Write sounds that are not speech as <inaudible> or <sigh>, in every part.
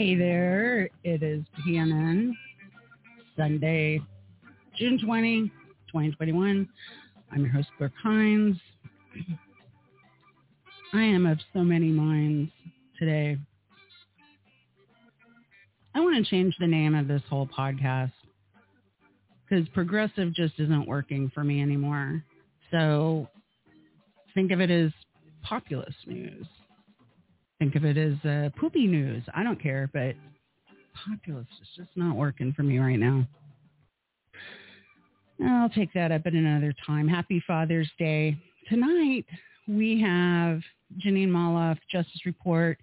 Hey there, it is PNN, Sunday, June 20, 2021. I'm your host, Brook Hines. I am of so many minds today. I want to change the name of this whole podcast because progressive just isn't working for me anymore. So think of it as populist news. Think of it as uh, poopy news. I don't care, but populist is just not working for me right now. I'll take that up at another time. Happy Father's Day. Tonight, we have Janine Molloff Justice Report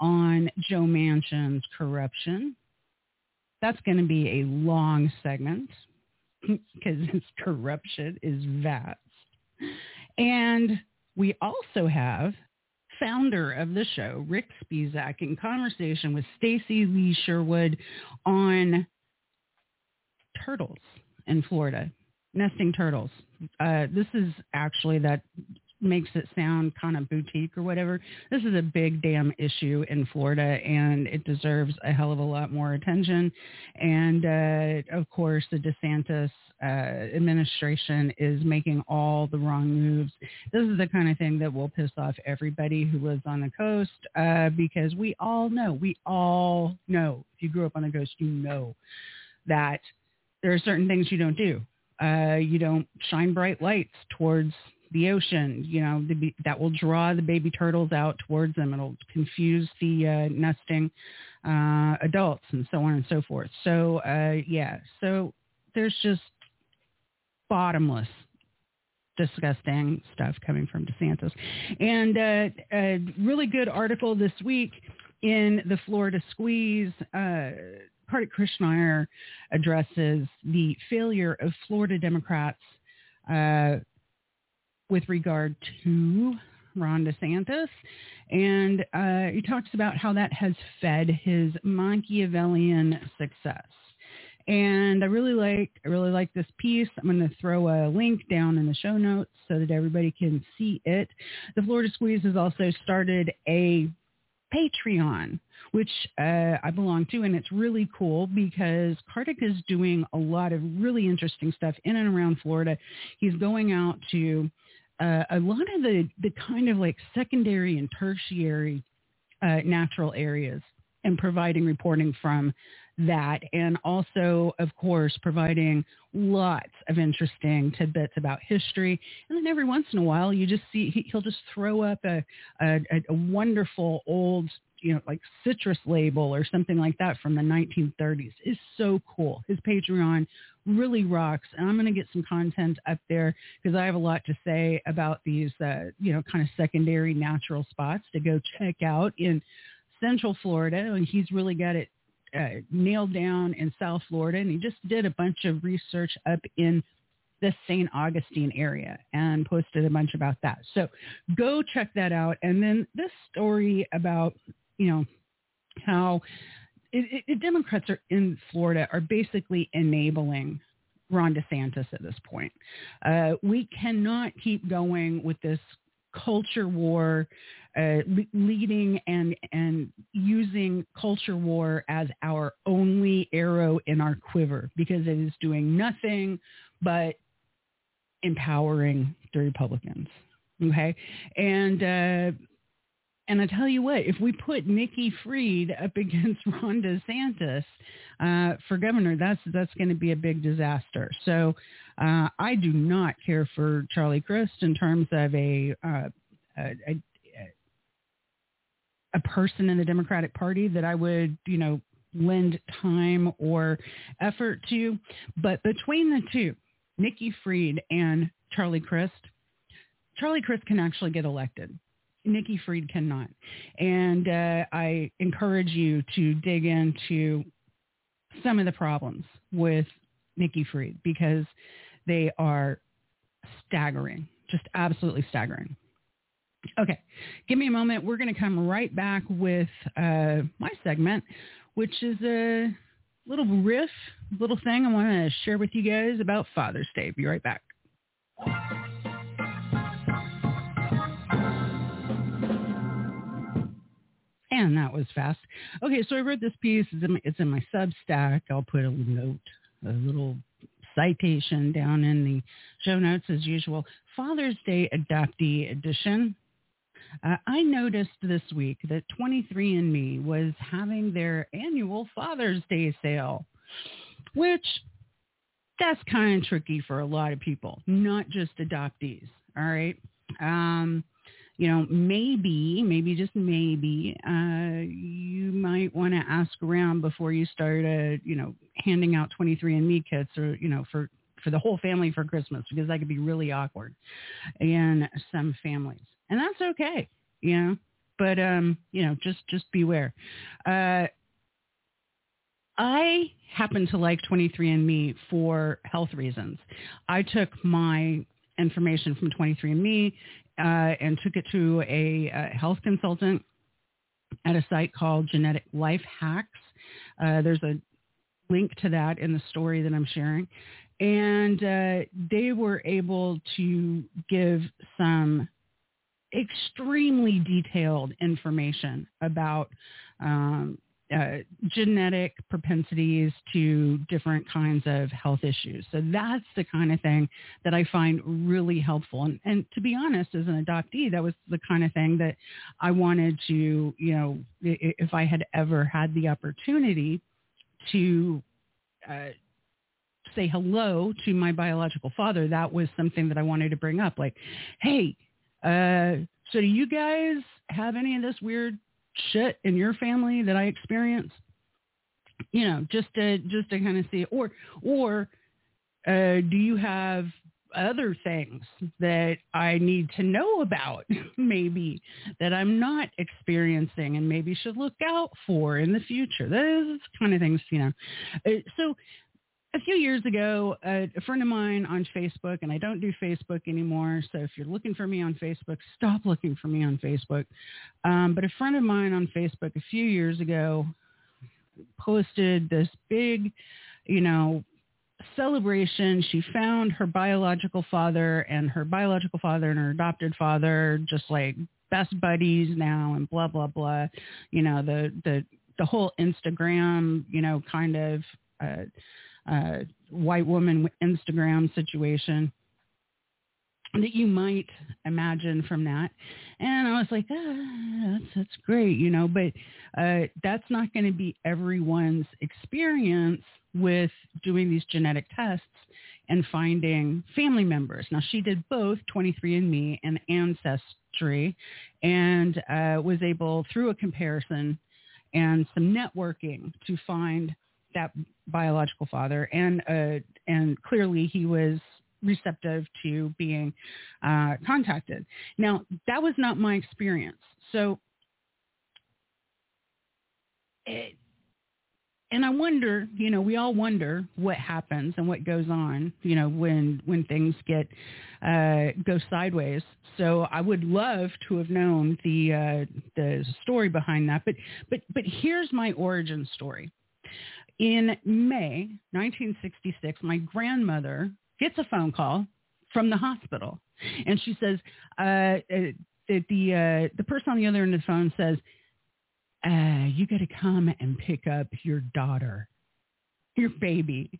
on Joe Manchin's corruption. That's going to be a long segment <laughs> because his corruption is vast. And we also have founder of the show, Rick Spisak, in conversation with Stacy Lee Sherwood on turtles in Florida, nesting turtles. Uh, this is actually that makes it sound kind of boutique or whatever. This is a big damn issue in Florida and it deserves a hell of a lot more attention. And uh, of course, the DeSantis uh, administration is making all the wrong moves. This is the kind of thing that will piss off everybody who lives on the coast uh, because we all know, we all know, if you grew up on the coast, you know that there are certain things you don't do. Uh, you don't shine bright lights towards the ocean, you know, the, that will draw the baby turtles out towards them. It'll confuse the uh, nesting uh, adults and so on and so forth. So, uh, yeah, so there's just bottomless disgusting stuff coming from DeSantis. And uh, a really good article this week in the Florida Squeeze. Uh, Kartik Krishnaiyer addresses the failure of Florida Democrats uh, with regard to Ron DeSantis. And uh, he talks about how that has fed his Machiavellian success. And I really like I really like this piece. I'm going to throw a link down in the show notes so that everybody can see it. The Florida Squeeze has also started a Patreon, which uh, I belong to, and it's really cool because Kartik is doing a lot of really interesting stuff in and around Florida. He's going out to uh, a lot of the, the kind of like secondary and tertiary uh, natural areas and providing reporting from that and also of course providing lots of interesting tidbits about history and then every once in a while you just see he, will just throw up a, a, a wonderful old you know, like citrus label or something like that from the 1930s is so cool. His Patreon really rocks. And I'm going to get some content up there because I have a lot to say about these, uh, you know, kind of secondary natural spots to go check out in Central Florida. And he's really got it uh, nailed down in South Florida. And he just did a bunch of research up in the St. Augustine area and posted a bunch about that. So go check that out. And then this story about you know, how it, it, Democrats are in Florida are basically enabling Ron DeSantis at this point. Uh, we cannot keep going with this culture war, uh, le- leading and and using culture war as our only arrow in our quiver because it is doing nothing but empowering the Republicans. Okay, and uh, and I tell you what, if we put Nikki Fried up <laughs> against Ron DeSantis uh, for governor, that's that's going to be a big disaster. So uh, I do not care for Charlie Crist in terms of a, uh, a, a a person in the Democratic Party that I would, you know, lend time or effort to. But between the two, Nikki Fried and Charlie Crist, Charlie Crist can actually get elected. Nikki Fried cannot. And uh, I encourage you to dig into some of the problems with Nikki Fried because they are staggering, just absolutely staggering. Okay, give me a moment. We're going to come right back with uh, my segment, which is a little riff, little thing I want to share with you guys about Father's Day. Be right back. Man, that was fast. Okay, so I wrote this piece. It's in my, it's in my Substack. I'll put a note, a little citation down in the show notes as usual. Father's Day Adoptee Edition. Uh, I noticed this week that 23andMe was having their annual Father's Day sale, which that's kind of tricky for a lot of people, not just adoptees. All right. Um, you know, maybe, maybe just maybe, uh, you might want to ask around before you start, uh, you know, handing out 23andMe kits or, you know, for, for the whole family for Christmas because that could be really awkward in some families. And that's okay, you know, but, um, you know, just, just beware. Uh, I happen to like 23andMe for health reasons. I took my information from 23andMe uh, and took it to a, a, health consultant at a site called Genetic Life Hacks. Uh, there's a link to that in the story that I'm sharing. And uh, they were able to give some extremely detailed information about um, uh, genetic propensities to different kinds of health issues. So that's the kind of thing that I find really helpful. And, and to be honest, as an adoptee, that was the kind of thing that I wanted to, you know, if I had ever had the opportunity to uh, say hello to my biological father, that was something that I wanted to bring up. Like, hey, uh, so do you guys have any of this weird shit in your family that I experienced? You know, just to just to kind of see, or or uh, do you have other things that I need to know about, <laughs> maybe that I'm not experiencing and maybe should look out for in the future. Those kind of things, you know. Uh, so a few years ago, a, a friend of mine on Facebook, and I don't do Facebook anymore. So if you're looking for me on Facebook, stop looking for me on Facebook. Um, but a friend of mine on Facebook a few years ago posted this big, you know, celebration. She found her biological father and her biological father and her adopted father just like best buddies now and blah blah blah. You know the the the whole Instagram, you know, kind of. Uh, uh, white woman Instagram situation that you might imagine from that. And I was like, ah, that's, that's great, you know, but uh, that's not going to be everyone's experience with doing these genetic tests and finding family members. Now, she did both 23andMe and Ancestry and uh, was able, through a comparison and some networking, to find that biological father, and uh, and clearly he was receptive to being uh, contacted. Now that was not my experience, so. It, and I wonder, you know, we all wonder what happens and what goes on, you know, when when things get uh, go sideways. So I would love to have known the uh, the story behind that, but but but here's my origin story. In May 1966, my grandmother gets a phone call from the hospital, and she says uh, uh that the uh, the person on the other end of the phone says, uh, "You got to come and pick up your daughter." your baby.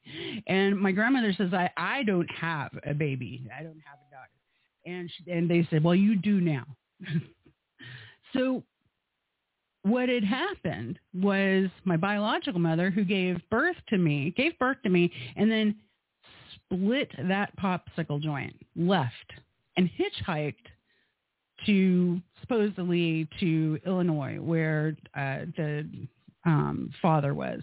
And my grandmother says, I, I don't have a baby. I don't have a daughter. And she, and they said, well, you do now. <laughs> so what had happened was my biological mother who gave birth to me, gave birth to me, and then split that popsicle joint, left, and hitchhiked to supposedly to Illinois where uh, the um, father was.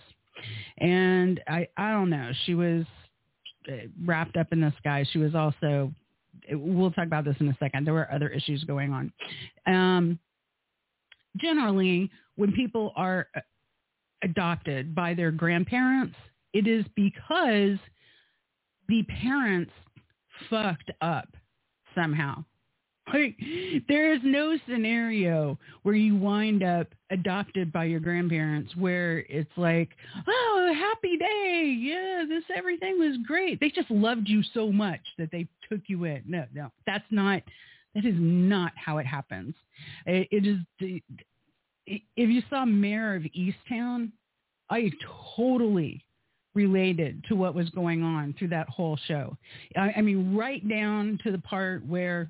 And I, I don't know, she was uh, wrapped up in this guy. She was also, we'll talk about this in a second. There were other issues going on. Um, generally when people are adopted by their grandparents, it is because the parents fucked up somehow. <laughs> Like, there is no scenario where you wind up adopted by your grandparents where it's like, oh, happy day. Yeah, this everything was great. They just loved you so much that they took you in. No, no, that's not, that is not how it happens. it, it is, the, if you saw Mare of Easttown, I totally related to what was going on through that whole show. I, I mean, right down to the part where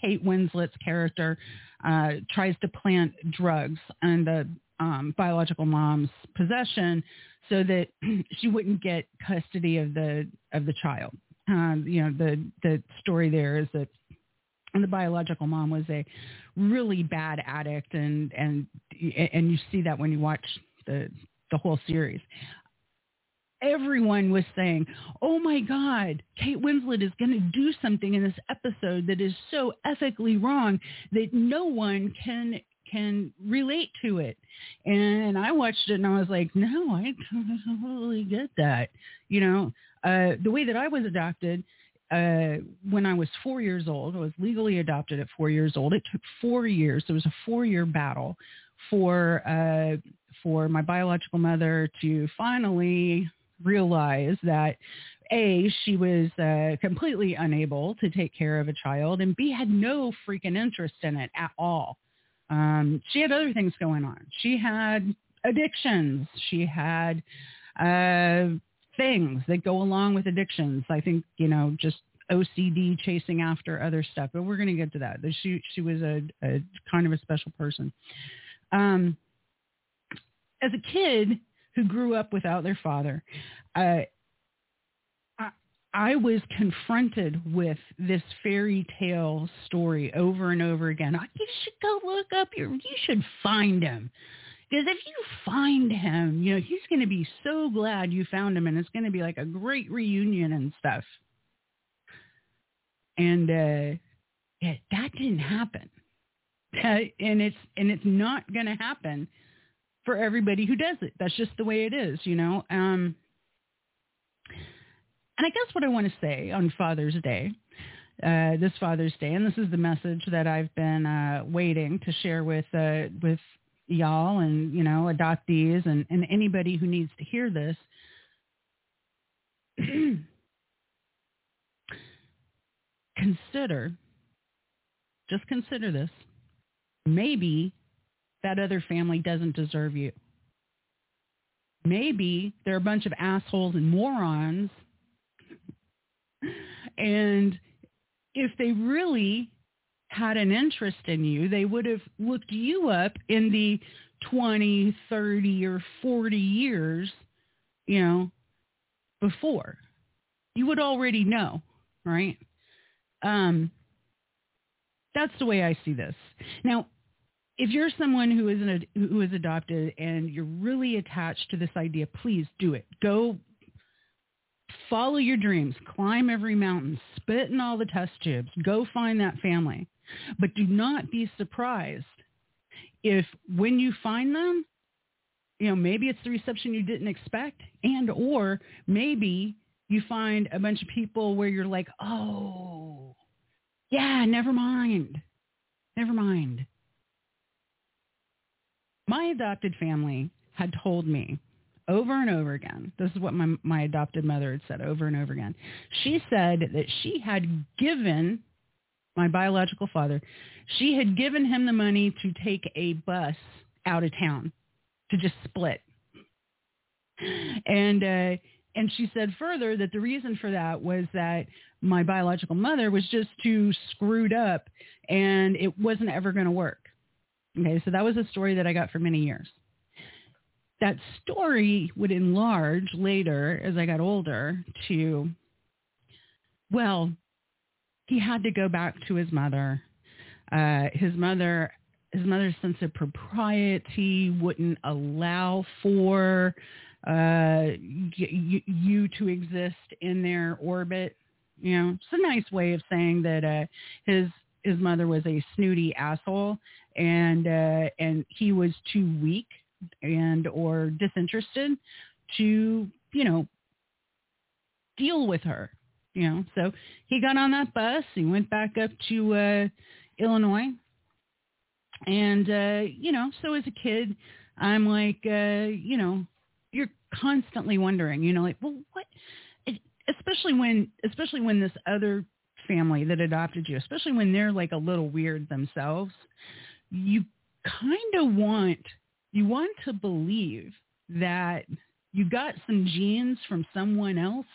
Kate Winslet's character uh, tries to plant drugs in the um, biological mom's possession so that <clears throat> she wouldn't get custody of the of the child. Um, you know, the the story there is that the biological mom was a really bad addict, and and and you see that when you watch the the whole series. Everyone was saying, "Oh my God, Kate Winslet is going to do something in this episode that is so ethically wrong that no one can can relate to it. And I watched it and I was like, no, I totally get that. You know, uh, the way that I was adopted uh, when I was four years old, I was legally adopted at four years old. It took four years. It was a four-year battle for uh, for my biological mother to finally realize that a she was uh, completely unable to take care of a child, and b had no freaking interest in it at all. Um, she had other things going on. She had addictions. She had uh, things that go along with addictions. I think, you know, just OCD chasing after other stuff, but we're going to get to that. She, she was a, a kind of a special person. Um, as a kid who grew up without their father, uh, I was confronted with this fairy tale story over and over again. Oh, you should go look up your, you should find him. Because if you find him, you know, he's going to be so glad you found him and it's going to be like a great reunion and stuff. And uh, yeah, that didn't happen. and it's and it's not going to happen for everybody who does it. That's just the way it is, you know. Um, and I guess what I want to say on Father's Day, uh, this Father's Day, and this is the message that I've been uh, waiting to share with uh, with y'all and you know adoptees and, and anybody who needs to hear this. <clears throat> consider, just consider this. Maybe that other family doesn't deserve you. Maybe they're a bunch of assholes and morons <laughs> and if they really had an interest in you, they would have looked you up in the 20, 30, or 40 years, you know, before. You would already know, right? Um, that's the way I see this. Now, if you're someone who is an, who is adopted and you're really attached to this idea, please do it. Go follow your dreams, climb every mountain, spit in all the test tubes, go find that family. But do not be surprised if when you find them, you know, maybe it's the reception you didn't expect and or maybe you find a bunch of people where you're like, oh, yeah, never mind. Never mind. My adopted family had told me over and over again. This is what my, my adopted mother had said over and over again. She said that she had given my biological father, she had given him the money to take a bus out of town to just split. And uh, and she said further that the reason for that was that my biological mother was just too screwed up and it wasn't ever going to work. Okay, so that was a story that I got for many years that story would enlarge later as I got older to, well, he had to go back to his mother. Uh, his mother, his mother's sense of propriety wouldn't allow for uh, y- you to exist in their orbit. You know, it's a nice way of saying that uh, his his mother was a snooty asshole, and uh, and he was too weak and or disinterested to, you know, deal with her. You know, so he got on that bus. He went back up to uh, Illinois, and uh, you know, so as a kid, I'm like, uh, you know, you're constantly wondering, you know, like, well, what? Especially when, especially when this other family that adopted you, especially when they're like a little weird themselves, you kind of want you want to believe that you got some genes from someone else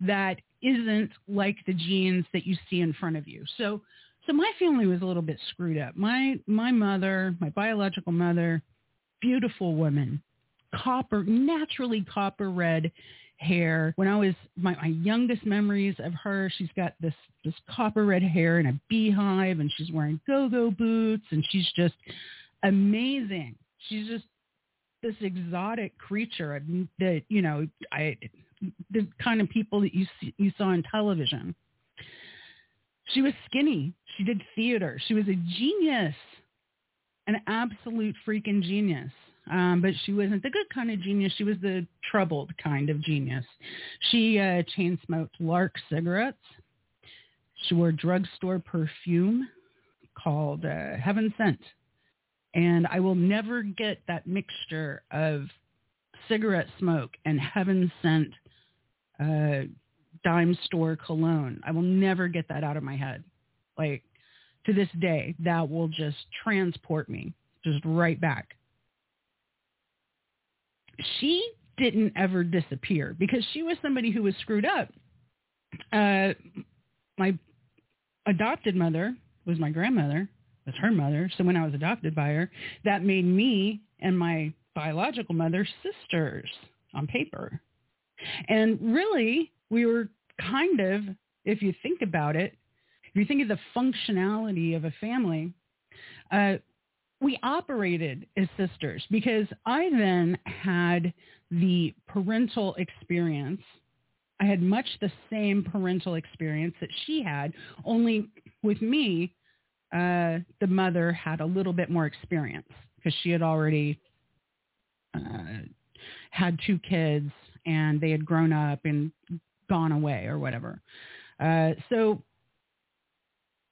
that isn't like the genes that you see in front of you. So so my family was a little bit screwed up. My my mother, my biological mother, beautiful woman, copper, naturally copper red hair. When I was my, my youngest memories of her, she's got this this copper red hair and a beehive, and she's wearing go-go boots, and she's just amazing. She's just this exotic creature that you know I the kind of people that you see, you saw on television. She was skinny. She did theater. She was a genius, an absolute freaking genius. Um, but she wasn't the good kind of genius. She was the troubled kind of genius. She uh, chain smoked Lark cigarettes. She wore drugstore perfume called uh, Heaven Scent. And I will never get that mixture of cigarette smoke and Heaven Scent uh, dime store cologne. I will never get that out of my head. Like to this day, that will just transport me just right back she didn't ever disappear because she was somebody who was screwed up. Uh, my adopted mother was my grandmother, was her mother. So when I was adopted by her, that made me and my biological mother sisters on paper. And really, we were kind of, if you think about it, if you think of the functionality of a family, uh, we operated as sisters because I then had the parental experience. I had much the same parental experience that she had, only with me, uh, the mother had a little bit more experience because she had already uh, had two kids and they had grown up and gone away or whatever. Uh, so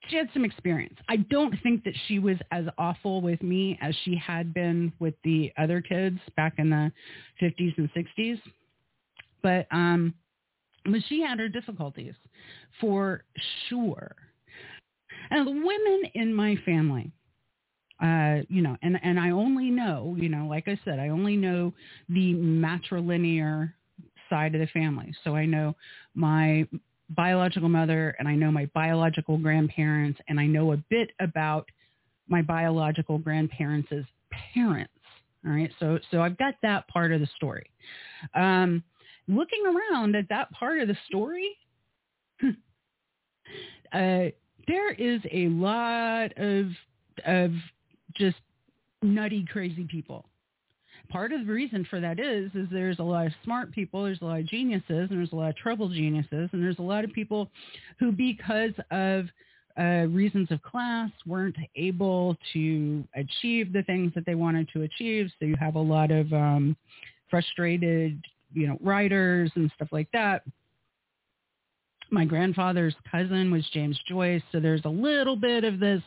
she had some experience. I don't think that she was as awful with me as she had been with the other kids back in the 50s and 60s. But um but she had her difficulties for sure. And the women in my family, uh, you know, and, and I only know, you know, like I said, I only know the matrilinear side of the family. So I know my biological mother and I know my biological grandparents and I know a bit about my biological grandparents' parents. All right. So, so I've got that part of the story. Um, looking around at that part of the story, <clears throat> uh, there is a lot of, of just nutty, crazy people part of the reason for that is is there's a lot of smart people, there's a lot of geniuses, and there's a lot of trouble geniuses, and there's a lot of people who, because of uh, reasons of class, weren't able to achieve the things that they wanted to achieve. So you have a lot of um, frustrated, you know, writers and stuff like that. My grandfather's cousin was James Joyce, so there's a little bit of this,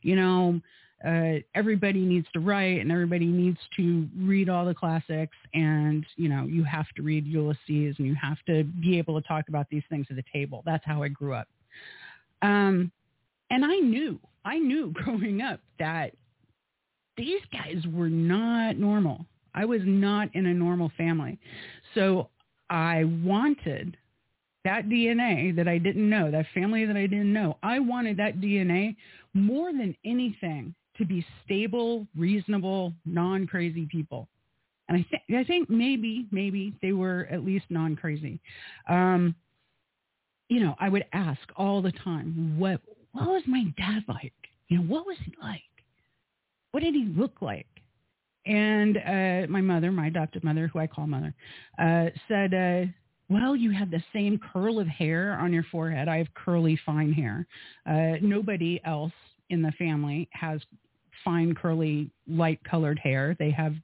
you know, uh, everybody needs to write and everybody needs to read all the classics and you know you have to read ulysses and you have to be able to talk about these things at the table. That's how i grew up. Um, and i knew i knew <laughs> growing up that these guys were not normal. I was not in a normal family. So i wanted that DNA that I didn't know, that family that I didn't know, I wanted that DNA more than anything to be stable, reasonable, non-crazy people. And I think I think maybe maybe they were at least non-crazy. Um, you know, I would ask all the time, what what was my dad like? You know, what was he like? What did he look like? And uh, my mother, my adopted mother, who I call mother, uh, said, uh, well, you have the same curl of hair on your forehead. I have curly, fine hair. Uh, nobody else in the family has fine, curly, light colored hair. They have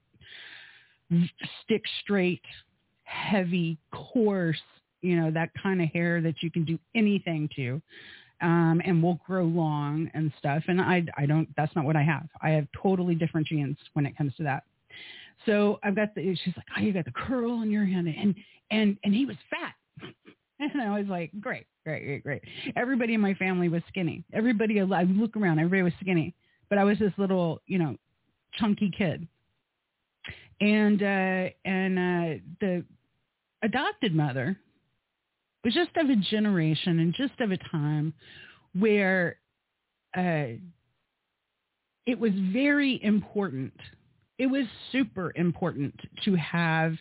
stick straight, heavy, coarse, you know, that kind of hair that you can do anything to. Um, and will grow long and stuff. And I, I don't, that's not what I have. I have totally different genes when it comes to that. So I've got the, she's like, oh, you got the curl in your hand and, and, and he was fat. <laughs> And I was like, great, great, great, great. Everybody in my family was skinny. Everybody, I look around, everybody was skinny. But I was this little, you know, chunky kid. And uh, and uh, the adopted mother was just of a generation and just of a time where uh, it was very important. It was super important to have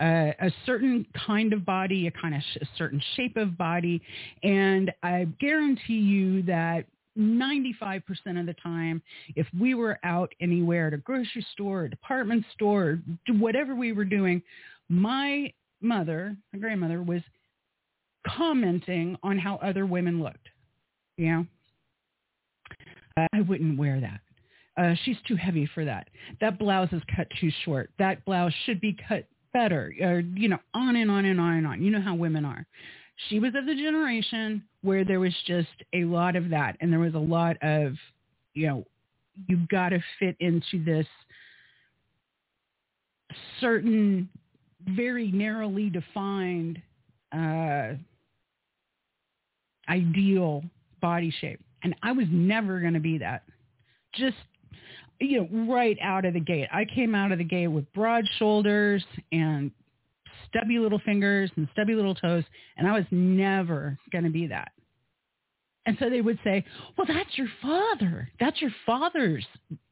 uh, a certain kind of body, a kind of sh- a certain shape of body, and I guarantee you that 95% of the time, if we were out anywhere at a grocery store, a department store, whatever we were doing, my mother, my grandmother, was commenting on how other women looked. You know, I wouldn't wear that. Uh, she's too heavy for that. That blouse is cut too short. That blouse should be cut better. Or you know, on and on and on and on. You know how women are. She was of the generation where there was just a lot of that, and there was a lot of, you know, you've got to fit into this certain, very narrowly defined uh, ideal body shape. And I was never going to be that. Just, you know, right out of the gate. I came out of the gate with broad shoulders and stubby little fingers and stubby little toes, and I was never going to be that. And so they would say, well, that's your father. That's your father's,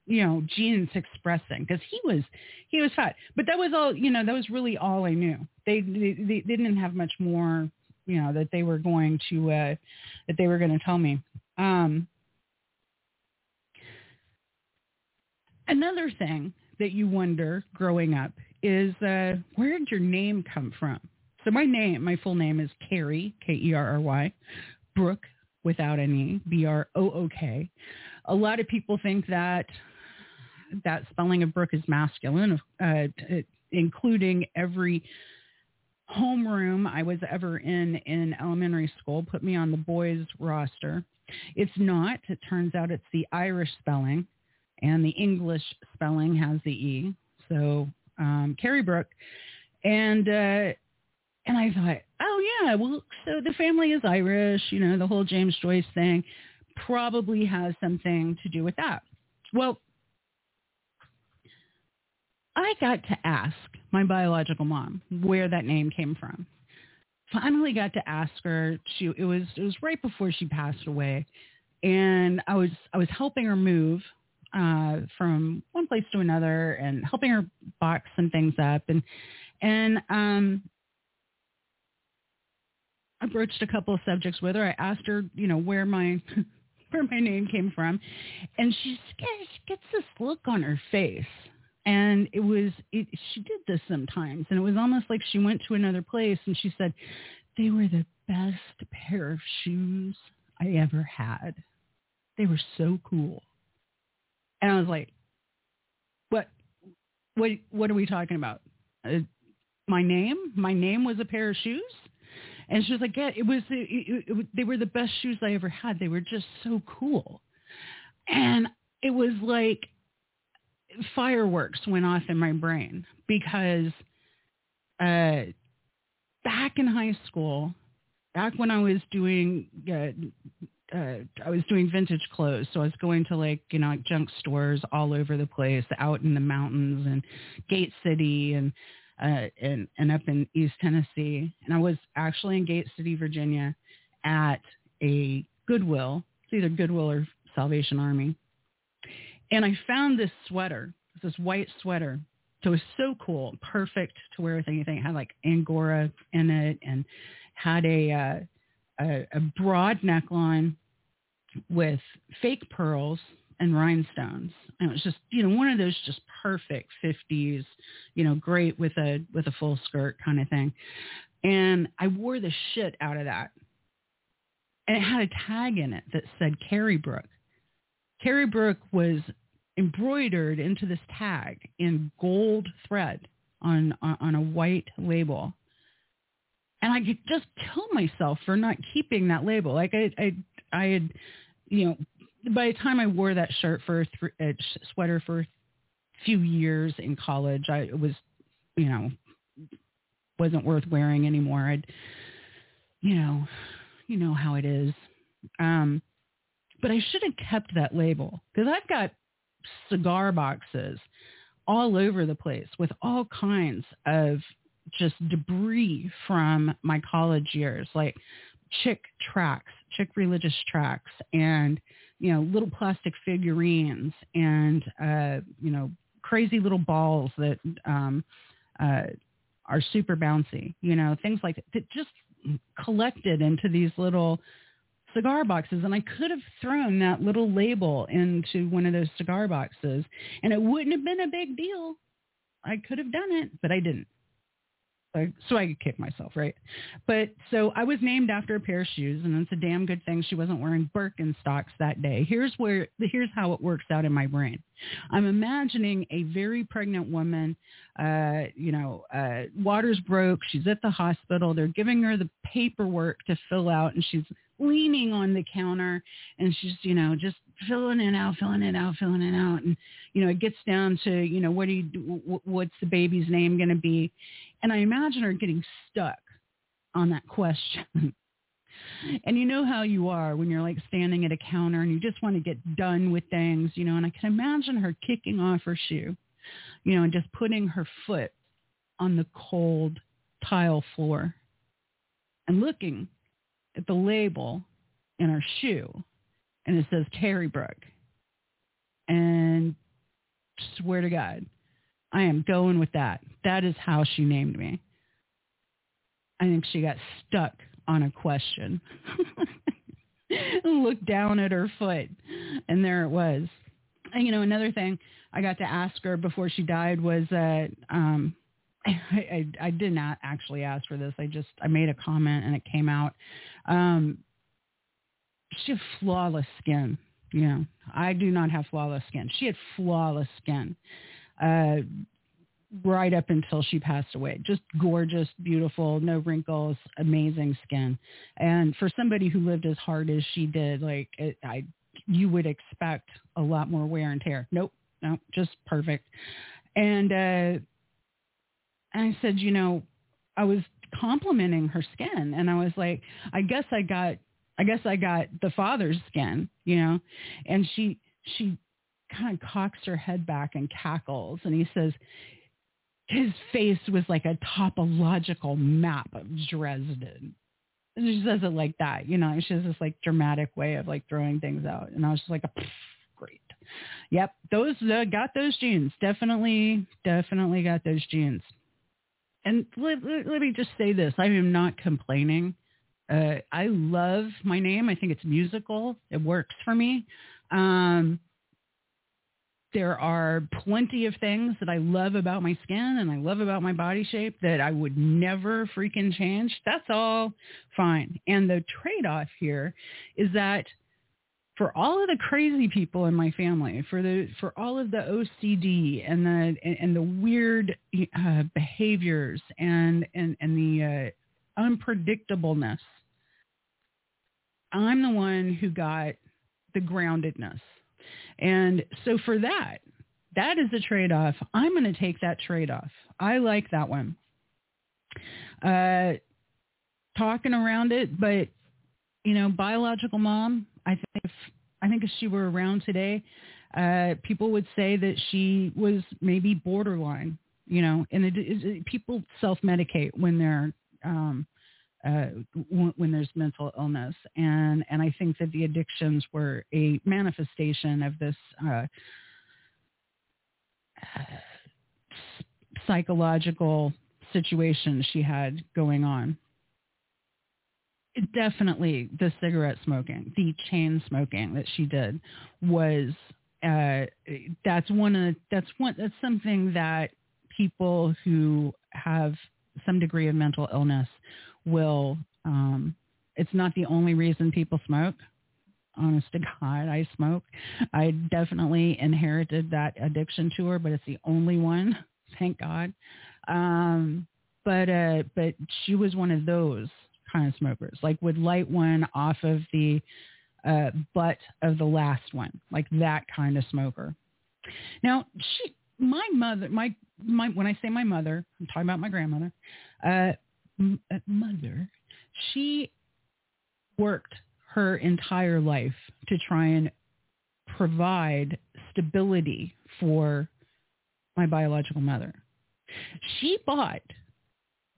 you know, genes expressing because he was, he was fat. But that was all, you know, that was really all I knew. They, they, they didn't have much more you know that they were going to uh, that they were going to tell me. Um, another thing that you wonder growing up is uh, where did your name come from? So my name, my full name is Kerry, K-E-R-R-Y, Brook without any, B-R-O-O-K. A lot of people think that that spelling of Brook is masculine, uh, including every homeroom I was ever in in elementary school put me on the boys roster. It's not. It turns out it's the Irish spelling, and the English spelling has the E. So um, Kerry Brook, and uh, and I thought, oh yeah, well, so the family is Irish. You know, the whole James Joyce thing probably has something to do with that. Well, I got to ask my biological mom where that name came from. Finally got to ask her. She it was it was right before she passed away, and I was I was helping her move uh, from one place to another and helping her box some things up. And and um, I broached a couple of subjects with her. I asked her, you know, where my <laughs> where my name came from, and she gets this look on her face. And it was it, she did this sometimes. And it was almost like she went to another place and she said they were the best pair of shoes i ever had. They were so cool and i was like what what what are we talking about? Uh, my name? My name was a pair of shoes? And she was like yeah it was it, it, it, they were the best shoes i ever had. They were just so cool. And it was like fireworks went off in my brain because uh, back in high school, back when I was doing, uh, uh, I was doing vintage clothes. So I was going to like, you know, like junk stores all over the place, out in the mountains and Gate City and, uh, and, and up in East Tennessee. And I was actually in Gate City, Virginia at a Goodwill. It's either Goodwill or Salvation Army. And I found this sweater, this white sweater. So it was so cool, perfect to wear with anything. It had like Angora in it and had a, uh, a, a broad neckline with fake pearls and rhinestones. And it was just, you know, one of those just perfect 50s, you know, great with a with a full skirt kind of thing. And I wore the shit out of that. And it had a tag in it that said Kerry Brook. Kerry Brook was embroidered into this tag in gold thread on, on, on a white label. And I could just kill myself for not keeping that label. Like I, I, I had, you know, by the time I wore that shirt for a th- a sweater for a few years in college, I was, you know, wasn't worth wearing anymore. I'd, you know, you know how it is. Um, but I should have kept that label because I've got cigar boxes all over the place with all kinds of just debris from my college years, like chick tracks, chick religious tracks, and you know little plastic figurines, and uh, you know crazy little balls that um, uh, are super bouncy. You know things like that, that just collected into these little cigar boxes and I could have thrown that little label into one of those cigar boxes and it wouldn't have been a big deal. I could have done it, but I didn't. So I could kick myself, right? But so I was named after a pair of shoes, and it's a damn good thing she wasn't wearing Birkenstocks that day. Here's where here's how it works out in my brain. I'm imagining a very pregnant woman. Uh, you know, uh, water's broke. She's at the hospital. They're giving her the paperwork to fill out, and she's leaning on the counter and she's, you know, just filling it out, filling it out, filling it out. And, you know, it gets down to, you know, what do you do? What's the baby's name going to be? And I imagine her getting stuck on that question. <laughs> and you know how you are when you're like standing at a counter and you just want to get done with things, you know, and I can imagine her kicking off her shoe, you know, and just putting her foot on the cold tile floor and looking at the label in her shoe and it says Kerry Brook. And swear to God, I am going with that. That is how she named me. I think she got stuck on a question. <laughs> Looked down at her foot and there it was. And, you know, another thing I got to ask her before she died was, that um, I, <laughs> I, I did not actually ask for this. I just I made a comment and it came out. Um, she had flawless skin. You know, I do not have flawless skin. She had flawless skin, uh, right up until she passed away. Just gorgeous, beautiful, no wrinkles, amazing skin. And for somebody who lived as hard as she did, like it, I, you would expect a lot more wear and tear. Nope, no, just perfect. And uh, I said, you know, I was complimenting her skin and I was like, I guess I got I guess I got the father's skin, you know. And she she kind of cocks her head back and cackles and he says his face was like a topological map of Dresden. And she says it like that, you know. She has this like dramatic way of like throwing things out, and I was just like, great. Yep, those uh, got those genes. Definitely, definitely got those genes and let, let, let, me just say this. I am not complaining. Uh, I love my name. I think it's musical. It works for me. Um, there are plenty of things that I love about my skin and I love about my body shape that I would never freaking change. That's all fine. And the trade-off here is that for all of the crazy people in my family, for the for all of the OCD and the and, and the weird uh, behaviors and and and the uh, unpredictableness, I'm the one who got the groundedness, and so for that, that is a trade off. I'm going to take that trade off. I like that one. Uh, talking around it, but you know, biological mom, I think if I think if she were around today, uh, people would say that she was maybe borderline. You know, and it, it, people self-medicate when they're um, uh, when there's mental illness, and and I think that the addictions were a manifestation of this. Uh, psychological situation she had going on definitely the cigarette smoking, the chain smoking that she did was uh, that's one of that's one that's something that people who have some degree of mental illness will. Um, it's not the only reason people smoke. Honest to God, I smoke. I definitely inherited that addiction to her, but it's the only one. <laughs> Thank God. Um, but uh, but she was one of those kind of smokers, like would light one off of the uh, butt of the last one, like that kind of smoker. Now, she, my mother, my, my, when I say my mother, I'm talking about my grandmother, uh, mother, she worked her entire life to try and provide stability for my biological mother. She bought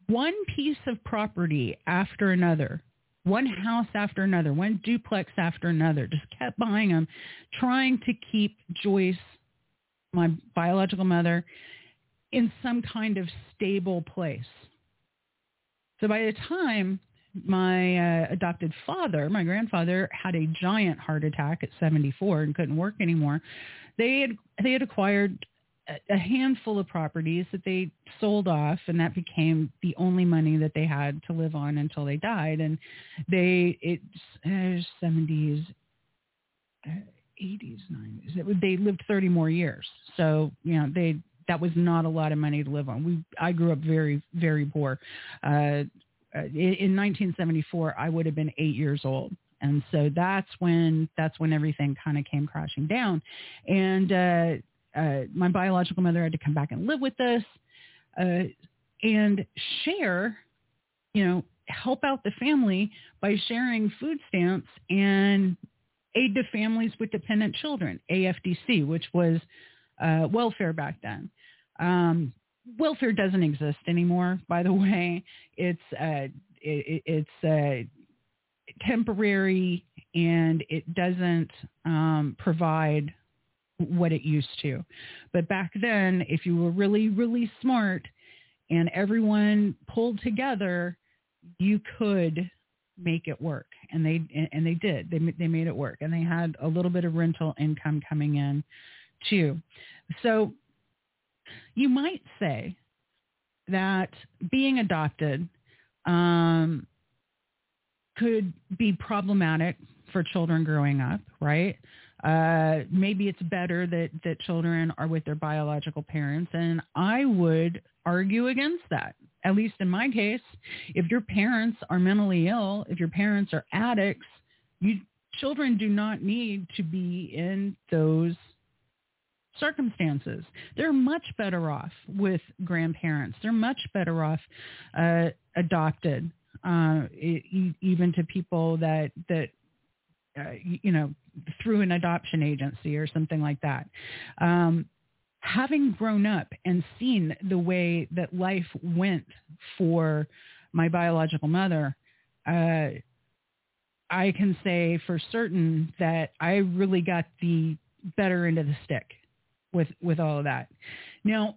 one piece of property after another, one house after another, one duplex after another, just kept buying them, trying to keep Joyce, my biological mother, in some kind of stable place. So by the time my uh, adopted father, my grandfather, had a giant heart attack at 74 and couldn't work anymore, they had they had acquired a handful of properties that they sold off and that became the only money that they had to live on until they died. And they it's uh, 70s 80s 90s they lived 30 more years. So you know they that was not a lot of money to live on. We i grew up very very poor. Uh, uh in 1974 i would have been 8 years old. And so that's when that's when everything kind of came crashing down. And uh uh, my biological mother had to come back and live with us uh, and share, you know, help out the family by sharing food stamps and aid to families with dependent children, AFDC, which was uh, welfare back then. Um, welfare doesn't exist anymore, by the way. It's uh, it, it's uh, temporary and it doesn't um, provide what it used to. But back then, if you were really, really smart and everyone pulled together, you could make it work. And they and they did. They they made it work, and they had a little bit of rental income coming in too. So you might say that being adopted um, could be problematic for children growing up, right? Uh, maybe it's better that, that children are with their biological parents. And I would argue against that. At least in my case, if your parents are mentally ill, if your parents are addicts, you children do not need to be in those circumstances. They're much better off with grandparents. They're much better off uh, adopted, uh, even to people that that uh, you know, through an adoption agency or something like that. Um, having grown up and seen the way that life went for my biological mother, uh, I can say for certain that I really got the better end of the stick with with all of that. Now,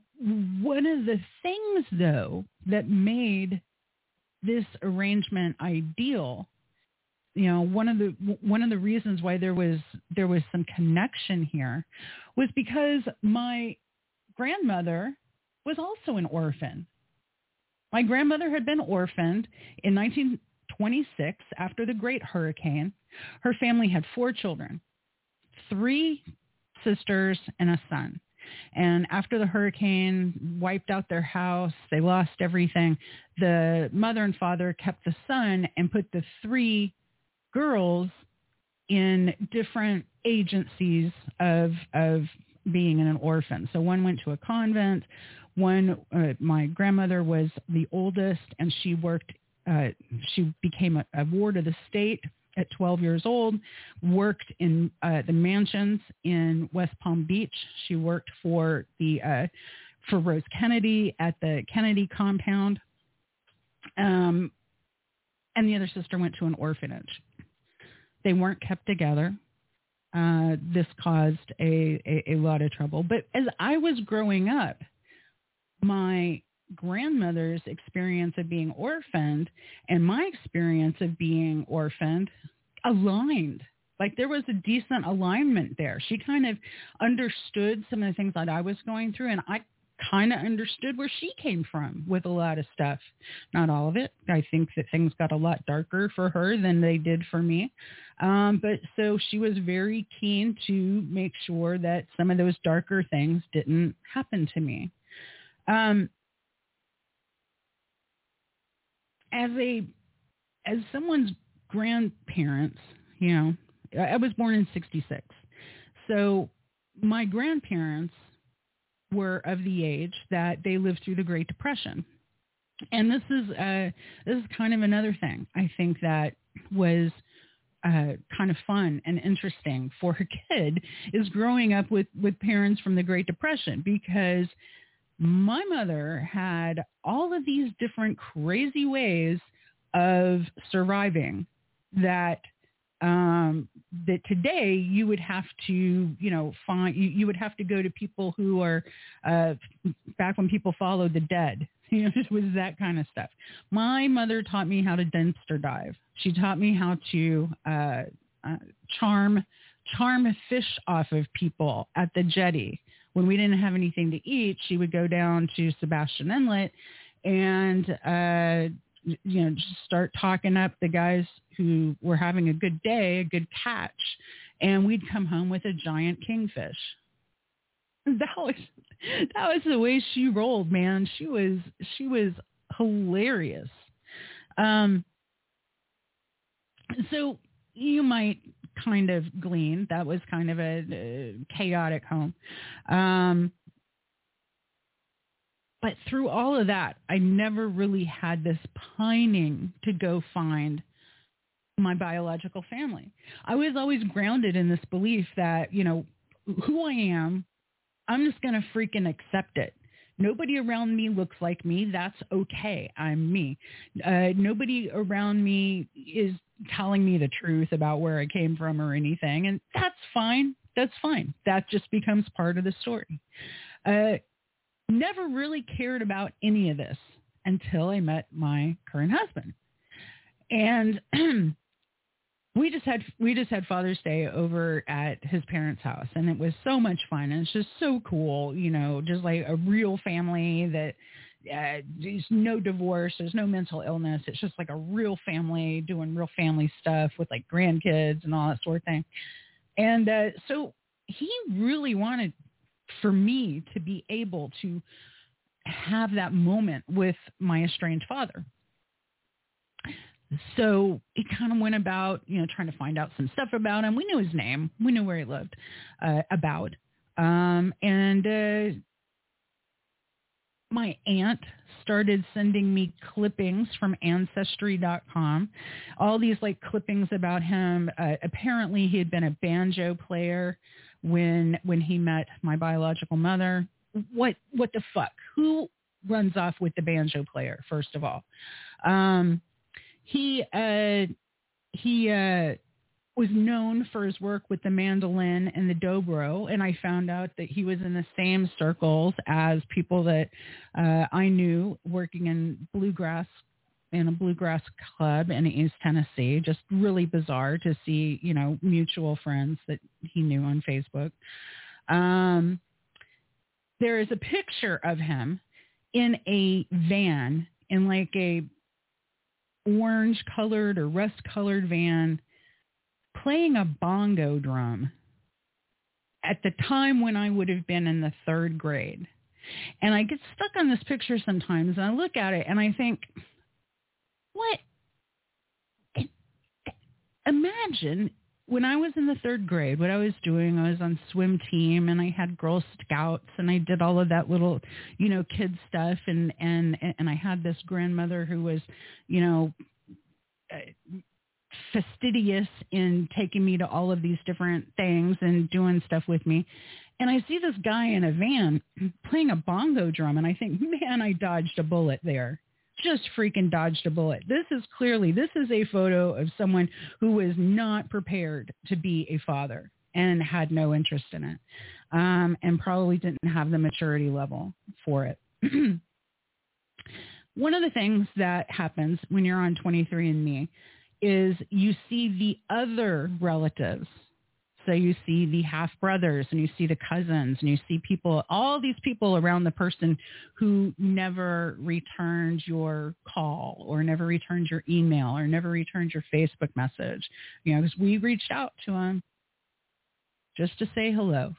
one of the things though that made this arrangement ideal you know one of the one of the reasons why there was there was some connection here was because my grandmother was also an orphan. My grandmother had been orphaned in 1926 after the Great Hurricane. Her family had four children, three sisters and a son. And after the hurricane wiped out their house, they lost everything. The mother and father kept the son and put the three girls in different agencies of of being in an orphan. So one went to a convent. One, uh, my grandmother was the oldest, and she worked. Uh, she became a, a, ward of the state at 12 years old. Worked in uh, the mansions in West Palm Beach. She worked for the uh, for Rose Kennedy at the Kennedy compound. Um, and the other sister went to an orphanage. They weren't kept together. Uh, this caused a, a, a lot of trouble. But as I was growing up, my grandmother's experience of being orphaned and my experience of being orphaned aligned. Like there was a decent alignment there. She kind of understood some of the things that I was going through and I kind of understood where she came from with a lot of stuff. Not all of it. I think that things got a lot darker for her than they did for me. Um, but so she was very keen to make sure that some of those darker things didn't happen to me. Um, as a as someone's grandparents, you know, I was born in 66. So my grandparents were of the age that they lived through the Great Depression. And this is uh, this is kind of another thing I think that was uh, kind of fun and interesting for a kid is growing up with with parents from the Great Depression because my mother had all of these different crazy ways of surviving that um, that today you would have to, you know, find you, you would have to go to people who are uh, back when people followed the dead. <laughs> You know, it was that kind of stuff. My mother taught me how to dumpster dive. She taught me how to uh, uh, charm charm fish off of people at the jetty. When we didn't have anything to eat, she would go down to Sebastian Inlet and uh, you know just start talking up the guys who were having a good day, a good catch, and we'd come home with a giant kingfish. <laughs> That was that was the way she rolled, man. She was she was hilarious. Um, so you might kind of glean that was kind of a, a chaotic home. Um, but through all of that, I never really had this pining to go find my biological family. I was always grounded in this belief that, you know, who I am, I'm just going to freaking accept it. Nobody around me looks like me. That's okay. I'm me. Uh, nobody around me is telling me the truth about where I came from or anything. And that's fine. That's fine. That just becomes part of the story. Uh, never really cared about any of this until I met my current husband. And <clears throat> we just had we just had Father's Day over at his parents' house, and it was so much fun. And it's just so cool, you know, just like a real family that uh, there's no divorce, there's no mental illness. It's just like a real family doing real family stuff with like grandkids and all that sort of thing. And uh, so he really wanted for me to be able to have that moment with my estranged father. So he kind of went about, you know, trying to find out some stuff about him. We knew his name. We knew where he lived, uh, about. Um, and uh, my aunt started sending me clippings from ancestry.com all these like clippings about him uh, apparently he had been a banjo player when when he met my biological mother. What what the fuck? Who runs off with the banjo player first of all? Um he uh, he uh, was known for his work with the mandolin and the dobro, and I found out that he was in the same circles as people that uh, I knew working in bluegrass in a bluegrass club in East Tennessee. Just really bizarre to see, you know, mutual friends that he knew on Facebook. Um, there is a picture of him in a van in like a orange colored or rust colored van playing a bongo drum at the time when I would have been in the third grade. And I get stuck on this picture sometimes and I look at it and I think, what? Imagine when I was in the third grade, what I was doing, I was on swim team and I had Girl Scouts and I did all of that little, you know, kid stuff and and and I had this grandmother who was, you know, uh, fastidious in taking me to all of these different things and doing stuff with me. And I see this guy in a van playing a bongo drum and I think, <laughs> man, I dodged a bullet there just freaking dodged a bullet. This is clearly, this is a photo of someone who was not prepared to be a father and had no interest in it um, and probably didn't have the maturity level for it. <clears throat> One of the things that happens when you're on 23andMe is you see the other relatives so you see the half brothers and you see the cousins and you see people, all these people around the person who never returned your call or never returned your email or never returned your Facebook message. You know, because we reached out to them just to say hello.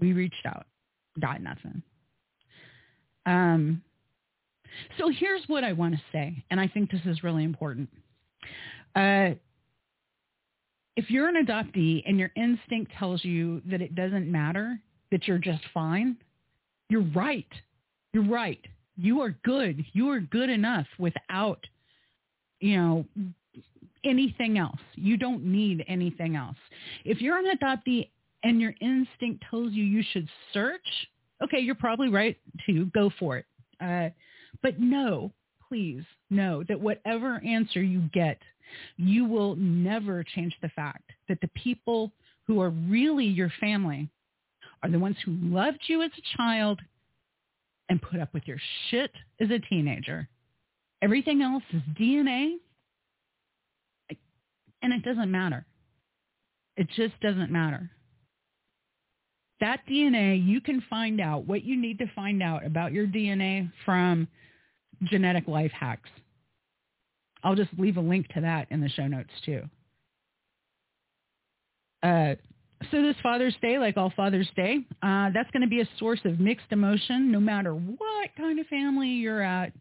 We reached out, got nothing. Um, so here's what I want to say, and I think this is really important. Uh, if you're an adoptee and your instinct tells you that it doesn't matter, that you're just fine, you're right. You're right. You are good. You are good enough without, you know, anything else. You don't need anything else. If you're an adoptee and your instinct tells you you should search, okay, you're probably right to go for it. Uh, but no, please know that whatever answer you get, you will never change the fact that the people who are really your family are the ones who loved you as a child and put up with your shit as a teenager. Everything else is DNA and it doesn't matter. It just doesn't matter. That DNA, you can find out what you need to find out about your DNA from genetic life hacks. I'll just leave a link to that in the show notes too. Uh, so this Father's Day, like all Father's Day, uh, that's going to be a source of mixed emotion no matter what kind of family you're at.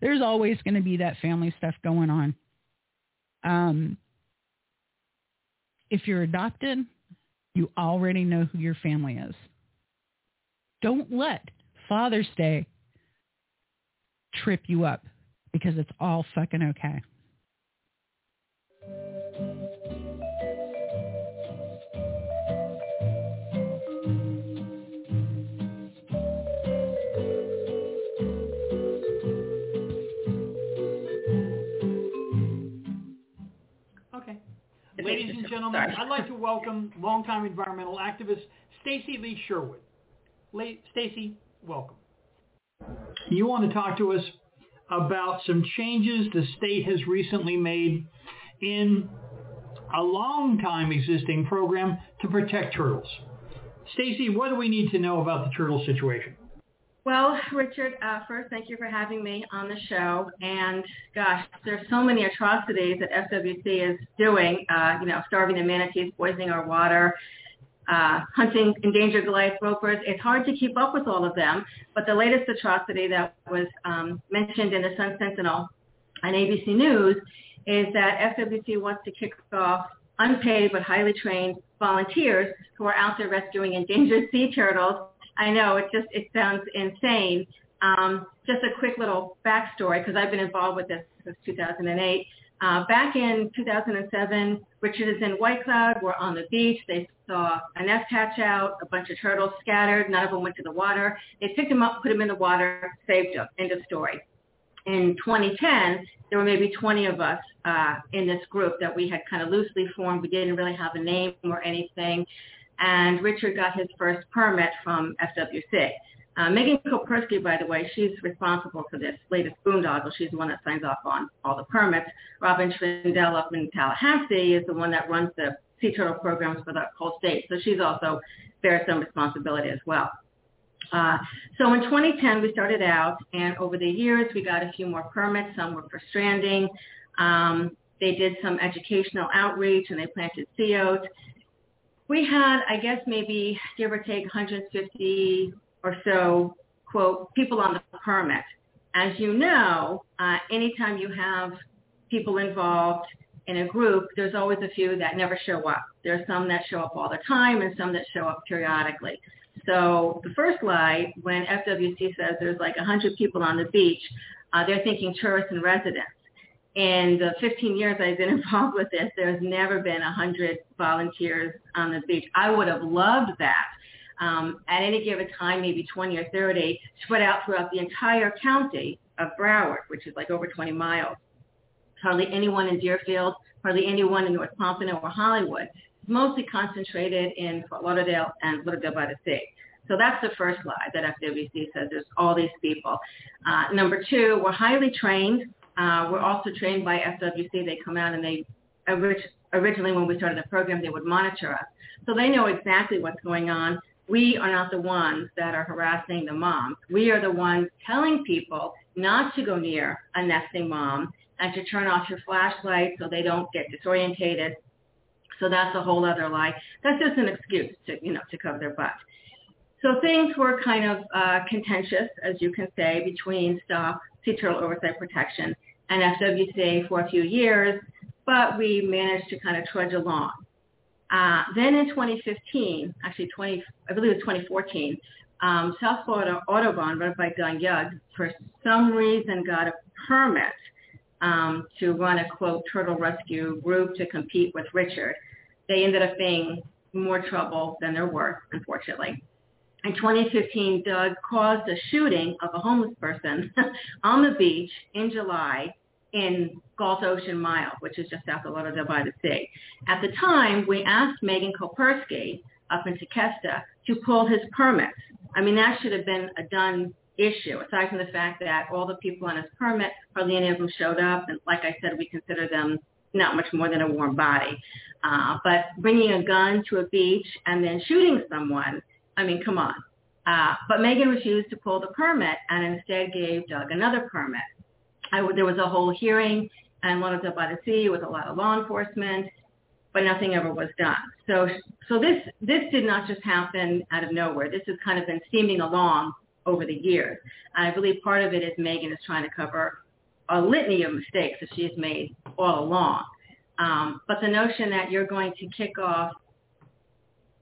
There's always going to be that family stuff going on. Um, if you're adopted, you already know who your family is. Don't let Father's Day trip you up because it's all fucking okay. Okay. Ladies and gentlemen, I'd like to welcome longtime environmental activist Stacy Lee Sherwood. Stacy, welcome. You want to talk to us about some changes the state has recently made in a long time existing program to protect turtles. Stacy, what do we need to know about the turtle situation? Well, Richard, uh, first, thank you for having me on the show. And gosh, there's so many atrocities that FWC is doing. Uh, you know, starving the manatees, poisoning our water, uh, hunting endangered Goliath groupers. It's hard to keep up with all of them. But the latest atrocity that was um, mentioned in the Sun Sentinel on ABC News is that FWC wants to kick off unpaid but highly trained volunteers who are out there rescuing endangered sea turtles I know it just it sounds insane. Um, just a quick little backstory because I've been involved with this since 2008. Uh, back in 2007, Richard is in White Cloud. We're on the beach. They saw a nest hatch out, a bunch of turtles scattered. None of them went to the water. They picked them up, put them in the water, saved them. End of story. In 2010, there were maybe 20 of us uh, in this group that we had kind of loosely formed. We didn't really have a name or anything and Richard got his first permit from FWC. Uh, Megan Koperski, by the way, she's responsible for this latest boondoggle. She's the one that signs off on all the permits. Robin Trindell up in Tallahassee is the one that runs the sea turtle programs for the whole state. So she's also bears some responsibility as well. Uh, so in 2010, we started out, and over the years, we got a few more permits. Some were for stranding. Um, they did some educational outreach, and they planted sea oats we had, I guess, maybe give or take 150 or so, quote, people on the permit. As you know, uh, anytime you have people involved in a group, there's always a few that never show up. There are some that show up all the time and some that show up periodically. So the first lie, when FWC says there's like 100 people on the beach, uh, they're thinking tourists and residents in the 15 years I've been <laughs> involved with this, there's never been 100 volunteers on the beach. I would have loved that. Um, at any given time, maybe 20 or 30, spread out throughout the entire county of Broward, which is like over 20 miles. Hardly anyone in Deerfield, hardly anyone in North Pompano or Hollywood. It's mostly concentrated in Fort Lauderdale and Lauderdale by the Sea. So that's the first lie that FWC says there's all these people. Uh, number two, we're highly trained uh, we're also trained by FWC. They come out and they originally when we started the program, they would monitor us. So they know exactly what's going on. We are not the ones that are harassing the moms. We are the ones telling people not to go near a nesting mom and to turn off your flashlight so they don't get disorientated. So that's a whole other lie. That's just an excuse to, you know, to cover their butt. So things were kind of uh, contentious, as you can say, between STOP sea turtle oversight protection and FWCA for a few years, but we managed to kind of trudge along. Uh, then in 2015, actually 20, I believe it was 2014, um, South Florida Audubon, run by Don Young, for some reason got a permit um, to run a quote turtle rescue group to compete with Richard. They ended up being more trouble than they're worth, unfortunately. In 2015, Doug caused a shooting of a homeless person <laughs> on the beach in July in Galt Ocean Mile, which is just south of Lauderdale by the Sea. At the time, we asked Megan Koperski up in Tequesta to pull his permits. I mean, that should have been a done issue, aside from the fact that all the people on his permit, hardly any of them showed up. And like I said, we consider them not much more than a warm body. Uh, but bringing a gun to a beach and then shooting someone, I mean, come on. Uh, but Megan refused to pull the permit and instead gave Doug another permit. I, there was a whole hearing and one of them by the sea with a lot of law enforcement, but nothing ever was done. So, so this this did not just happen out of nowhere. This has kind of been steaming along over the years. And I believe part of it is Megan is trying to cover a litany of mistakes that she has made all along. Um, but the notion that you're going to kick off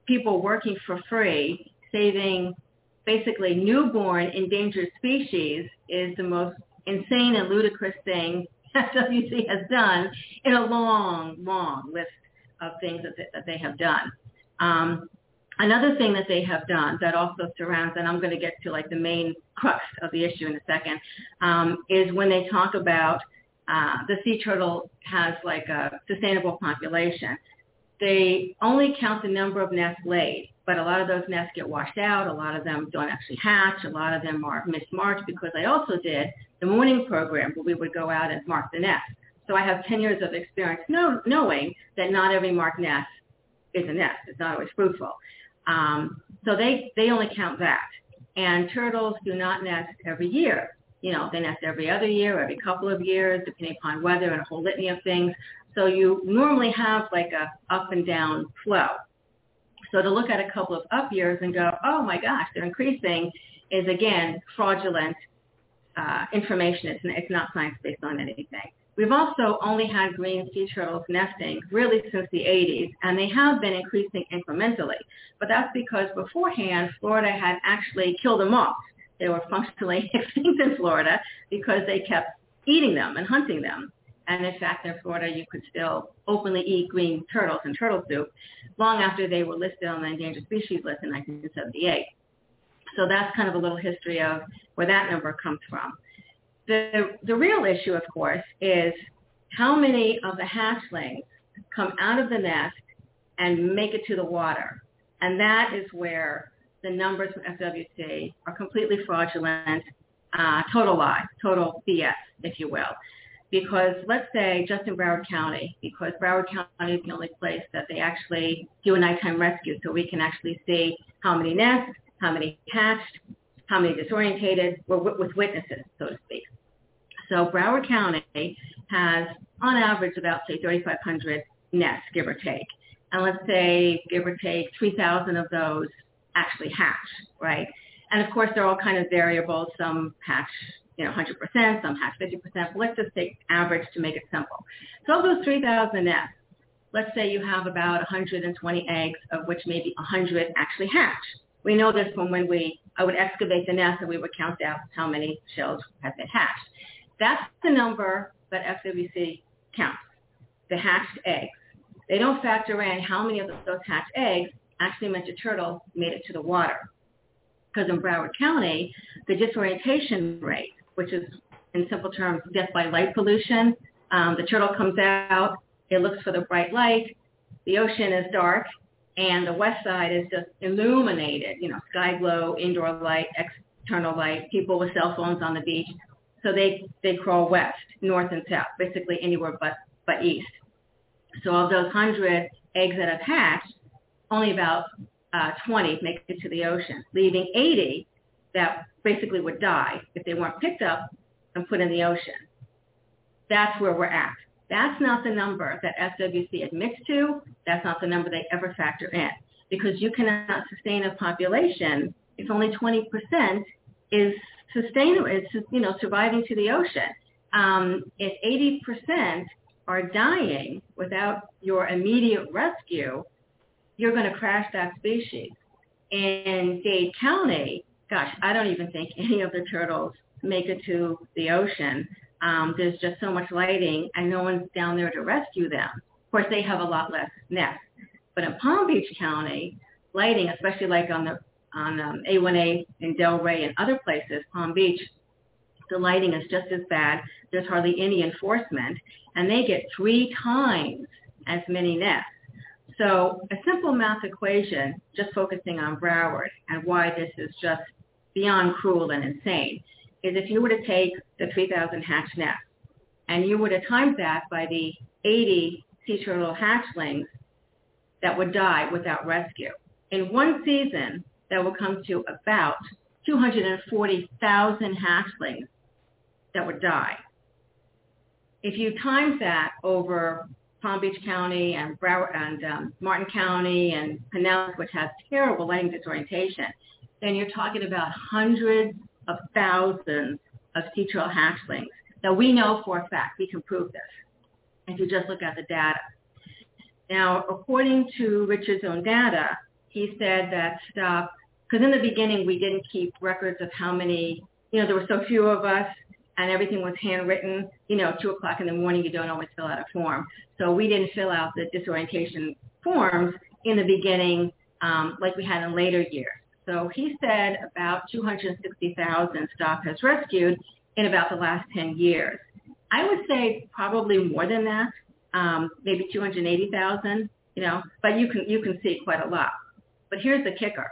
people working for free, saving basically newborn endangered species is the most insane and ludicrous thing <laughs> FWC has done in a long, long list of things that they, that they have done. Um, another thing that they have done that also surrounds, and I'm going to get to like the main <laughs> crux of the issue in a second, um, is when they talk about uh, the sea turtle has like a sustainable population. They only count the number of nests laid, but a lot of those nests get washed out. A lot of them don't actually hatch. A lot of them are mismarked because I also did the morning program where we would go out and mark the nest. So I have 10 years of experience know, knowing that not every marked nest is a nest. It's not always fruitful. Um, so they, they only count that. And turtles do not nest every year. You know, they nest every other year, every couple of years, depending upon weather and a whole litany of things. So you normally have like a up and down flow. So to look at a couple of up years and go, oh my gosh, they're increasing is again fraudulent uh, information. It's, it's not science based on anything. We've also only had green sea turtles nesting really since the 80s, and they have been increasing incrementally. But that's because beforehand, Florida had actually killed them off. They were functionally <laughs> extinct in Florida because they kept eating them and hunting them. And in fact, in Florida, you could still openly eat green turtles and turtle soup long after they were listed on the endangered species list in 1978. So that's kind of a little history of where that number comes from. The, the real issue, of course, is how many of the hatchlings come out of the nest and make it to the water. And that is where the numbers from FWC are completely fraudulent, uh, total lie, total BS, if you will. Because let's say just in Broward County, because Broward County is the only place that they actually do a nighttime rescue, so we can actually see how many nests, how many hatched, how many disorientated, with witnesses, so to speak. So Broward County has, on average, about, say, 3,500 nests, give or take. And let's say, give or take, 3,000 of those actually hatch, right? And of course, they're all kind of variable. Some hatch, you know, 100%, some hatch 50%. But let's just take average to make it simple. So of those 3,000 nests, let's say you have about 120 eggs, of which maybe 100 actually hatch. We know this from when we, I would excavate the nest and we would count out how many shells have been hatched. That's the number that FWC counts, the hatched eggs. They don't factor in how many of those hatched eggs actually meant a turtle made it to the water. Because in Broward County, the disorientation rate, which is in simple terms death by light pollution, um, the turtle comes out, it looks for the bright light, the ocean is dark, and the west side is just illuminated, you know, sky glow, indoor light, external light, people with cell phones on the beach. So they, they crawl west, north and south, basically anywhere but, but east. So of those 100 eggs that have hatched, only about uh, 20 make it to the ocean, leaving 80 that basically would die if they weren't picked up and put in the ocean. That's where we're at. That's not the number that FWC admits to. That's not the number they ever factor in because you cannot sustain a population if only 20% is sustainable, it's, you know, surviving to the ocean. Um, if 80% are dying without your immediate rescue, you're going to crash that species. In Dade County, gosh, I don't even think any of the turtles make it to the ocean. Um, there's just so much lighting and no one's down there to rescue them. Of course, they have a lot less nests. But in Palm Beach County, lighting, especially like on the on um, A1A in Delray and other places, Palm Beach, the lighting is just as bad. There's hardly any enforcement, and they get three times as many nests. So a simple math equation, just focusing on Broward and why this is just beyond cruel and insane, is if you were to take the 3,000 hatch nests and you were to times that by the 80 sea turtle hatchlings that would die without rescue. In one season, that will come to about 240,000 hatchlings that would die. If you times that over Palm Beach County and and um, Martin County and Pinellas, which has terrible lighting disorientation, then you're talking about hundreds of thousands of turtle hatchlings that we know for a fact. We can prove this if you just look at the data. Now, according to Richard's own data, he said that because in the beginning we didn't keep records of how many, you know, there were so few of us and everything was handwritten. You know, 2 o'clock in the morning, you don't always fill out a form. So we didn't fill out the disorientation forms in the beginning um, like we had in later years. So he said about 260,000 STOP has rescued in about the last 10 years. I would say probably more than that, um, maybe 280,000, you know, but you can, you can see quite a lot. But here's the kicker.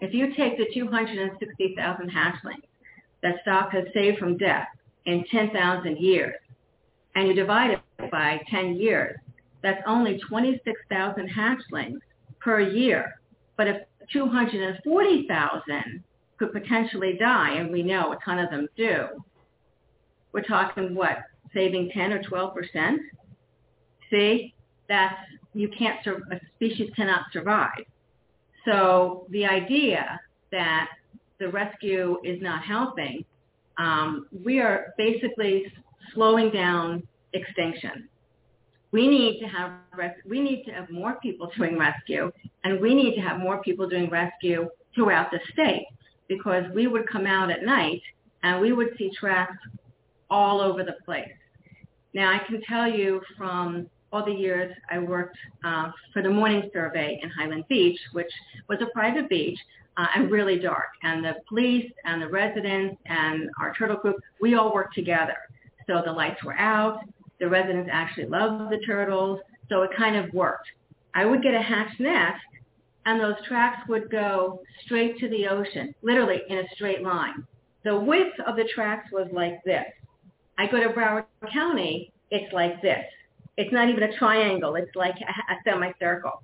If you take the 260,000 hatchlings that STOP has saved from death in 10,000 years, and you divide it by 10 years, that's only 26,000 hatchlings per year. But if 240,000 could potentially die, and we know a ton of them do, we're talking what, saving 10 or 12 percent? See, that's you can't a species cannot survive. So the idea that the rescue is not helping, um, we are basically slowing down extinction. We need to have we need to have more people <laughs> doing rescue, and we need to have more people doing rescue throughout the state because we would come out at night and we would see tracks all over the place. Now I can tell you from all the years I worked uh, for the morning survey in Highland Beach, which was a private beach uh, and really dark. And the police and the residents and our turtle group, we all worked together. So the lights were out. The residents actually loved the turtles. So it kind of worked. I would get a hatched nest and those tracks would go straight to the ocean, literally in a straight line. The width of the tracks was like this. I go to Broward County, it's like this. It's not even a triangle. It's like a, a semicircle.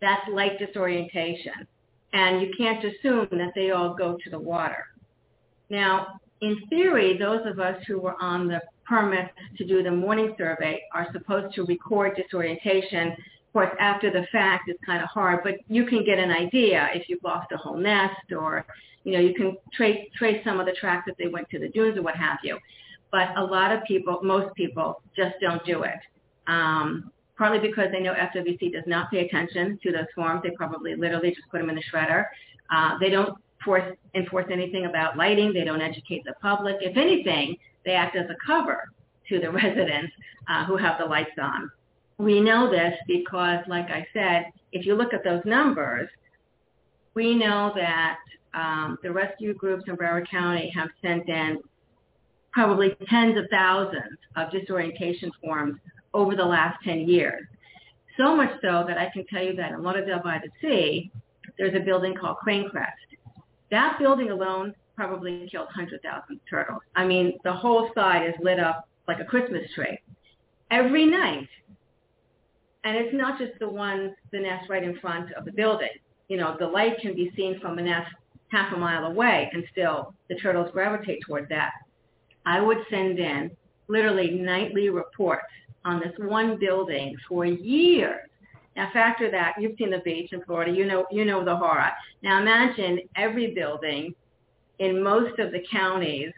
That's light disorientation. And you can't assume that they all go to the water. Now, in theory, those of us who were on the permit to do the morning survey are supposed to record disorientation. Of course, after the fact, it's kind of hard, but you can get an idea if you've lost a whole nest or, you know, you can trace, trace some of the tracks if they went to the dunes or what have you. But a lot of people, most people, just don't do it um, partly because they know FWC does not pay attention to those forms. They probably literally just put them in the shredder. Uh, they don't force, enforce anything about lighting. They don't educate the public. If anything, they act as a cover to the <laughs> residents uh, who have the lights on. We know this because, like I said, if you look at those numbers, we know that um, the rescue groups in Broward County have sent in probably tens of thousands of disorientation forms over the last 10 years. So much so that I can tell you that in Lauderdale by the Sea, there's a building called Crane Crest. That building alone probably killed 100,000 turtles. I mean, the whole side is lit up like a Christmas tree every night. And it's not just the ones, the nest right in front of the building. You know, the light can be seen from a nest half a mile away and still the turtles gravitate toward that. I would send in literally nightly reports on this one building for years. Now factor that, you've seen the beach in Florida, you know, you know the horror. Now imagine every building in most of the counties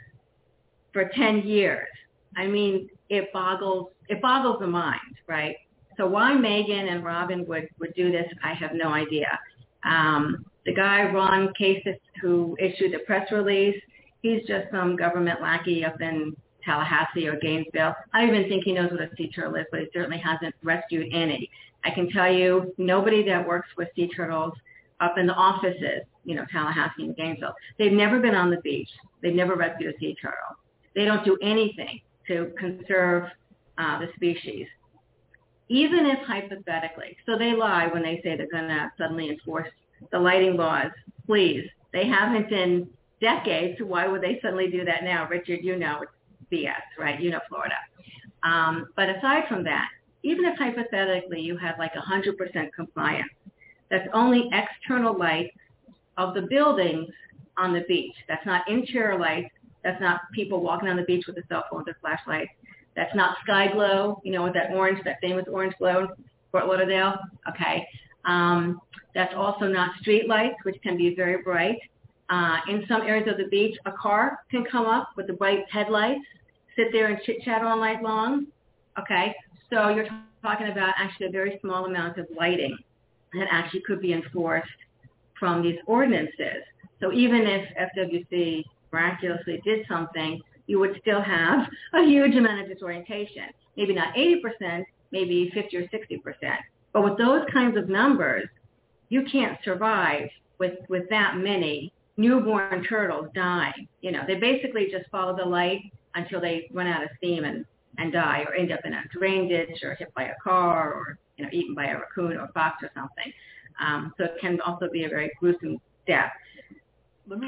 for 10 years. I mean, it boggles, it boggles the mind, right? So why Megan and Robin would, would do this, I have no idea. Um, the guy, Ron Casis, who issued the press release, he's just some government lackey up in Tallahassee or Gainesville. I even think he knows what a sea turtle is, but he certainly hasn't rescued any. I can tell you nobody that works with sea turtles up in the offices, you know, Tallahassee and Gainesville, they've never been on the beach. They've never rescued a sea turtle. They don't do anything to conserve uh, the species. Even if hypothetically, so they lie when they say they're going to suddenly enforce the lighting laws. Please, they haven't in decades. Why would they suddenly do that now? Richard, you know it's BS, right? You know Florida. Um, but aside from that, even if hypothetically you have like 100% compliance, that's only external light of the buildings on the beach. That's not interior lights. That's not people walking on the beach with a cell phone or flashlights. That's not sky glow, you know, with that orange, that famous orange glow, in Fort Lauderdale. Okay. Um, that's also not street lights, which can be very bright. Uh, in some areas of the beach, a car can come up with the bright headlights, sit there and chit-chat all night long. Okay. So you're talking about actually a very small amount of lighting that actually could be enforced from these ordinances. So even if FWC miraculously did something, you would still have a huge amount of disorientation. Maybe not 80%, maybe 50 or 60%. But with those kinds of numbers, you can't survive with, with that many newborn turtles dying. You know, they basically just follow the light until they run out of steam and, and die or end up in a drain ditch or hit by a car or, you know, eaten by a raccoon or a fox or something. Um, so it can also be a very gruesome death.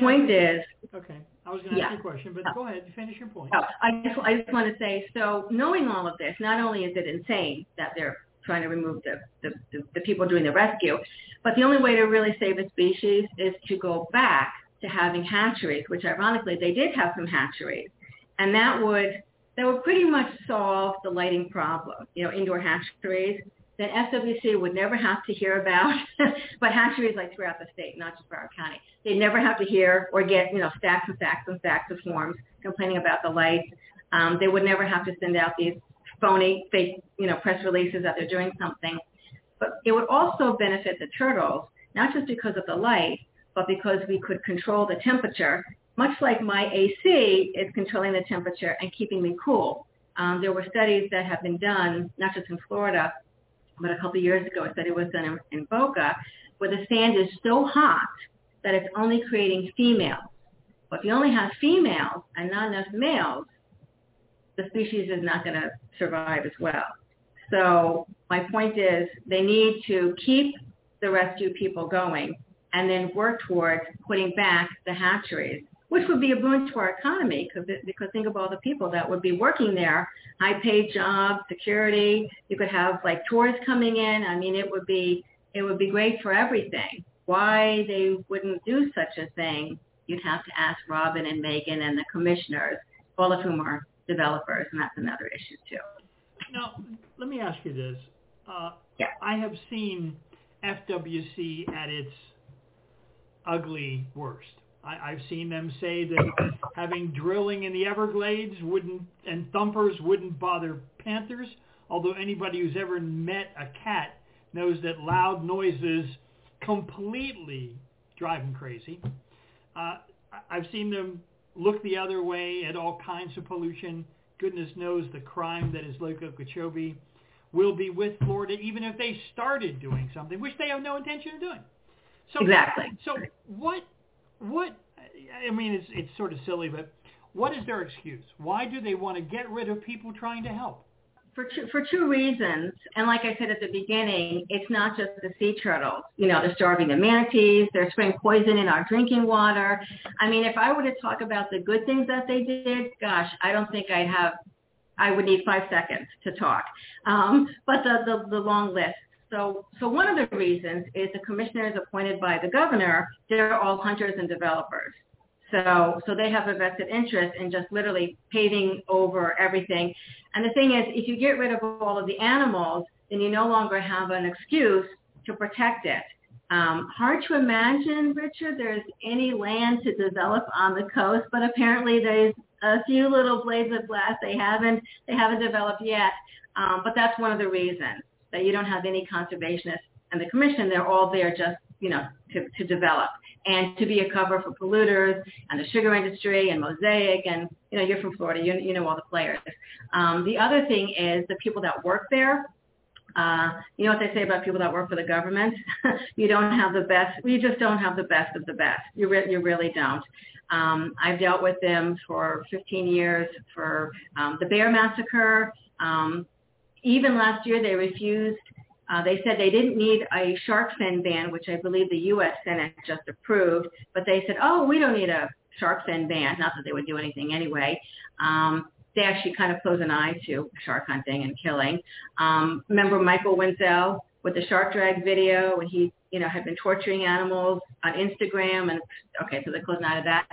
Point is, okay. I was going to ask you a question, but go ahead, finish your point. Oh, I just, I just want to say, so knowing all of this, not only is it insane that they're trying to remove the, the, the, the people doing the rescue, but the only way to really save a species is to go back to having hatcheries, which ironically they did have some hatcheries, and that would that would pretty much solve the lighting problem. You know, indoor hatcheries that FWC would never have to hear about, <laughs> but hatcheries like throughout the state, not just Broward County. They'd never have to hear or get, you know, stacks and stacks and stacks of forms complaining about the lights. Um, they would never have to send out these phony, fake, you know, press releases that they're doing something. But it would also benefit the turtles, not just because of the light, but because we could control the temperature, much like my AC is controlling the temperature and keeping me cool. Um, there were studies that have been done, not just in Florida, but a couple of years ago, a study was done in, in Boca, where the sand is so hot that it's only creating females. But if you only have females and not enough males, the species is not going to survive as well. So my point is they need to keep the rescue people going and then work towards putting back the hatcheries which would be a boon to our economy because, because think of all the people that would be working there, high paid jobs, security. You could have like tourists coming in. I mean, it would be it would be great for everything. Why they wouldn't do such a thing, you'd have to ask Robin and Megan and the commissioners, all of whom are developers, and that's another issue too. Now, let me ask you this. Uh, yeah. I have seen FWC at its ugly worst. I, I've seen them say that having drilling in the Everglades wouldn't and thumpers wouldn't bother panthers. Although anybody who's ever met a cat knows that loud noises completely drive them crazy. Uh, I've seen them look the other way at all kinds of pollution. Goodness knows the crime that is Lake Okeechobee will be with Florida, even if they started doing something, which they have no intention of doing. So, exactly. So what what I mean, it's it's sort of silly, but what is their excuse? Why do they want to get rid of people trying to help? For two, for two reasons, and like I said at the beginning, it's not just the sea turtles. You know, they're starving the manatees. They're spraying poison in our drinking water. I mean, if I were to talk about the good things that they did, gosh, I don't think I'd have. I would need five seconds to talk. Um, but the, the the long list so, so one of the reasons is the commissioners appointed by the governor, they're all hunters and developers. So, so they have a vested interest in just literally paving over everything. And the thing is, if you get rid of all of the animals, then you no longer have an excuse to protect it. Um, hard to imagine, Richard, there's any land to develop on the coast, but apparently there's a few little blades of glass they haven't they haven't developed yet. Um, but that's one of the reasons that you don't have any conservationists and the commission. They're all there just, you know, to, to develop. and to be a cover for polluters and the sugar industry and Mosaic and you know you're from Florida, you, you know all the players. Um, the other thing is the people that work there. Uh, you know what they say about people that work for the government? <laughs> you don't have the best. You just don't have the best of the best. You re- you really don't. Um, I've dealt with them for 15 years for um, the Bear Massacre. Um, even last year, they refused uh, they said they didn't need a shark fin ban, which I believe the U.S. Senate just approved, but they said, oh, we don't need a shark fin ban. Not that they would do anything anyway. Um, they actually kind of close an eye to shark hunting and killing. Um, remember Michael Wenzel with the shark drag video when he, you know, had been torturing animals on Instagram and okay, so they closed an eye to that.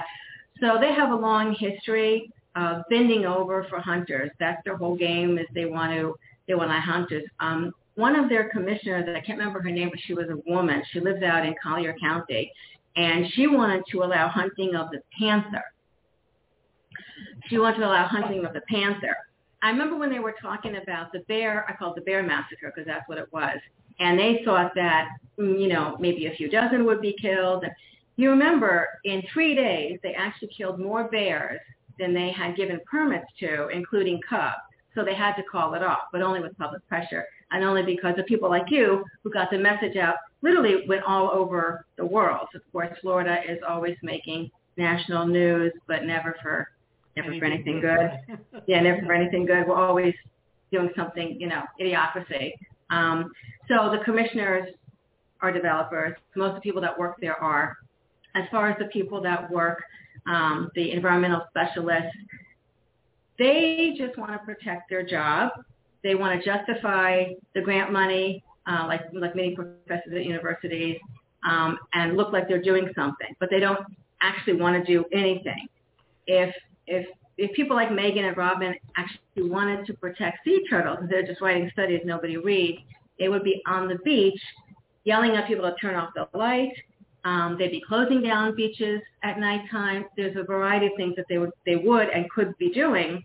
So they have a long history of bending over for hunters. That's their whole game is they want to want to hunters. Um, one of their commissioners, I can't remember her name, but she was a woman. She lives out in Collier County, and she wanted to allow hunting of the panther. She wanted to allow hunting of the panther. I remember when they were talking about the bear, I call it the bear massacre because that's what it was. And they thought that, mm, you know, maybe a few dozen would be killed. You remember in three days, they actually killed more bears than they had given permits to, including cubs. So they had to call it off, but only with public pressure and only because of people like you who got the message out literally went all over the world. Of course, Florida is always making national news, but never for never anything for anything good. good. <laughs> yeah, never for anything good. We're always doing something, you know, idiocracy. Um, so the commissioners are developers. Most of the people that work there are. As far as the people that work, um, the environmental specialists, they just want to protect their job they want to justify the grant money, uh, like like many professors at universities, um, and look like they're doing something, but they don't actually want to do anything. If if if people like Megan and Robin actually wanted to protect sea turtles they're just writing studies nobody reads, they would be on the beach yelling at people to turn off the light. Um, they'd be closing down beaches at nighttime. There's a variety of things that they would they would and could be doing.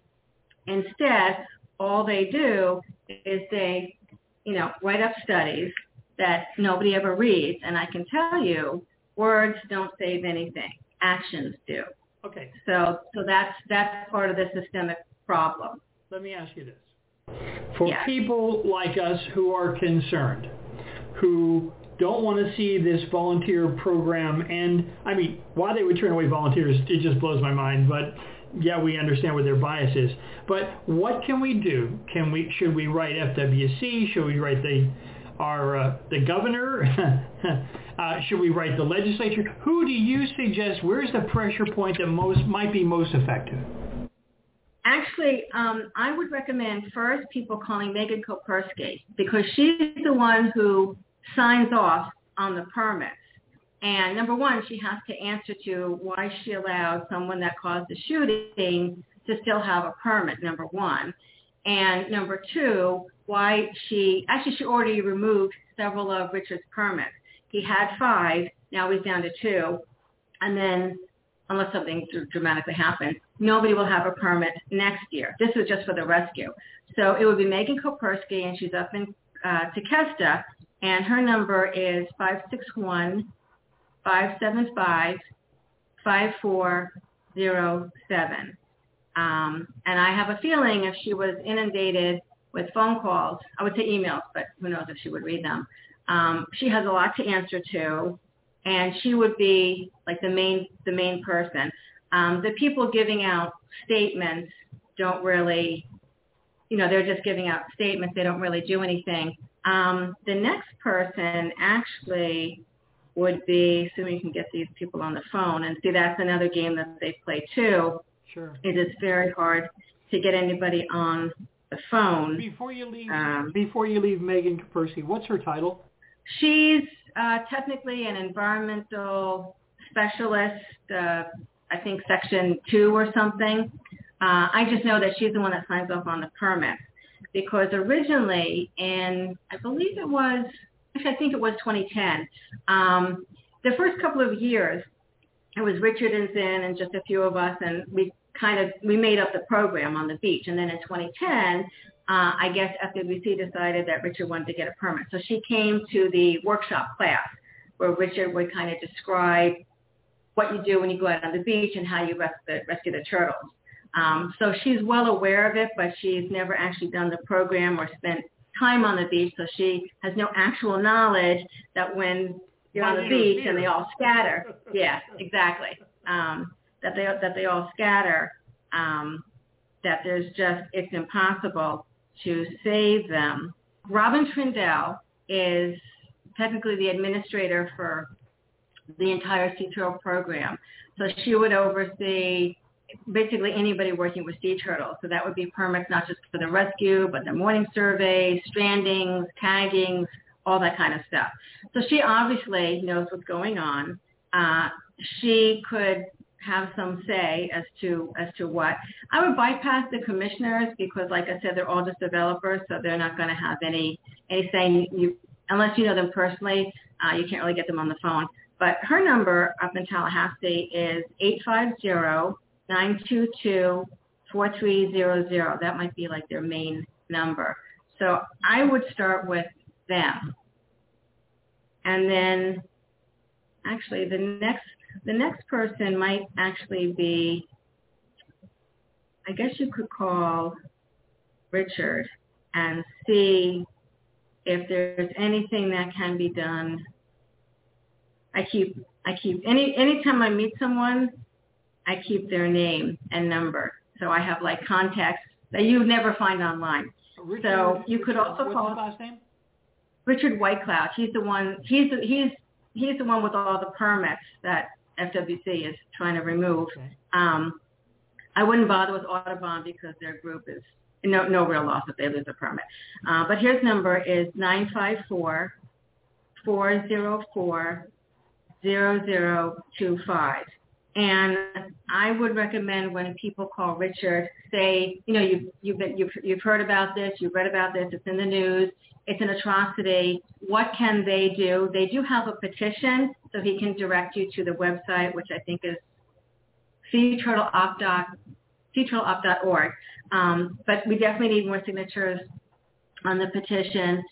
Instead, all they do is they, you know, write up studies that nobody ever reads. And I can tell you, words don't save anything. Actions do. Okay. So, so that's that's part of the systemic problem. Let me ask you this: For people like us who are concerned, who don't want to see this volunteer program and I mean, why they would turn away volunteers, it just blows my mind. But yeah, we understand what their bias is. But what can we do? Can we should we write FWC? Should we write the our uh, the governor? <laughs> uh, should we write the legislature? Who do you suggest? Where's the pressure point that most might be most effective? Actually, um, I would recommend first people calling Megan Koperski because she's the one who signs off on the permits. And number one, she has to answer to why she allowed someone that caused the shooting to still have a permit, number one. And number two, why she, actually she already removed several of Richard's permits. He had five, now he's down to two. And then, unless something dramatically happens, nobody will have a permit next year. This was just for the rescue. So it would be Megan Koperski, and she's up in uh, Tequesta, and her number is 561 575 5407. Um, and I have a feeling if she was inundated with phone calls, I would say emails, but who knows if she would read them. Um, she has a lot to answer to, and she would be like the main the main person. Um, the people giving out statements don't really, you know, they're just giving out statements. They don't really do anything. Um, the next person actually would be, assuming you can get these people on the phone, and see that's another game that they play too. Sure. It is very hard to get anybody on the phone. Before you leave, um, before you leave Megan Koperski, what's her title? She's uh, technically an environmental specialist. Uh, I think section two or something. Uh, I just know that she's the one that signs off on the permit because originally in, I believe it was actually I think it was 2010. Um, the first couple of years, it was Richard and Zinn and just a few of us, and we kind of we made up the program on the beach. And then in 2010, uh, I guess FWC decided that Richard wanted to get a permit, so she came to the workshop class where Richard would kind of describe what you do when you go out on the beach and how you the, rescue the turtles. Um, so she's well aware of it, but she's never actually done the program or spent time on the beach, so she has no actual knowledge that when you're on the beach and they all scatter, <laughs> yeah, exactly, um, that they that they all scatter, um, that there's just it's impossible to save them. Robin Trindell is technically the administrator for the entire Sea Turtle program. So she would oversee basically anybody working with sea turtles. So that would be permits not just for the rescue, but the morning surveys, strandings, taggings, all that kind of stuff. So she obviously knows what's going on. Uh, she could have some say as to as to what. I would bypass the commissioners because, like I said, they're all just developers, so they're not going to have any any say. You, unless you know them personally, uh, you can't really get them on the phone. But her number up in Tallahassee is eight five zero 922-4300. That might be like their main number. So I would start with them. And then actually the next the next person might actually be I guess you could call Richard and see if there's anything that can be done. I keep I keep any anytime I meet someone, I keep their name and number. So I have like contacts that you never find online. Richard, so you could also what's call his last name? Richard Whitecloud. He's the one. He's the, he's he's the one with all the permits that FWC is trying to remove. Okay. Um, I wouldn't bother with Audubon because their group is no no real loss if they lose a permit. Uh, but his number is nine five four four zero four zero zero two five. And I would recommend when people call Richard, say, you know, you've, you've, been, you've, you've heard about this, you've read about this, it's in the news, it's an atrocity. What can they do? They do have a petition, so he can direct you to the website, which I think is seaturtleopt.org. Um, but we definitely need more signatures on the petition,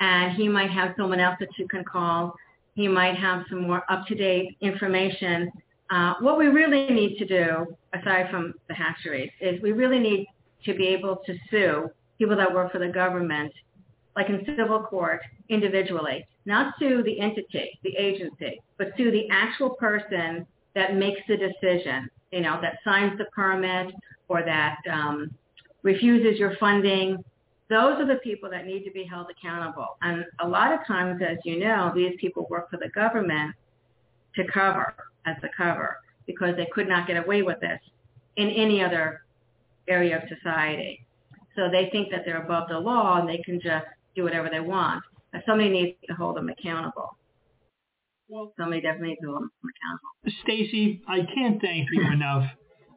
and he might have someone else that you can call. He might have some more up-to-date information uh, what we really need to do, aside from the hatcheries, is we really need to be able to sue people that work for the government, like in civil court, individually. Not sue the entity, the agency, but sue the actual person that makes the decision, you know, that signs the permit or that um, refuses your funding. Those are the people that need to be held accountable. And a lot of times, as you know, these people work for the government to cover as the cover because they could not get away with this in any other area of society. So they think that they're above the law and they can just do whatever they want. But somebody needs to hold them accountable. Well, somebody definitely needs to hold them accountable. Stacy, I can't thank you enough.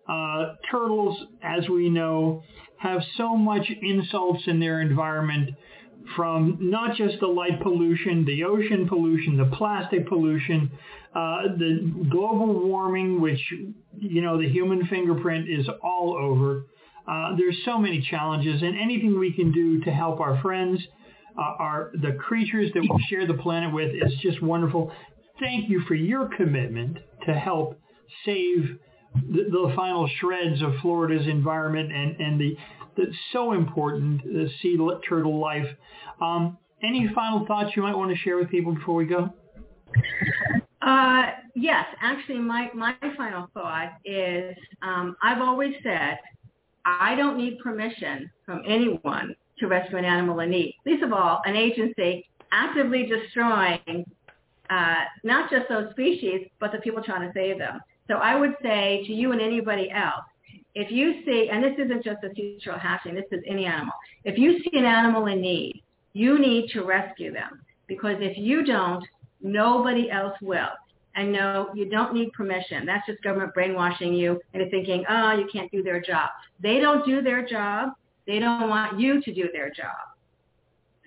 Uh, turtles, as we know, have so much insults in their environment from not just the light pollution, the ocean pollution, the plastic pollution, uh, the global warming, which, you know, the human fingerprint is all over. Uh, there's so many challenges, and anything we can do to help our friends, uh, our the creatures that we share the planet with is just wonderful. Thank you for your commitment to help save the, the final shreds of Florida's environment and, and the that's so important, the sea turtle life. Um, any final thoughts you might want to share with people before we go? Uh, yes, actually, my, my final thought is um, I've always said I don't need permission from anyone to rescue an animal in need. Least of all, an agency actively destroying uh, not just those species, but the people trying to save them. So I would say to you and anybody else, if you see, and this isn't just a turtle hatching, this is any animal. If you see an animal in need, you need to rescue them because if you don't, nobody else will. And no, you don't need permission. That's just government brainwashing you into thinking, oh, you can't do their job. They don't do their job. They don't want you to do their job.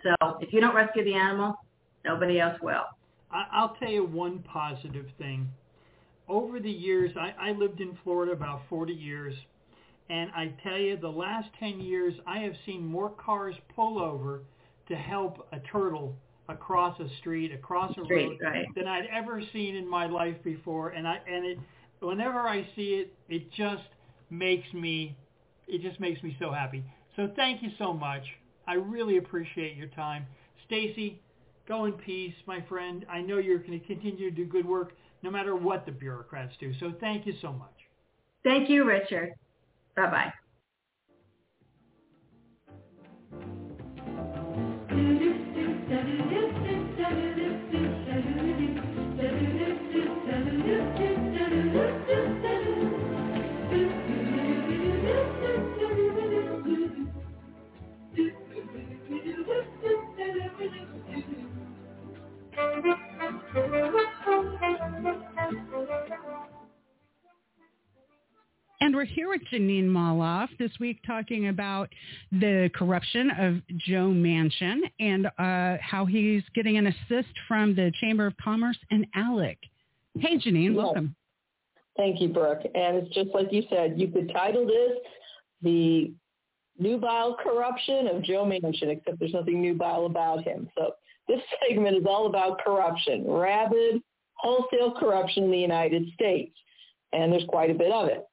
So if you don't rescue the animal, nobody else will. I'll tell you one positive thing. Over the years, I, I lived in Florida about 40 years, and I tell you, the last 10 years, I have seen more cars pull over to help a turtle across a street, across a Street, road right. than I'd ever seen in my life before. And I and it whenever I see it, it just makes me it just makes me so happy. So thank you so much. I really appreciate your time. Stacy, go in peace, my friend. I know you're going to continue to do good work no matter what the bureaucrats do. So thank you so much. Thank you, Richard. Bye-bye. do do do. And we're here with Janine Maloff this week talking about the corruption of Joe Manchin and uh, how he's getting an assist from the Chamber of Commerce and ALEC. Hey, Janine, welcome. Thank you, Brook. And it's just like you said, you could title this the nubile corruption of Joe Manchin, except there's nothing nubile about him. So this <laughs> segment is all about corruption, rabid, wholesale corruption in the United States. And there's quite a bit of it.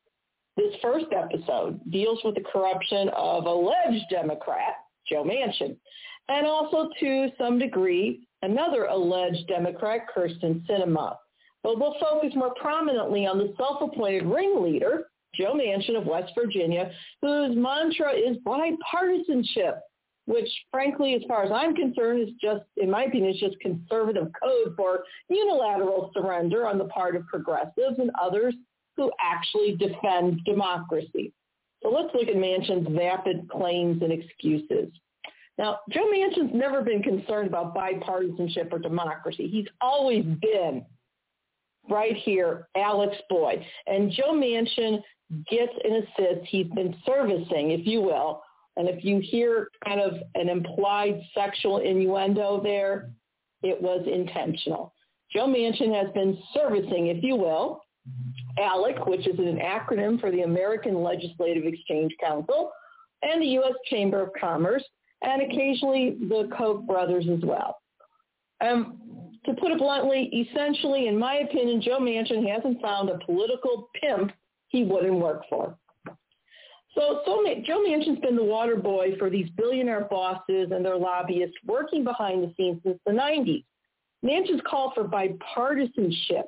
This first episode deals with the corruption of alleged Democrat, Joe Manchin, and also to some degree, another alleged Democrat, Kyrsten Sinema. But we'll focus more prominently on the self-appointed ringleader, Joe Manchin of West Virginia, whose mantra is bipartisanship, which frankly, as far as I'm concerned, is just, in my opinion, is just conservative code for unilateral surrender on the part of progressives and others who actually defend democracy. So let's look at Manchin's vapid claims and excuses. Now, Joe Manchin's never been concerned about bipartisanship or democracy. He's always been right here, Alex Boyd. And Joe Manchin gets an assist. He's been servicing, if you will. And if you hear kind of an implied sexual innuendo there, it was intentional. Joe Manchin has been servicing, if you will, ALEC, which is an acronym for the American Legislative Exchange Council, and the U.S. Chamber of Commerce, and occasionally the Koch brothers as well. Um, to put it bluntly, essentially, in my opinion, Joe Manchin hasn't found a political pimp he wouldn't work for. So, so Joe Manchin's been the water boy for these billionaire bosses and their lobbyists working behind the scenes since the 90s. Manchin's call for bipartisanship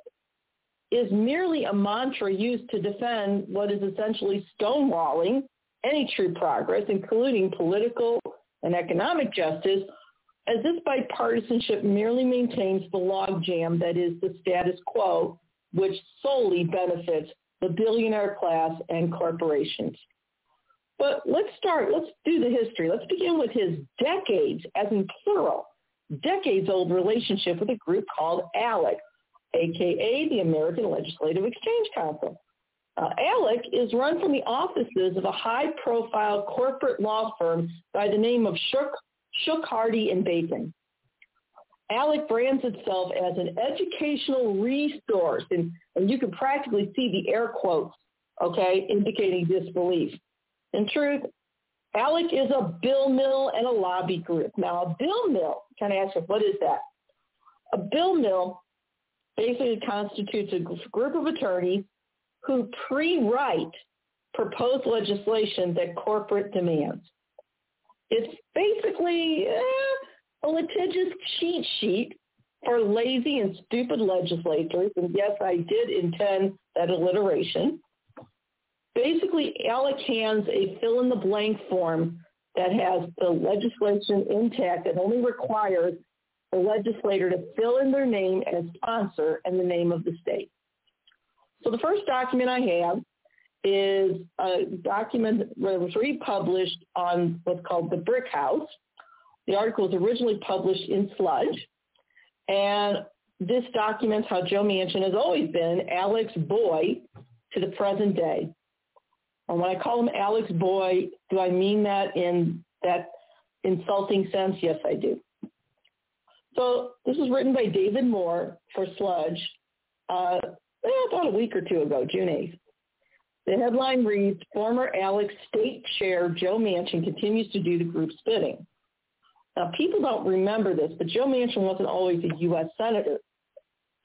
is merely a mantra used to defend what is essentially stonewalling any true progress, including political and economic justice, as this bipartisanship merely maintains the logjam that is the status quo, which solely benefits the billionaire class and corporations. But let's start, let's do the history. Let's begin with his decades, as in plural, decades-old relationship with a group called ALEC, aka the American Legislative Exchange Council. Uh, ALEC is run from the offices of a high-profile corporate law firm by the name of Shook, Shook Hardy and Bacon. ALEC brands itself as an educational resource, and, and you can practically see the air quotes, okay, indicating disbelief. In truth, ALEC is a bill mill and a lobby group. Now, a bill mill, kind of ask you, what is that? A bill mill basically constitutes a group of attorneys who pre-write proposed legislation that corporate demands. It's basically eh, a litigious cheat sheet for lazy and stupid legislators, and yes, I did intend that alliteration. Basically, ALEC hands a fill-in-the-blank form that has the legislation intact that only requires the legislator to fill in their name as sponsor and the name of the state. So the first document I have is a document that was republished on what's called the Brick House. The article was originally published in Sludge. And this documents how Joe Manchin has always been ALEC's Boy to the present day. And when I call him ALEC's Boy, do I mean that in that insulting sense? Yes, I do. So this was written by David Moore for Sludge uh, about a week or two ago, June 8th. The headline reads, former ALEC State Chair Joe Manchin continues to do the group's bidding. Now, people don't remember this, but Joe Manchin wasn't always a U.S. Senator.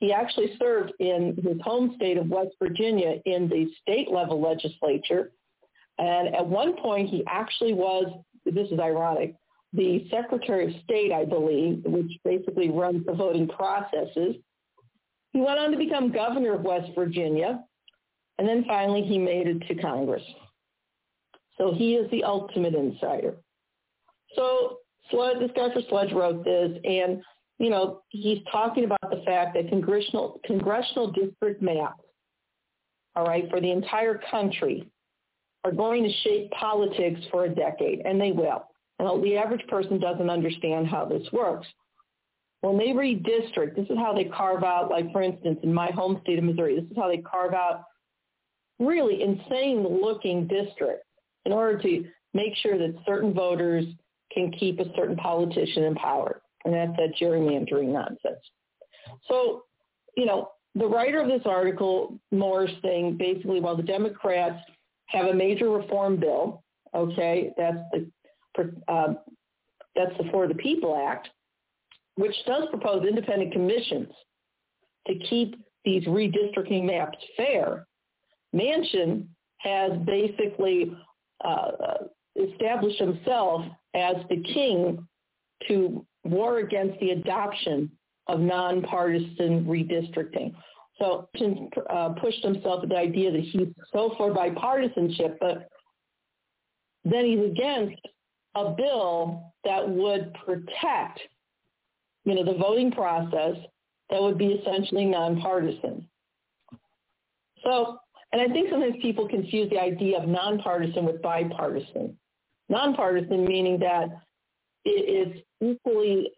He actually served in his home state of West Virginia in the state level legislature. And at one point, he actually was, this is ironic, the Secretary of State, I believe, which basically runs the voting processes. He went on to become governor of West Virginia. And then finally, he made it to Congress. So he is the ultimate insider. So Sludge, this guy for Sludge wrote this, and you know he's talking about the fact that congressional congressional district maps, all right, for the entire country, are going to shape politics for a decade, and they will. And the average person doesn't understand how this works. When they redistrict, this is how they carve out, like for instance, in my home state of Missouri, this is how they carve out really insane looking districts in order to make sure that certain voters can keep a certain politician in power. And that's that gerrymandering nonsense. So, you know, the writer of this article, Moore's thing, basically, while the Democrats have a major reform bill, okay, that's the uh, that's the For the People Act, which does propose independent commissions to keep these redistricting maps fair. Manchin has basically uh, established himself as the king to war against the adoption of nonpartisan redistricting. So uh, pushed himself with the idea that he's so for bipartisanship, but then he's against a bill that would protect, you know, the voting process that would be essentially nonpartisan. So and I think sometimes people confuse the idea of nonpartisan with bipartisan. Nonpartisan meaning that it is equally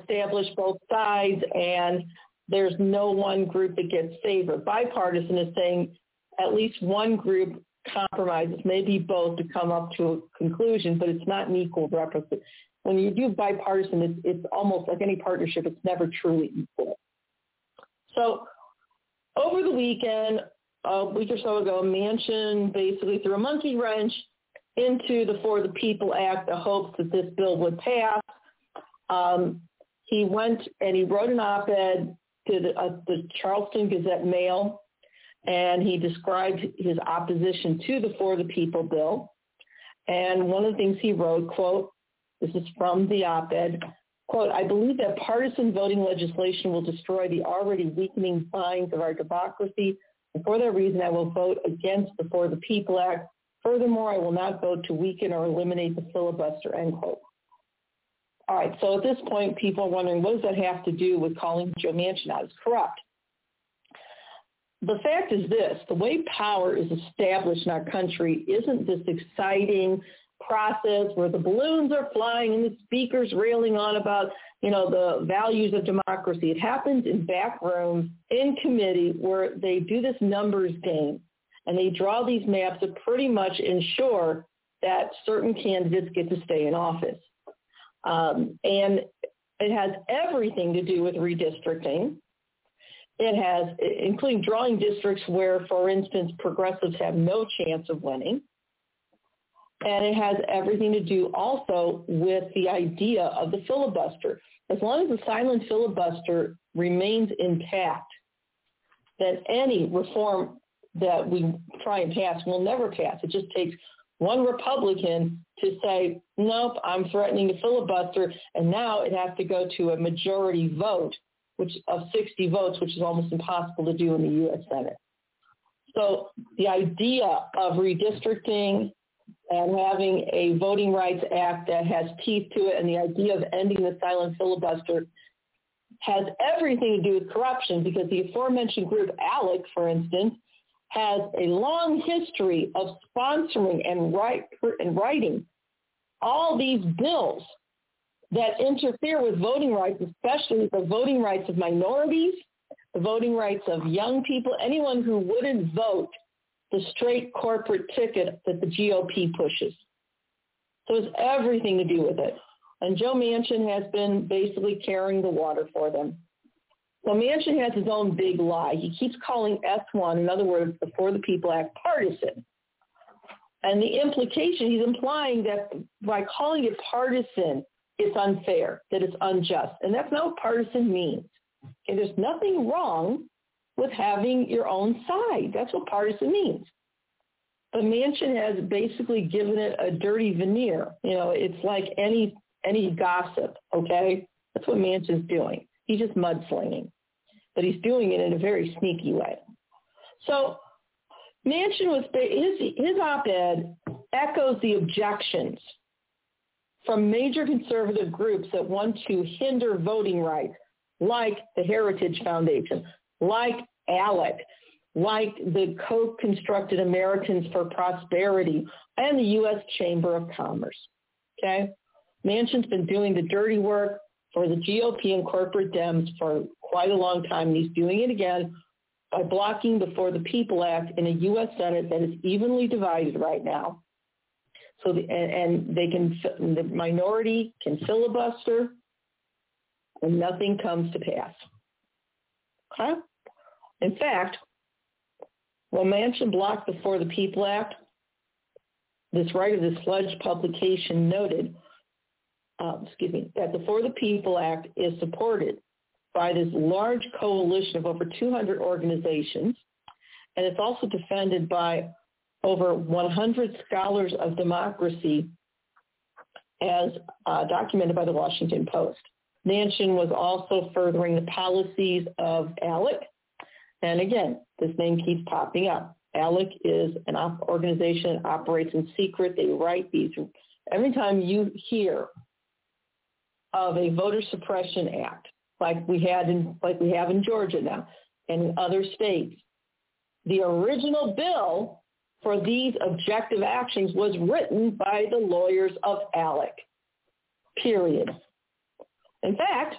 established both sides and there's no one group that gets favored. Bipartisan is saying at least one group compromises, maybe both to come up to a conclusion, but it's not an equal representation. When you do bipartisan, it's, it's almost like any partnership, it's never truly equal. So over the weekend, a week or so ago, Manchin basically threw a monkey wrench into the For the People Act, the hopes that this bill would pass. Um, he went and he wrote an op-ed to the, uh, the Charleston Gazette Mail, and he described his opposition to the For the People bill. And one of the things he wrote, quote, this is from the op-ed, quote, I believe that partisan voting legislation will destroy the already weakening binds of our democracy and for that reason, I will vote against the For the People Act. Furthermore, I will not vote to weaken or eliminate the filibuster, end quote. All right, so at this point, people are wondering, what does that have to do with calling Joe Manchin out as corrupt? The fact is this, the way power is established in our country isn't this exciting process where the balloons are flying and the speakers railing on about, you know, the values of democracy. It happens in back rooms in committee where they do this numbers game and they draw these maps to pretty much ensure that certain candidates get to stay in office. Um, and it has everything to do with redistricting. It has, including drawing districts where, for instance, progressives have no chance of winning. And it has everything to do also with the idea of the filibuster. As long as the silent filibuster remains intact, then any reform that we try and pass will never pass. It just takes one Republican to say, nope, I'm threatening to filibuster, and now it has to go to a majority vote, which of 60 votes, which is almost impossible to do in the U.S. Senate. So the idea of redistricting and having a Voting Rights Act that has teeth to it and the idea of ending the silent filibuster has everything to do with corruption because the aforementioned group, ALEC, for instance, has a long history of sponsoring and, write, and writing all these bills that interfere with voting rights, especially the voting rights of minorities, the voting rights of young people, anyone who wouldn't vote the straight corporate ticket that the GOP pushes. So it's everything to do with it. And Joe Manchin has been basically carrying the water for them. So Manchin has his own big lie. He keeps calling S1, in other words, the For the People Act, partisan. And the implication, he's implying that by calling it partisan, it's unfair, that it's unjust. And that's not what partisan means. Okay, there's nothing wrong with having your own side. That's what partisan means. But Manchin has basically given it a dirty veneer. You know, it's like any any gossip, okay? That's what Manchin's doing. He's just mudslinging. But he's doing it in a very sneaky way. So Manchin was his his op-ed echoes the objections from major conservative groups that want to hinder voting rights, like the Heritage Foundation, like ALEC, like the Koch-Constructed Americans for Prosperity, and the U.S. Chamber of Commerce. Okay? Manchin's been doing the dirty work for the GOP and corporate Dems for quite a long time, and he's doing it again by blocking the For the People Act in a U.S. Senate that is evenly divided right now. So, the, and, and they can, the minority can filibuster, and nothing comes to pass. Okay? In fact, when Manchin blocked the For the People Act, this writer of the Sludge publication noted, uh, excuse me, that the For the People Act is supported by this large coalition of over 200 organizations, and it's also defended by over 100 scholars of democracy as uh, documented by the Washington Post. Manchin was also furthering the policies of ALEC. And again, this name keeps popping up. ALEC is an op- organization that operates in secret. They write these. Every time you hear of a voter suppression act, like we had in like we have in Georgia now and in other states, the original bill for these objective actions was written by the lawyers of ALEC. Period. In fact,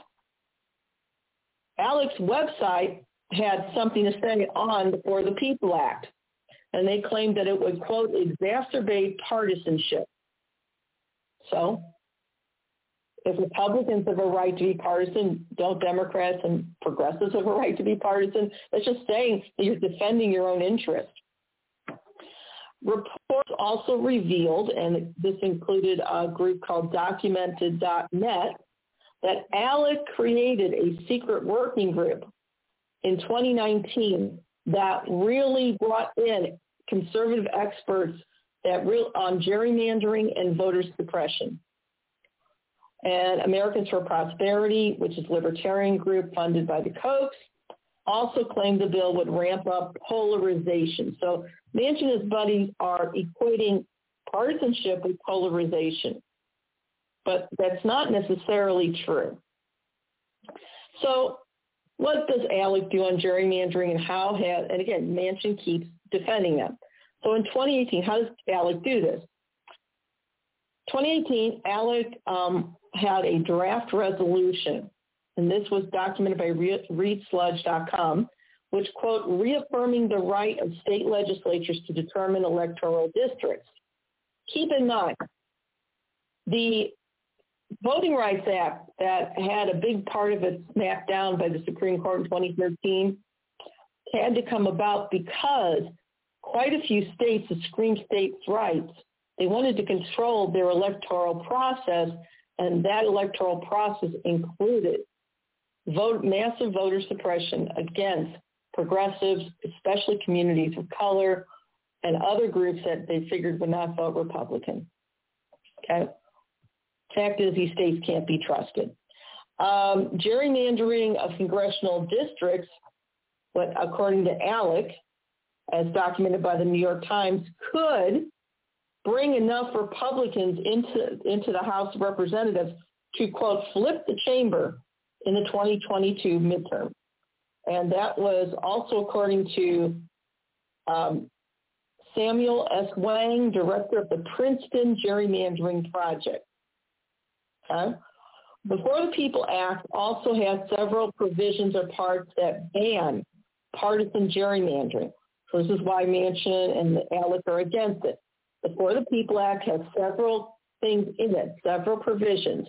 ALEC's website had something to say on the For the People Act, and they claimed that it would, quote, exacerbate partisanship. So if Republicans have a right to be partisan, don't Democrats and progressives have a right to be partisan? That's just saying that you're defending your own interest. Reports also revealed, and this included a group called Documented.net, that ALEC created a secret working group in 2019 that really brought in conservative experts that real on gerrymandering and voter suppression. And Americans for Prosperity, which is a libertarian group funded by the Kochs, also claimed the bill would ramp up polarization. So Manchin and his buddies are equating partisanship with polarization. But that's not necessarily true. So what does ALEC do on gerrymandering and how has, and again, Manchin keeps defending them. So in 2018, how does ALEC do this? 2018, ALEC um, had a draft resolution, and this was documented by readsludge.com, which, quote, reaffirming the right of state legislatures to determine electoral districts. Keep in mind, the Voting Rights Act that had a big part of it smacked down by the Supreme Court in 2013 had to come about because quite a few states that screamed states' rights, they wanted to control their electoral process, and that electoral process included vote, massive voter suppression against progressives, especially communities of color, and other groups that they figured would not vote Republican. Okay. Fact is, these states can't be trusted. Um, gerrymandering of congressional districts, what according to ALEC, as documented by the New York Times, could bring enough Republicans into into the House of Representatives to quote flip the chamber in the 2022 midterm. And that was also according to um, Samuel S. Wang, director of the Princeton Gerrymandering Project. Okay? The For the People Act also has several provisions or parts that ban partisan gerrymandering. So this is why Manchin and ALEC are against it. The For the People Act has several things in it, several provisions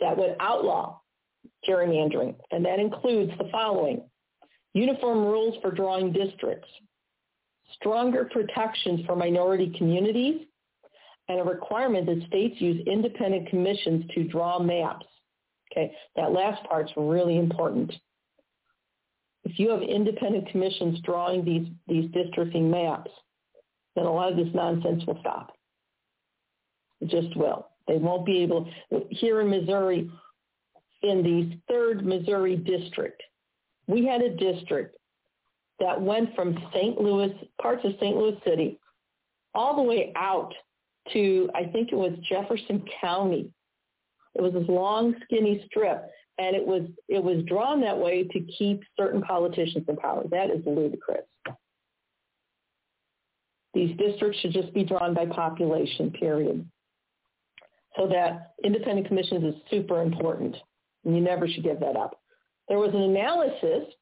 that would outlaw gerrymandering, and that includes the following. Uniform rules for drawing districts, stronger protections for minority communities, and a requirement that states use independent commissions to draw maps. Okay, that last part's really important. If you have independent commissions drawing these, these districting maps, then a lot of this nonsense will stop. It just will. They won't be able, here in Missouri, in the third Missouri district, we had a district that went from St. Louis, parts of St. Louis City, all the way out to, I think it was Jefferson County. It was this long, skinny strip, and it was it was drawn that way to keep certain politicians in power. That is ludicrous. These districts should just be drawn by population, period. So that independent commissions is super important, and you never should give that up. There was an analysis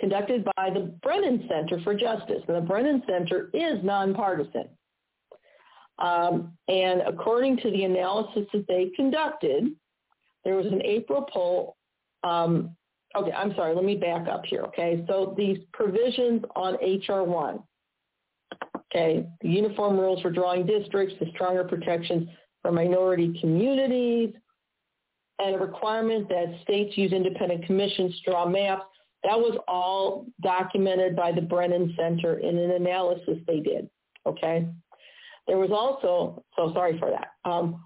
conducted by the Brennan Center for Justice, and the Brennan Center is nonpartisan. Um, and according to the analysis that they conducted, there was an April poll. Um, okay, I'm sorry, let me back up here, okay? So these provisions on HR 1, okay, the uniform rules for drawing districts, the stronger protections for minority communities, and a requirement that states use independent commissions to draw maps. That was all documented by the Brennan Center in an analysis they did, okay? There was also, so sorry for that. Um,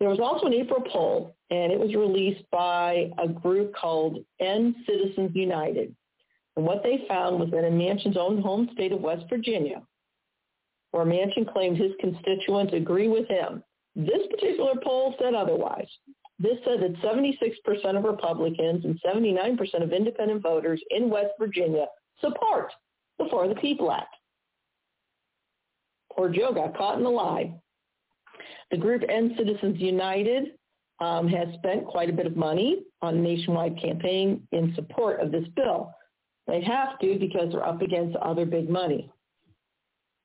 there was also an April poll, and it was released by a group called End Citizens United. And what they found was that in Manchin's own home state of West Virginia, where Manchin claimed his constituents agree with him, this particular poll said otherwise. This said that 76% of Republicans and 79% of independent voters in West Virginia support the For the People Act. Poor Joe got caught in the lie. The group End Citizens United um, has spent quite a bit of money on a nationwide campaign in support of this bill. They have to because they're up against other big money.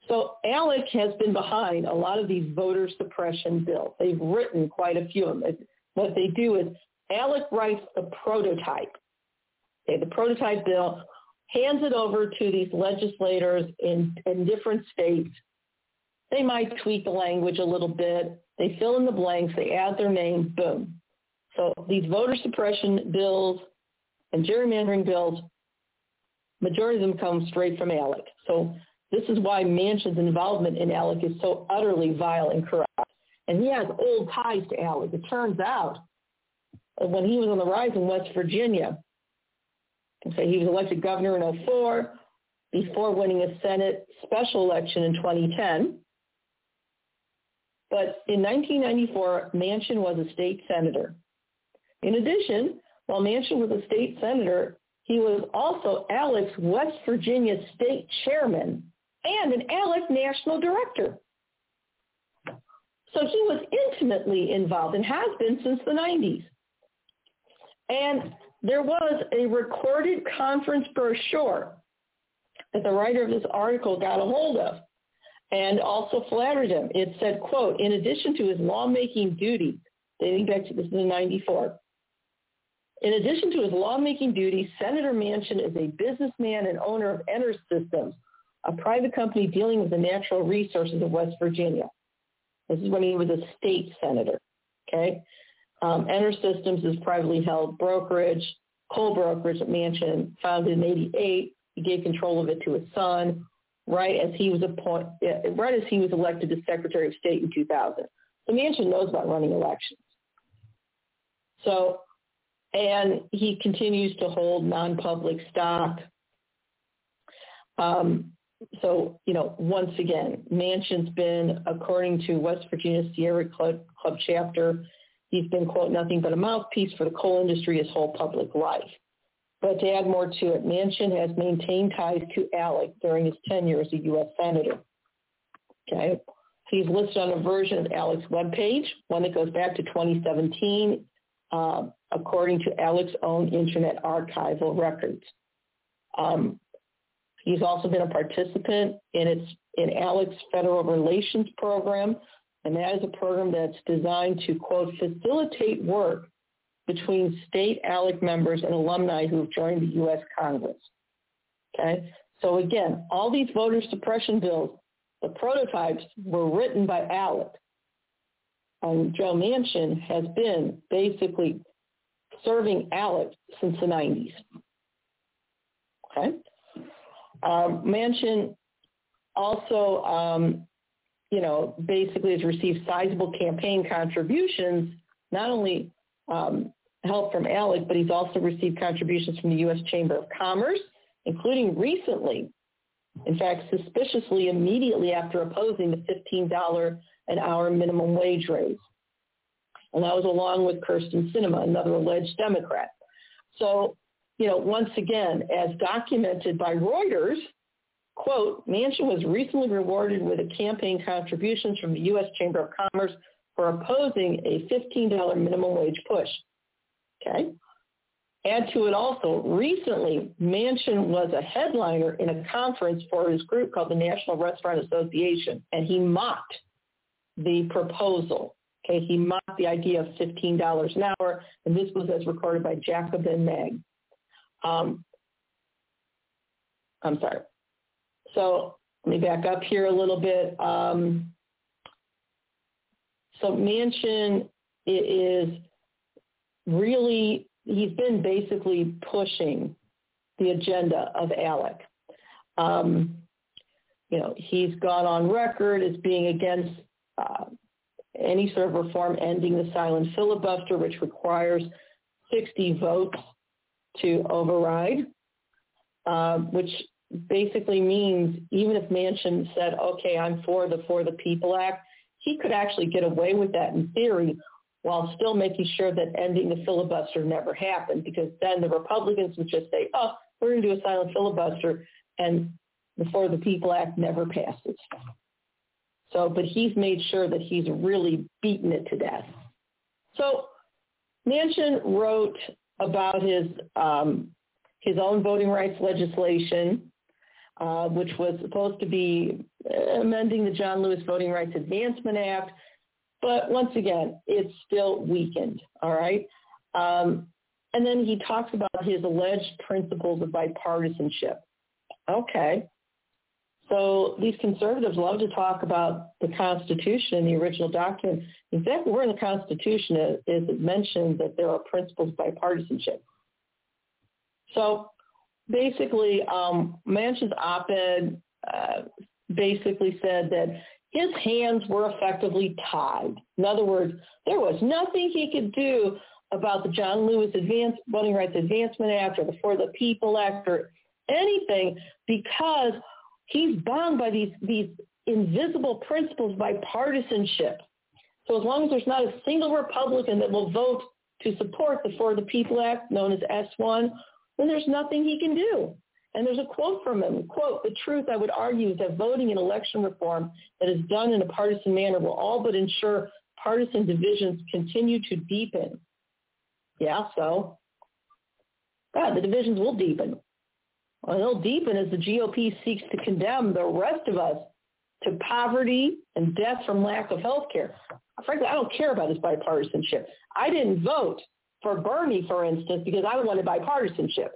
So ALEC has been behind a lot of these voter suppression bills. They've written quite a few of them. What they do is ALEC writes a prototype. Okay, the prototype bill hands it over to these legislators in, in different states. They might tweak the language a little bit. They fill in the blanks. They add their name. Boom. So these voter suppression bills and gerrymandering bills, majority of them come straight from ALEC. So this is why Manchin's involvement in ALEC is so utterly vile and corrupt. And he has old ties to ALEC. It turns out when he was on the rise in West Virginia, say he was elected governor in 04 before winning a Senate special election in 2010. But in 1994, Manchin was a state senator. In addition, while Manchin was a state senator, he was also ALEC's West Virginia state chairman and an ALEC national director. So he was intimately involved and has been since the 90s. And there was a recorded conference brochure that the writer of this article got a hold of and also flattered him. It said, quote, in addition to his lawmaking duties, dating back to this is in 94, in addition to his lawmaking duties, Senator Manchin is a businessman and owner of Enter Systems, a private company dealing with the natural resources of West Virginia. This is when he was a state senator. Okay. Um, EnerSystems is privately held brokerage, coal brokerage at Manchin, founded in 88. He gave control of it to his son right as he was appointed, right as he was elected as Secretary of State in 2000. So Manchin knows about running elections. So, and he continues to hold non-public stock. Um, so, you know, once again, Manchin's been, according to West Virginia Sierra Club, Club chapter, he's been, quote, nothing but a mouthpiece for the coal industry his whole public life. But to add more to it, Manchin has maintained ties to ALEC during his tenure as a U.S. Senator. Okay. He's listed on a version of ALEC's webpage, one that goes back to 2017, uh, according to ALEC's own Internet archival records. Um, He's also been a participant in its in ALEC's Federal Relations Program, and that is a program that's designed to, quote, facilitate work between state ALEC members and alumni who have joined the U.S. Congress. Okay? So again, all these voter suppression bills, the prototypes were written by Alec. And Joe Manchin has been basically serving Alec since the 90s. Okay. Um, Manchin also, um, you know, basically has received sizable campaign contributions, not only um, help from Alec, but he's also received contributions from the U.S. Chamber of Commerce, including recently, in fact, suspiciously immediately after opposing the $15 an hour minimum wage raise. And that was along with Kyrsten Sinema, another alleged Democrat. So, you know, once again, as documented by Reuters, quote, Manchin was recently rewarded with a campaign contributions from the U.S. Chamber of Commerce for opposing a $15 minimum wage push. Okay. Add to it also, recently, Manchin was a headliner in a conference for his group called the National Restaurant Association, and he mocked the proposal. Okay, he mocked the idea of $15 an hour, and this was as recorded by Jacobin Mag. Um, I'm sorry. So let me back up here a little bit. Um, so Manchin is really, he's been basically pushing the agenda of ALEC. Um, you know, he's gone on record as being against uh, any sort of reform ending the silent filibuster, which requires 60 votes to override, uh, which basically means even if Manchin said, okay, I'm for the For the People Act, he could actually get away with that in theory while still making sure that ending the filibuster never happened because then the Republicans would just say, oh, we're going to do a silent filibuster and the For the People Act never passes. So, but he's made sure that he's really beaten it to death. So Manchin wrote about his um, his own voting rights legislation, uh, which was supposed to be amending the John Lewis Voting Rights Advancement Act, but once again, it's still weakened. All right. Um, and then he talks about his alleged principles of bipartisanship. Okay. So these conservatives love to talk about the Constitution, and the original document. Exactly where in the Constitution is, is it mentioned that there are principles of bipartisanship. So basically, um, Manchin's op-ed uh, basically said that his hands were effectively tied. In other words, there was nothing he could do about the John Lewis Advance, Voting Rights Advancement Act or the For the People Act or anything because he's bound by these, these invisible principles by partisanship. So as long as there's not a single Republican that will vote to support the For the People Act, known as S1, then there's nothing he can do. And there's a quote from him, quote, the truth I would argue is that voting in election reform that is done in a partisan manner will all but ensure partisan divisions continue to deepen. Yeah, so, yeah, the divisions will deepen. Well, they'll deepen as the GOP seeks to condemn the rest of us to poverty and death from lack of health care. Frankly, I don't care about this bipartisanship. I didn't vote for Bernie, for instance, because I wanted bipartisanship.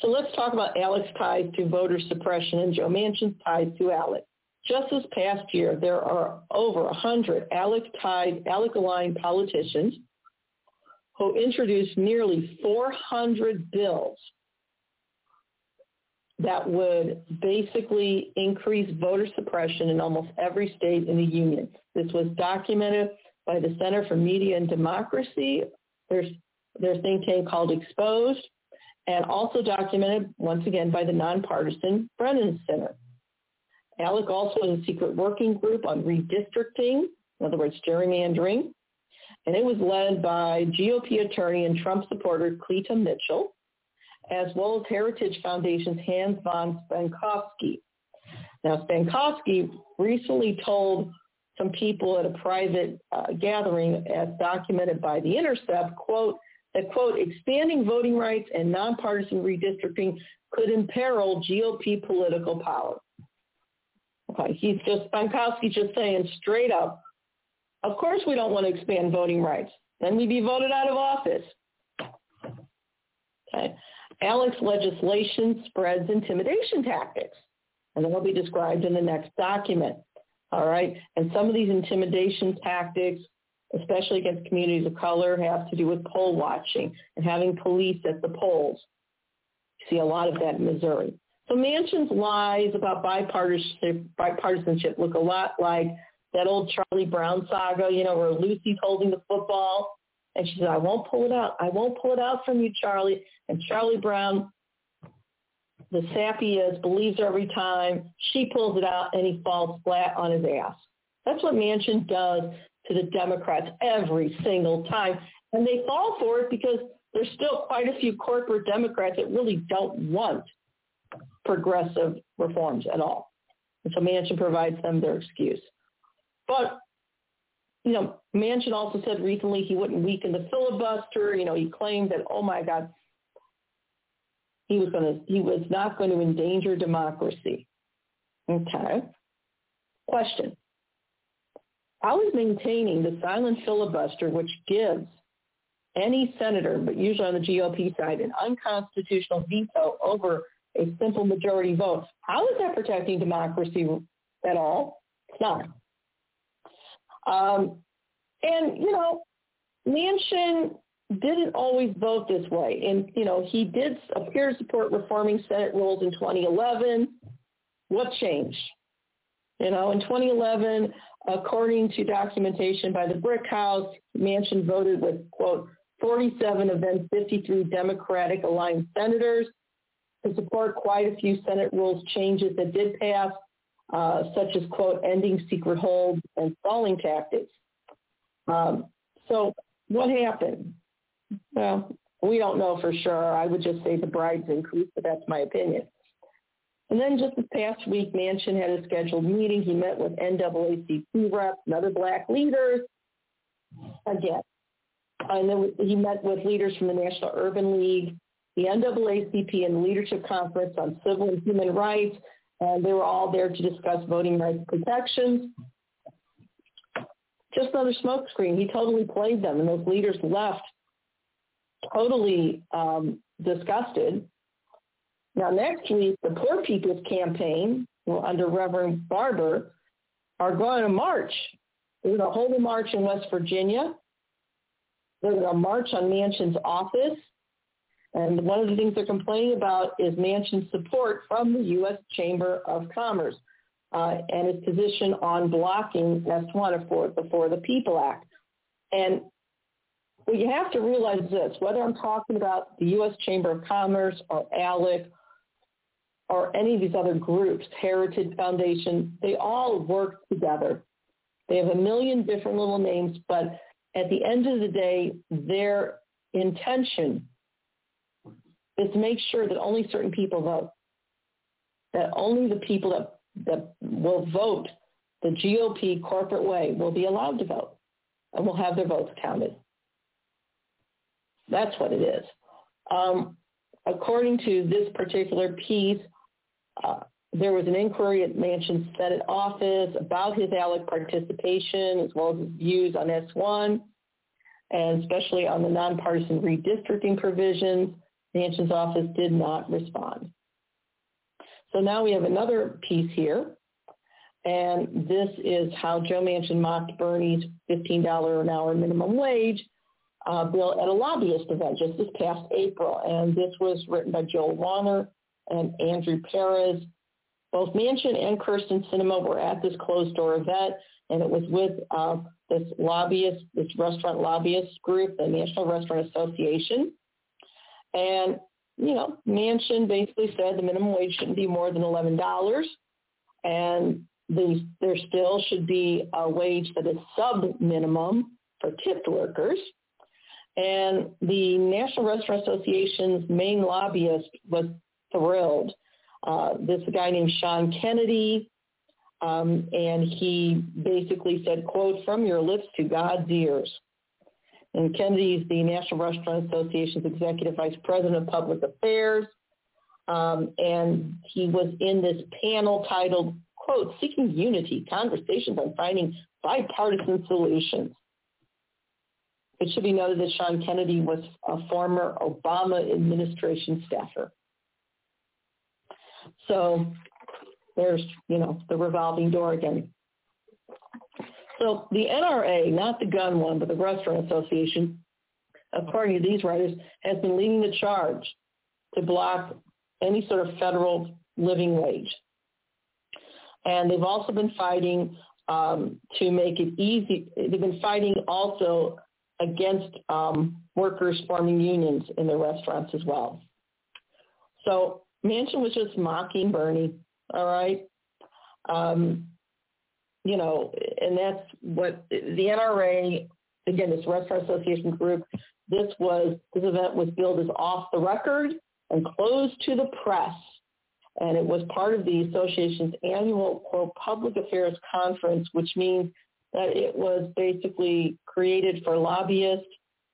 So let's talk about ALEC's ties to voter suppression and Joe Manchin's ties to Alex. Just this past year, there are over 100 ALEC-tied, ALEC-aligned politicians who introduced nearly 400 bills that would basically increase voter suppression in almost every state in the union. This was documented by the Center for Media and Democracy, their, their think tank called Exposed, and also documented once again by the nonpartisan Brennan Center. ALEC also has a secret working group on redistricting, in other words, gerrymandering, and it was led by GOP attorney and Trump supporter Cleta Mitchell, as well as Heritage Foundation's Hans von Spakovsky. Now, Spakovsky recently told some people at a private uh, gathering, as documented by The Intercept, quote, that, quote, expanding voting rights and nonpartisan redistricting could imperil GOP political power. Okay, he's just, Spakovsky just saying straight up, of course we don't want to expand voting rights. Then we'd be voted out of office. Okay. ALEC's legislation spreads intimidation tactics. and they'll be described in the next document. All right, and some of these intimidation tactics, especially against communities of color, have to do with poll watching and having police at the polls. You see a lot of that in Missouri. So Manchin's lies about bipartisanship, bipartisanship look a lot like that old Charlie Brown saga, you know, where Lucy's holding the football and she said, I won't pull it out. I won't pull it out from you, Charlie. And Charlie Brown, the sappy is, believes every time. She pulls it out and he falls flat on his ass. That's what Manchin does to the Democrats every single time. And they fall for it because there's still quite a few corporate Democrats that really don't want progressive reforms at all. And so Manchin provides them their excuse. But, you know, Manchin also said recently he wouldn't weaken the filibuster. You know, he claimed that, oh my God, he was going to, he was not going to endanger democracy. Okay. Question. How is maintaining the silent filibuster, which gives any senator, but usually on the GOP side, an unconstitutional veto over a simple majority vote. How is that protecting democracy at all? It's not. Um, and, you know, Manchin didn't always vote this way. And, you know, he did appear to support reforming Senate rules in 2011. What changed? You know, in 2011, according to documentation by the Brick House, Manchin voted with, quote, 47 of then 53 Democratic aligned senators to support quite a few Senate rules changes that did pass, uh, such as, quote, ending secret holds and stalling tactics. Um, so what happened? Well, we don't know for sure. I would just say the bride's increased, but that's my opinion. And then just this past week, Manchin had a scheduled meeting. He met with NAACP reps and other black leaders. Again, and then he met with leaders from the National Urban League, the NAACP and the Leadership Conference on Civil and Human Rights, and they were all there to discuss voting rights protections. Just another smokescreen. He totally played them, and those leaders left totally um, disgusted. Now, next week, the Poor People's Campaign, under Reverend Barber, are going to march. They're going to hold a march in West Virginia. They're going to march on Manchin's office. And one of the things they're complaining about is Manchin's support from the U.S. Chamber of Commerce uh, and his position on blocking S1 for, before the People Act. And what you have to realize this, whether I'm talking about the U.S. Chamber of Commerce or ALEC or any of these other groups, Heritage Foundation, they all work together. They have a million different little names, but at the end of the day, their intention is to make sure that only certain people vote, that only the people that, that will vote the GOP corporate way will be allowed to vote and will have their votes counted. That's what it is. Um, according to this particular piece, uh, there was an inquiry at Manchin's Senate office about his ALEC participation as well as his views on S1 and especially on the nonpartisan redistricting provisions. Manchin's office did not respond. So now we have another piece here. And this is how Joe Manchin mocked Bernie's $15 an hour minimum wage uh, bill at a lobbyist event just this past April. And this was written by Joel Warner and Andrew Perez. Both Manchin and Kyrsten Sinema were at this closed door event, and it was with uh, this lobbyist, this restaurant lobbyist group, the National Restaurant Association. And, you know, Manchin basically said the minimum wage shouldn't be more than $11 and the, there still should be a wage that is sub-minimum for tipped workers. And the National Restaurant Association's main lobbyist was thrilled. Uh, this guy named Sean Kennedy, um, and he basically said, quote, from your lips to God's ears. And Kennedy is the National Restaurant Association's Executive Vice President of Public Affairs. Um, and he was in this panel titled, quote, Seeking Unity, Conversations on Finding Bipartisan Solutions. It should be noted that Sean Kennedy was a former Obama administration staffer. So there's, you know, the revolving door again. So the NRA, not the gun one, but the Restaurant Association, according to these writers, has been leading the charge to block any sort of federal living wage. And they've also been fighting um, to make it easy. They've been fighting also against um, workers forming unions in the restaurants as well. So Manchin was just mocking Bernie, all right? Um, you know, and that's what the NRA, again, this Restaurant Association group, this was, this event was billed as off the record and closed to the press. And it was part of the association's annual, quote, public affairs conference, which means that it was basically created for lobbyists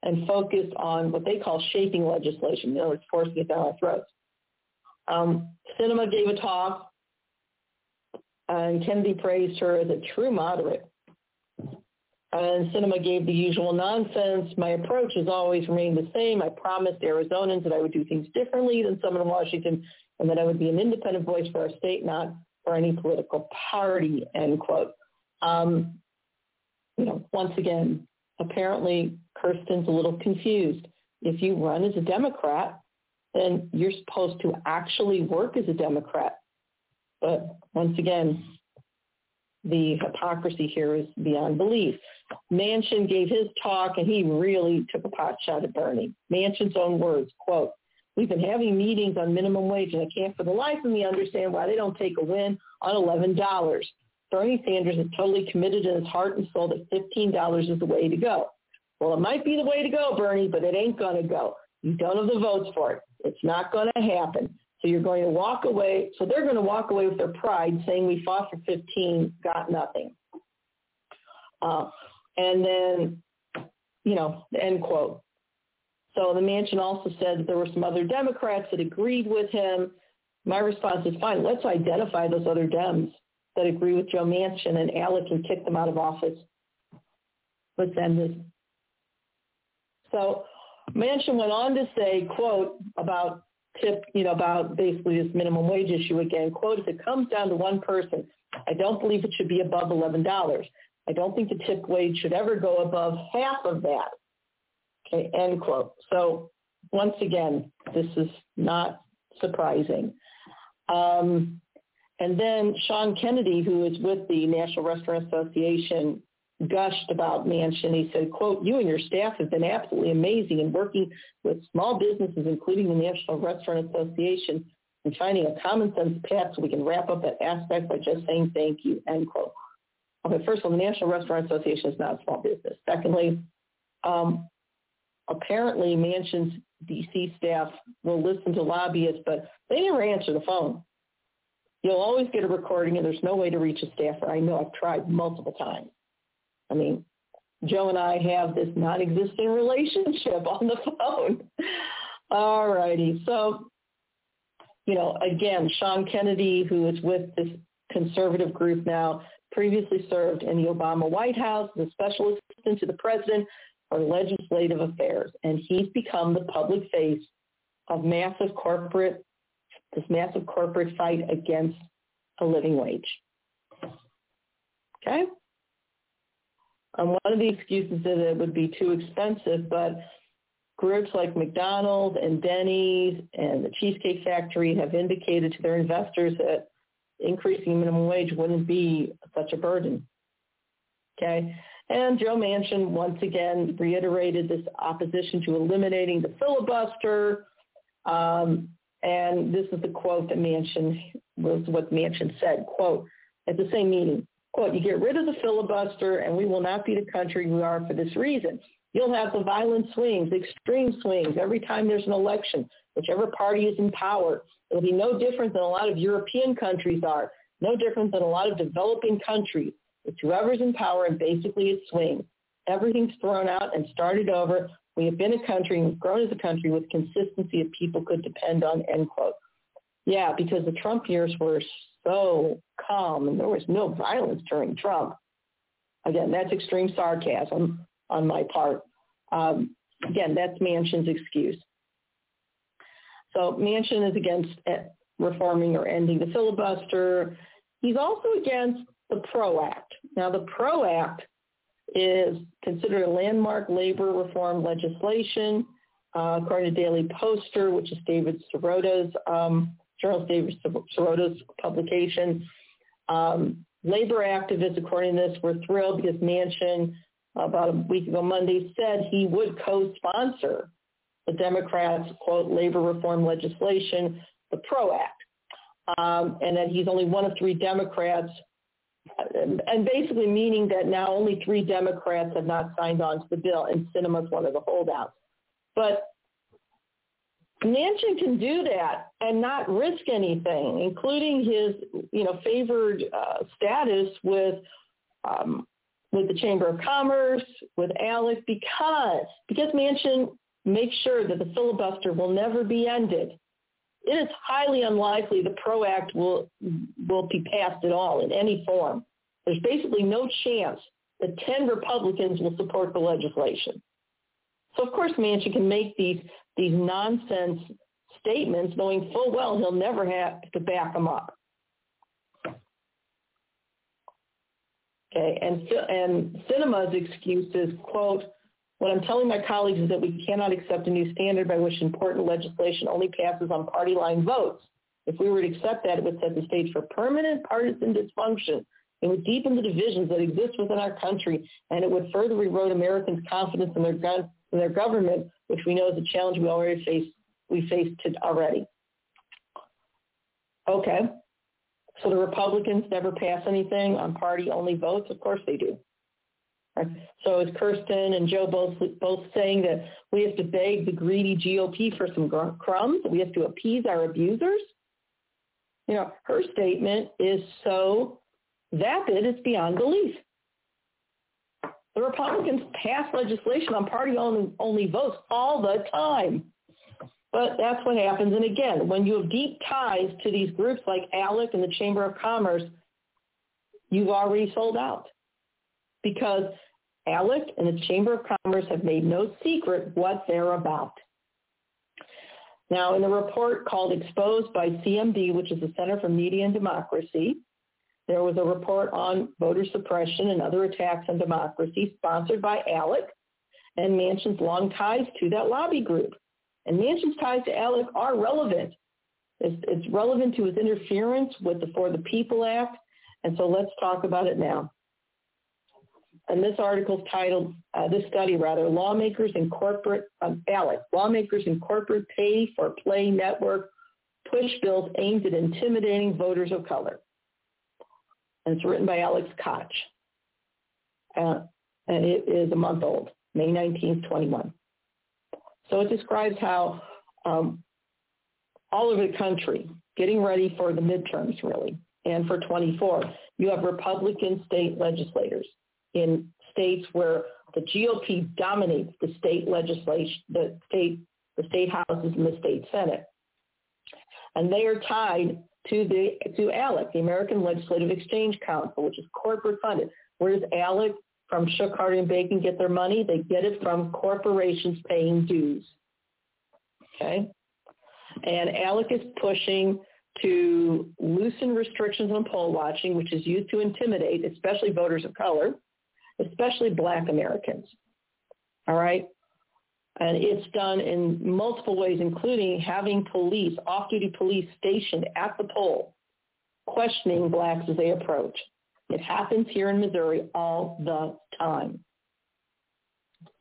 and focused on what they call shaping legislation. In other words, forcing it down our throats. Um, Sinema gave a talk, and Kennedy praised her as a true moderate. And Sinema gave the usual nonsense. My approach has always remained the same. I promised Arizonans that I would do things differently than someone in Washington and that I would be an independent voice for our state, not for any political party, end quote. Um, you know, once again, apparently Kyrsten's a little confused. If you run as a Democrat, then you're supposed to actually work as a Democrat. But once again, the hypocrisy here is beyond belief. Manchin gave his talk and he really took a pot shot at Bernie. Manchin's own words, quote, we've been having meetings on minimum wage and I can't for the life of me understand why they don't take a win on $11. Bernie Sanders is totally committed in his heart and soul that $15 is the way to go. Well, it might be the way to go, Bernie, but it ain't going to go. You don't have the votes for it. It's not going to happen. So you're going to walk away. So they're going to walk away with their pride saying we fought for 15, got nothing. Uh, and then, you know, the end quote. So the Manchin also said that there were some other Democrats that agreed with him. My response is fine. Let's identify those other Dems that agree with Joe Manchin and ALEC and kick them out of office. Let's end this. So Manchin went on to say, quote, about tip, you know, about basically this minimum wage issue again, quote, if it comes down to one person, I don't believe it should be above $11. I don't think the tip wage should ever go above half of that. Okay, end quote. So once again, this is not surprising. Um, and then Sean Kennedy, who is with the National Restaurant Association, gushed about Manchin. He said, quote, you and your staff have been absolutely amazing in working with small businesses, including the National Restaurant Association, and finding a common sense path so we can wrap up that aspect by just saying thank you, end quote. Okay, first of all, the National Restaurant Association is not a small business. Secondly, um, apparently Manchin's DC staff will listen to lobbyists, but they never answer the phone. You'll always get a recording, and there's no way to reach a staffer. I know I've tried multiple times. I mean, Joe and I have this non-existent relationship <laughs> on the phone. All righty. So, you know, again, Sean Kennedy, who is with this conservative group now, previously served in the Obama White House as a special assistant to the president for legislative affairs. And he's become the public face of massive corporate, this massive corporate fight against a living wage. Okay? Um, one of the excuses is that it would be too expensive, but groups like McDonald's and Denny's and the Cheesecake Factory have indicated to their investors that increasing minimum wage wouldn't be such a burden. Okay. And Joe Manchin once again reiterated this opposition to eliminating the filibuster. Um, and this is the quote that Manchin was what Manchin said, quote, at the same meeting, quote, you get rid of the filibuster and we will not be the country we are for this reason. You'll have the violent swings, the extreme swings every time there's an election, whichever party is in power. It'll be no different than a lot of European countries are, no different than a lot of developing countries. It's whoever's in power and basically it swings. Everything's thrown out and started over. We have been a country and we've grown as a country with consistency that people could depend on, end quote. Yeah, because the Trump years were so calm and there was no violence during Trump. Again, that's extreme sarcasm on my part. Um, again, that's Manchin's excuse. So Manchin is against, eh, reforming or ending the filibuster. He's also against the PRO Act. Now, the PRO Act is considered a landmark labor reform legislation, uh, according to Daily Poster, which is David Sirota's, um, Charles David Sirota's publication. Um, labor activists, according to this, were thrilled because Manchin, about a week ago Monday, said he would co-sponsor the Democrats' quote labor reform legislation, the PRO Act, um, and that he's only one of three Democrats, and basically meaning that now only three Democrats have not signed on to the bill, and Sinema's one of the holdouts. But Manchin can do that and not risk anything, including his, you know, favored uh, status with um, with the Chamber of Commerce, with ALEC, because because Manchin makes sure that the filibuster will never be ended. It is highly unlikely the PRO Act will will be passed at all in any form. There's basically no chance that 10 Republicans will support the legislation. So of course Manchin can make these these nonsense statements knowing full well he'll never have to back them up. Okay, and and Sinema's excuse is, quote, what I'm telling my colleagues is that we cannot accept a new standard by which important legislation only passes on party line votes. If we were to accept that, it would set the stage for permanent partisan dysfunction. It would deepen the divisions that exist within our country, and it would further erode Americans' confidence in their, their government, which we know is a challenge we already face we faced it already. Okay, so the Republicans never pass anything on party-only votes? Of course they do. So is Kyrsten and Joe both both saying that we have to beg the greedy GOP for some crumbs? We have to appease our abusers? You know, her statement is so vapid it's beyond belief. The Republicans pass legislation on party-only only votes all the time. But that's what happens. And again, when you have deep ties to these groups like ALEC and the Chamber of Commerce, you've already sold out. Because ALEC and the Chamber of Commerce have made no secret what they're about. Now, in the report called Exposed by CMD, which is the Center for Media and Democracy, there was a report on voter suppression and other attacks on democracy sponsored by ALEC and Manchin's long ties to that lobby group. And Manchin's ties to ALEC are relevant. It's, it's relevant to his interference with the For the People Act. And so let's talk about it now. And this article is titled, uh, this study rather, Lawmakers and Corporate, um, ALEC, Lawmakers and Corporate Pay for Play Network Push Bills Aimed at Intimidating Voters of Color. And it's written by Alex Kotch. Uh, and it is a month old, May 19th, 21. So it describes how um, all over the country, getting ready for the midterms really, and for 24, you have Republican state legislators in states where the GOP dominates the state legislation, the state, the state houses and the state senate. And they are tied to the to ALEC, the American Legislative Exchange Council, which is corporate funded. Where does ALEC from Shook, Hardy, and Bacon get their money? They get it from corporations paying dues. Okay? And ALEC is pushing to loosen restrictions on poll watching, which is used to intimidate, especially voters of color, especially black Americans. All right? And it's done in multiple ways, including having police, off-duty police stationed at the poll, questioning blacks as they approach. It happens here in Missouri all the time.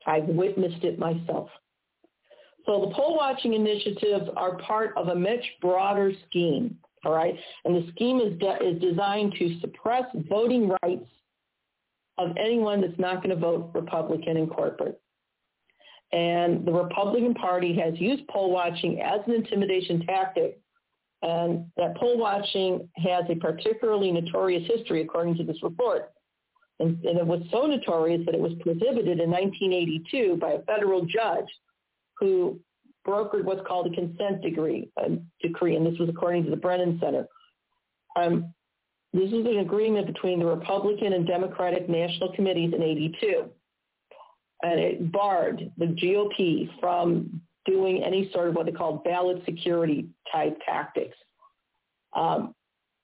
I've witnessed it myself. So the poll watching initiatives are part of a much broader scheme, all right? And the scheme is, de- is designed to suppress voting rights of anyone that's not going to vote Republican in corporate. And the Republican Party has used poll watching as an intimidation tactic and that poll watching has a particularly notorious history, according to this report. And, and, it was so notorious that it was prohibited in 1982 by a federal judge who brokered what's called a consent decree, a decree and this was according to the Brennan Center. Um, this was an agreement between the Republican and Democratic National Committees in 82. And it barred the GOP from doing any sort of what they call ballot security type tactics. Um,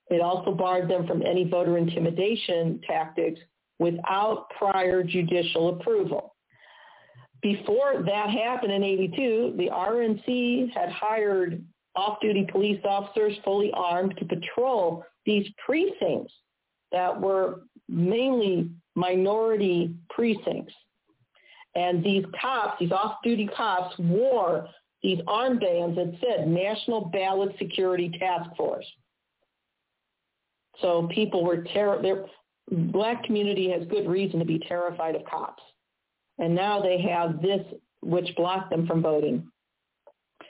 it also barred them from any voter intimidation tactics without prior judicial approval. Before that happened in 82, the RNC had hired off-duty police officers fully armed to patrol these precincts that were mainly minority precincts. And these cops, these off-duty cops, wore these armbands that said National Ballot Security Task Force. So people were. Their black community has good reason to be terrified of cops, and now they have this, which blocked them from voting.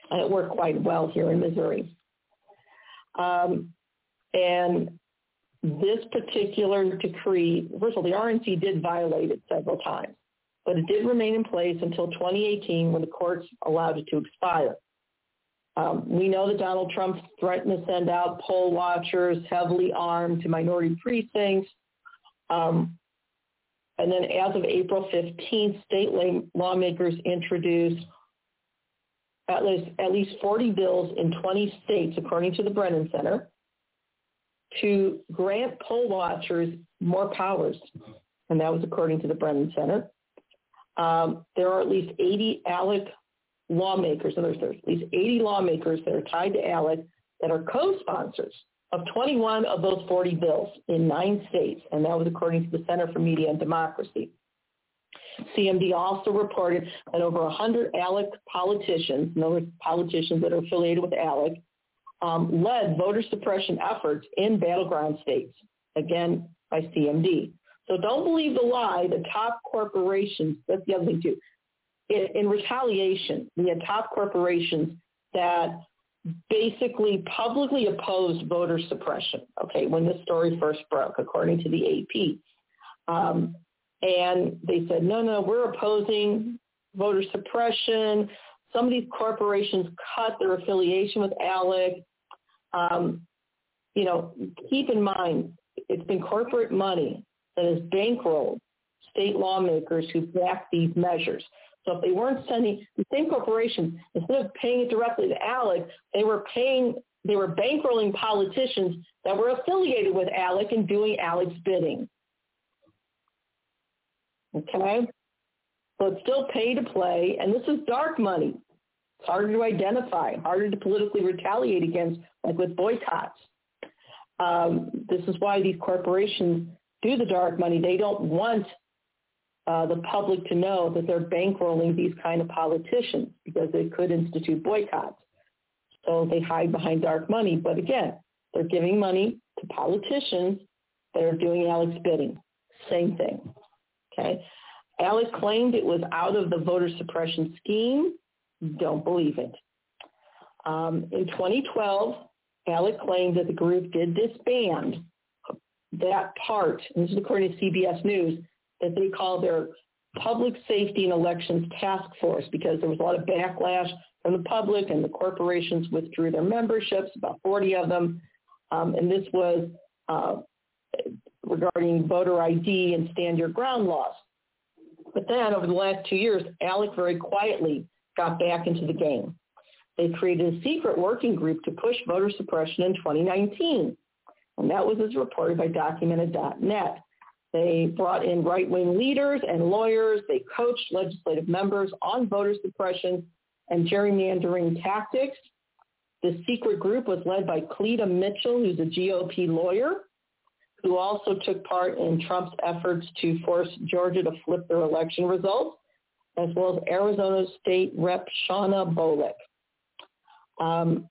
And it worked quite well here in Missouri. Um, and this particular decree, first of all, the RNC did violate it several times, but it did remain in place until 2018 when the courts allowed it to expire. Um, we know that Donald Trump threatened to send out poll watchers heavily armed to minority precincts. Um, and then as of April 15th, state lawmakers introduced at least, at least 40 bills in 20 states, according to the Brennan Center, to grant poll watchers more powers. And that was according to the Brennan Center. Um, there are at least 80 ALEC lawmakers, and there's, there's at least 80 lawmakers that are tied to ALEC that are co-sponsors of 21 of those 40 bills in nine states, and that was according to the Center for Media and Democracy. CMD also reported that over 100 ALEC politicians, in other words, politicians that are affiliated with ALEC, um, led voter suppression efforts in battleground states, again by CMD. So don't believe the lie The top corporations, that's the other thing too, in, in retaliation, we had top corporations that basically publicly opposed voter suppression, okay, when this story first broke, according to the AP. Um, and they said, no, no, we're opposing voter suppression. Some of these corporations cut their affiliation with ALEC. Um, you know, keep in mind, it's been corporate money that has bankrolled state lawmakers who back these measures. So if they weren't sending the same corporations, instead of paying it directly to ALEC, they were paying, they were bankrolling politicians that were affiliated with ALEC and doing ALEC's bidding. Okay? So it's still pay to play, and this is dark money. It's harder to identify, harder to politically retaliate against, like with boycotts. Um, this is why these corporations do the dark money. They don't want uh, the public to know that they're bankrolling these kind of politicians because they could institute boycotts. So they hide behind dark money. But again, they're giving money to politicians that are doing ALEC's bidding. Same thing. Okay. ALEC claimed it was out of the voter suppression scheme. Don't believe it. Um, in 2012, ALEC claimed that the group did disband that part, and this is according to CBS News, that they call their Public Safety and Elections Task Force because there was a lot of backlash from the public and the corporations withdrew their memberships, about 40 of them. Um, and this was uh, regarding voter ID and stand your ground laws. But then over the last two years, ALEC very quietly got back into the game. They created a secret working group to push voter suppression in 2019. And that was as reported by Documented.net. They brought in right-wing leaders and lawyers. They coached legislative members on voter suppression and gerrymandering tactics. The secret group was led by Cleta Mitchell, who's a GOP lawyer, who also took part in Trump's efforts to force Georgia to flip their election results, as well as Arizona State Rep. Shawnna Bolick. Um,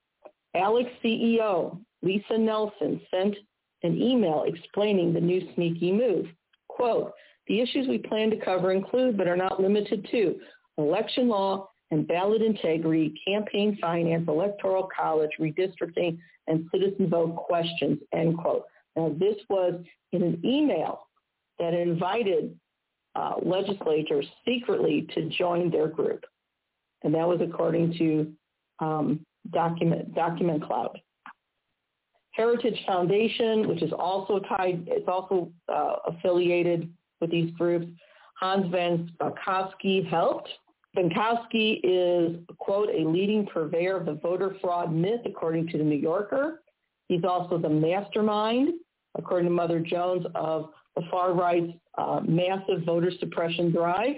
ALEC CEO Lisa Nelson sent an email explaining the new sneaky move. Quote, the issues we plan to cover include but are not limited to election law and ballot integrity, campaign finance, electoral college, redistricting, and citizen vote questions, end quote. Now this was in an email that invited uh, legislators secretly to join their group. And that was according to um, document, document cloud. Heritage Foundation, which is also tied, it's also uh, affiliated with these groups. Hans Van Spakovsky helped. Spakovsky is, quote, a leading purveyor of the voter fraud myth, according to the New Yorker. He's also the mastermind, according to Mother Jones, of the far right's uh, massive voter suppression drive.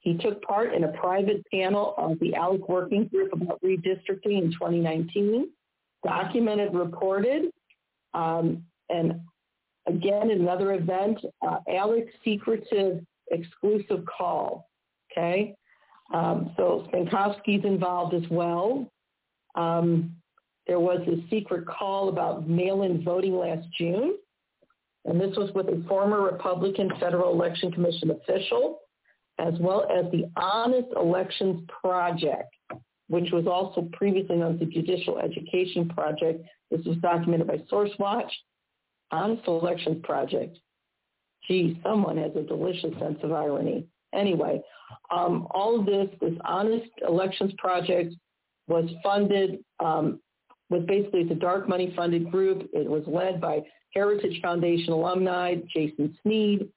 He took part in a private panel of the ALEC Working Group about redistricting in 2019, documented, reported, um, and again, another event, uh, ALEC secretive exclusive call. Okay, um, so Spakovsky's involved as well. Um, there was a secret call about mail-in voting last June, and this was with a former Republican Federal Election Commission official as well as the Honest Elections Project, which was also previously known as the Judicial Education Project. This was documented by SourceWatch. Honest Elections Project. Gee, someone has a delicious sense of irony. Anyway, um, all of this, this Honest Elections Project was funded, um, was basically a dark money funded group. It was led by Heritage Foundation alumni Jason Snead.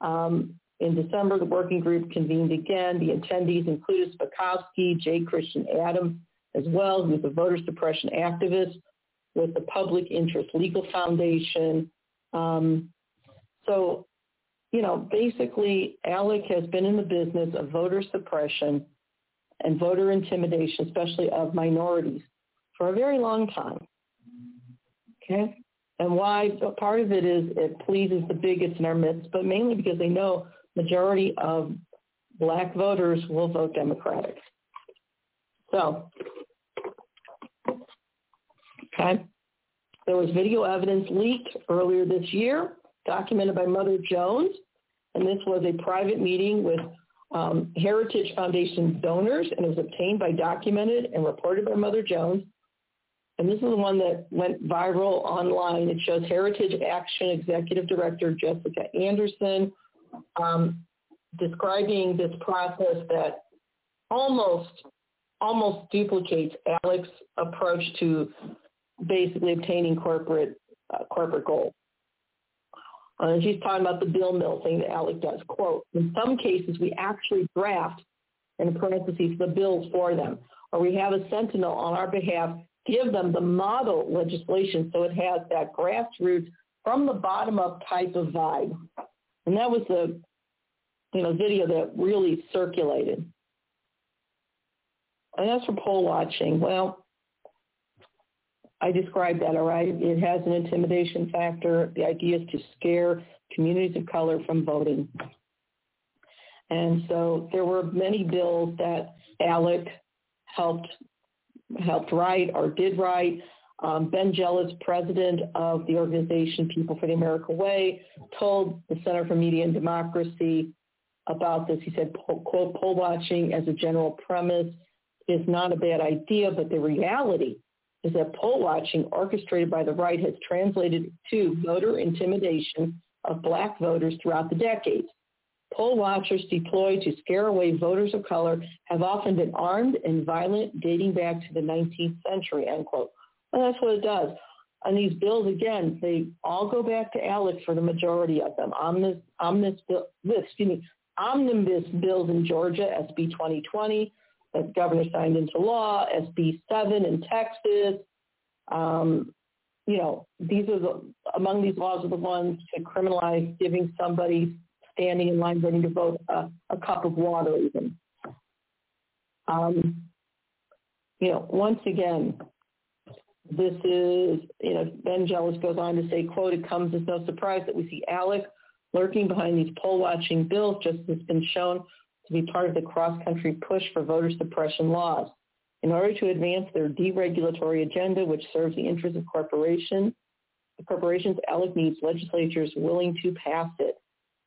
Um, in December, the working group convened again. The attendees included Spakovsky, J. Christian Adams as well, who's a voter suppression activist with the Public Interest Legal Foundation. Um, so, you know, basically, ALEC has been in the business of voter suppression and voter intimidation, especially of minorities, for a very long time. Okay? And why? Part of it is it pleases the bigots in our midst, but mainly because they know majority of black voters will vote Democratic. So, okay. There was video evidence leaked earlier this year, documented by Mother Jones, and this was a private meeting with um, Heritage Foundation donors, and it was obtained by documented and reported by Mother Jones. And this is the one that went viral online. It shows Heritage Action Executive Director Jessica Anderson um, describing this process that almost almost duplicates ALEC's approach to basically obtaining corporate uh, corporate goals. Uh, and she's talking about the bill mill thing that ALEC does. Quote, in some cases, we actually draft, in parentheses, the bills for them, or we have a sentinel on our behalf give them the model legislation so it has that grassroots from the bottom up type of vibe. And that was the you know video that really circulated. And as for poll watching, well, I described that, all right? It has an intimidation factor. The idea is to scare communities of color from voting. And so there were many bills that ALEC helped helped write or did write. Um, ben Jealous, president of the organization People for the American Way, told the Center for Media and Democracy about this. He said, quote, poll watching as a general premise is not a bad idea, but the reality is that poll watching orchestrated by the right has translated to voter intimidation of black voters throughout the decades. Poll watchers deployed to scare away voters of color have often been armed and violent dating back to the 19th century, end quote. Well, that's what it does. And these bills, again, they all go back to ALEC for the majority of them. Omnibus, omnibus, excuse me, omnibus bills in Georgia, SB 2020, that the governor signed into law, SB 7 in Texas. Um, you know, these are the, among these laws are the ones to criminalize giving somebody standing in line waiting to vote a, a cup of water even. Um, you know, once again, this is, you know, Ben Jealous goes on to say, quote, it comes as no surprise that we see ALEC lurking behind these poll watching bills just as has been shown to be part of the cross-country push for voter suppression laws. In order to advance their deregulatory agenda, which serves the interests of corporations, corporations, ALEC needs legislatures willing to pass it.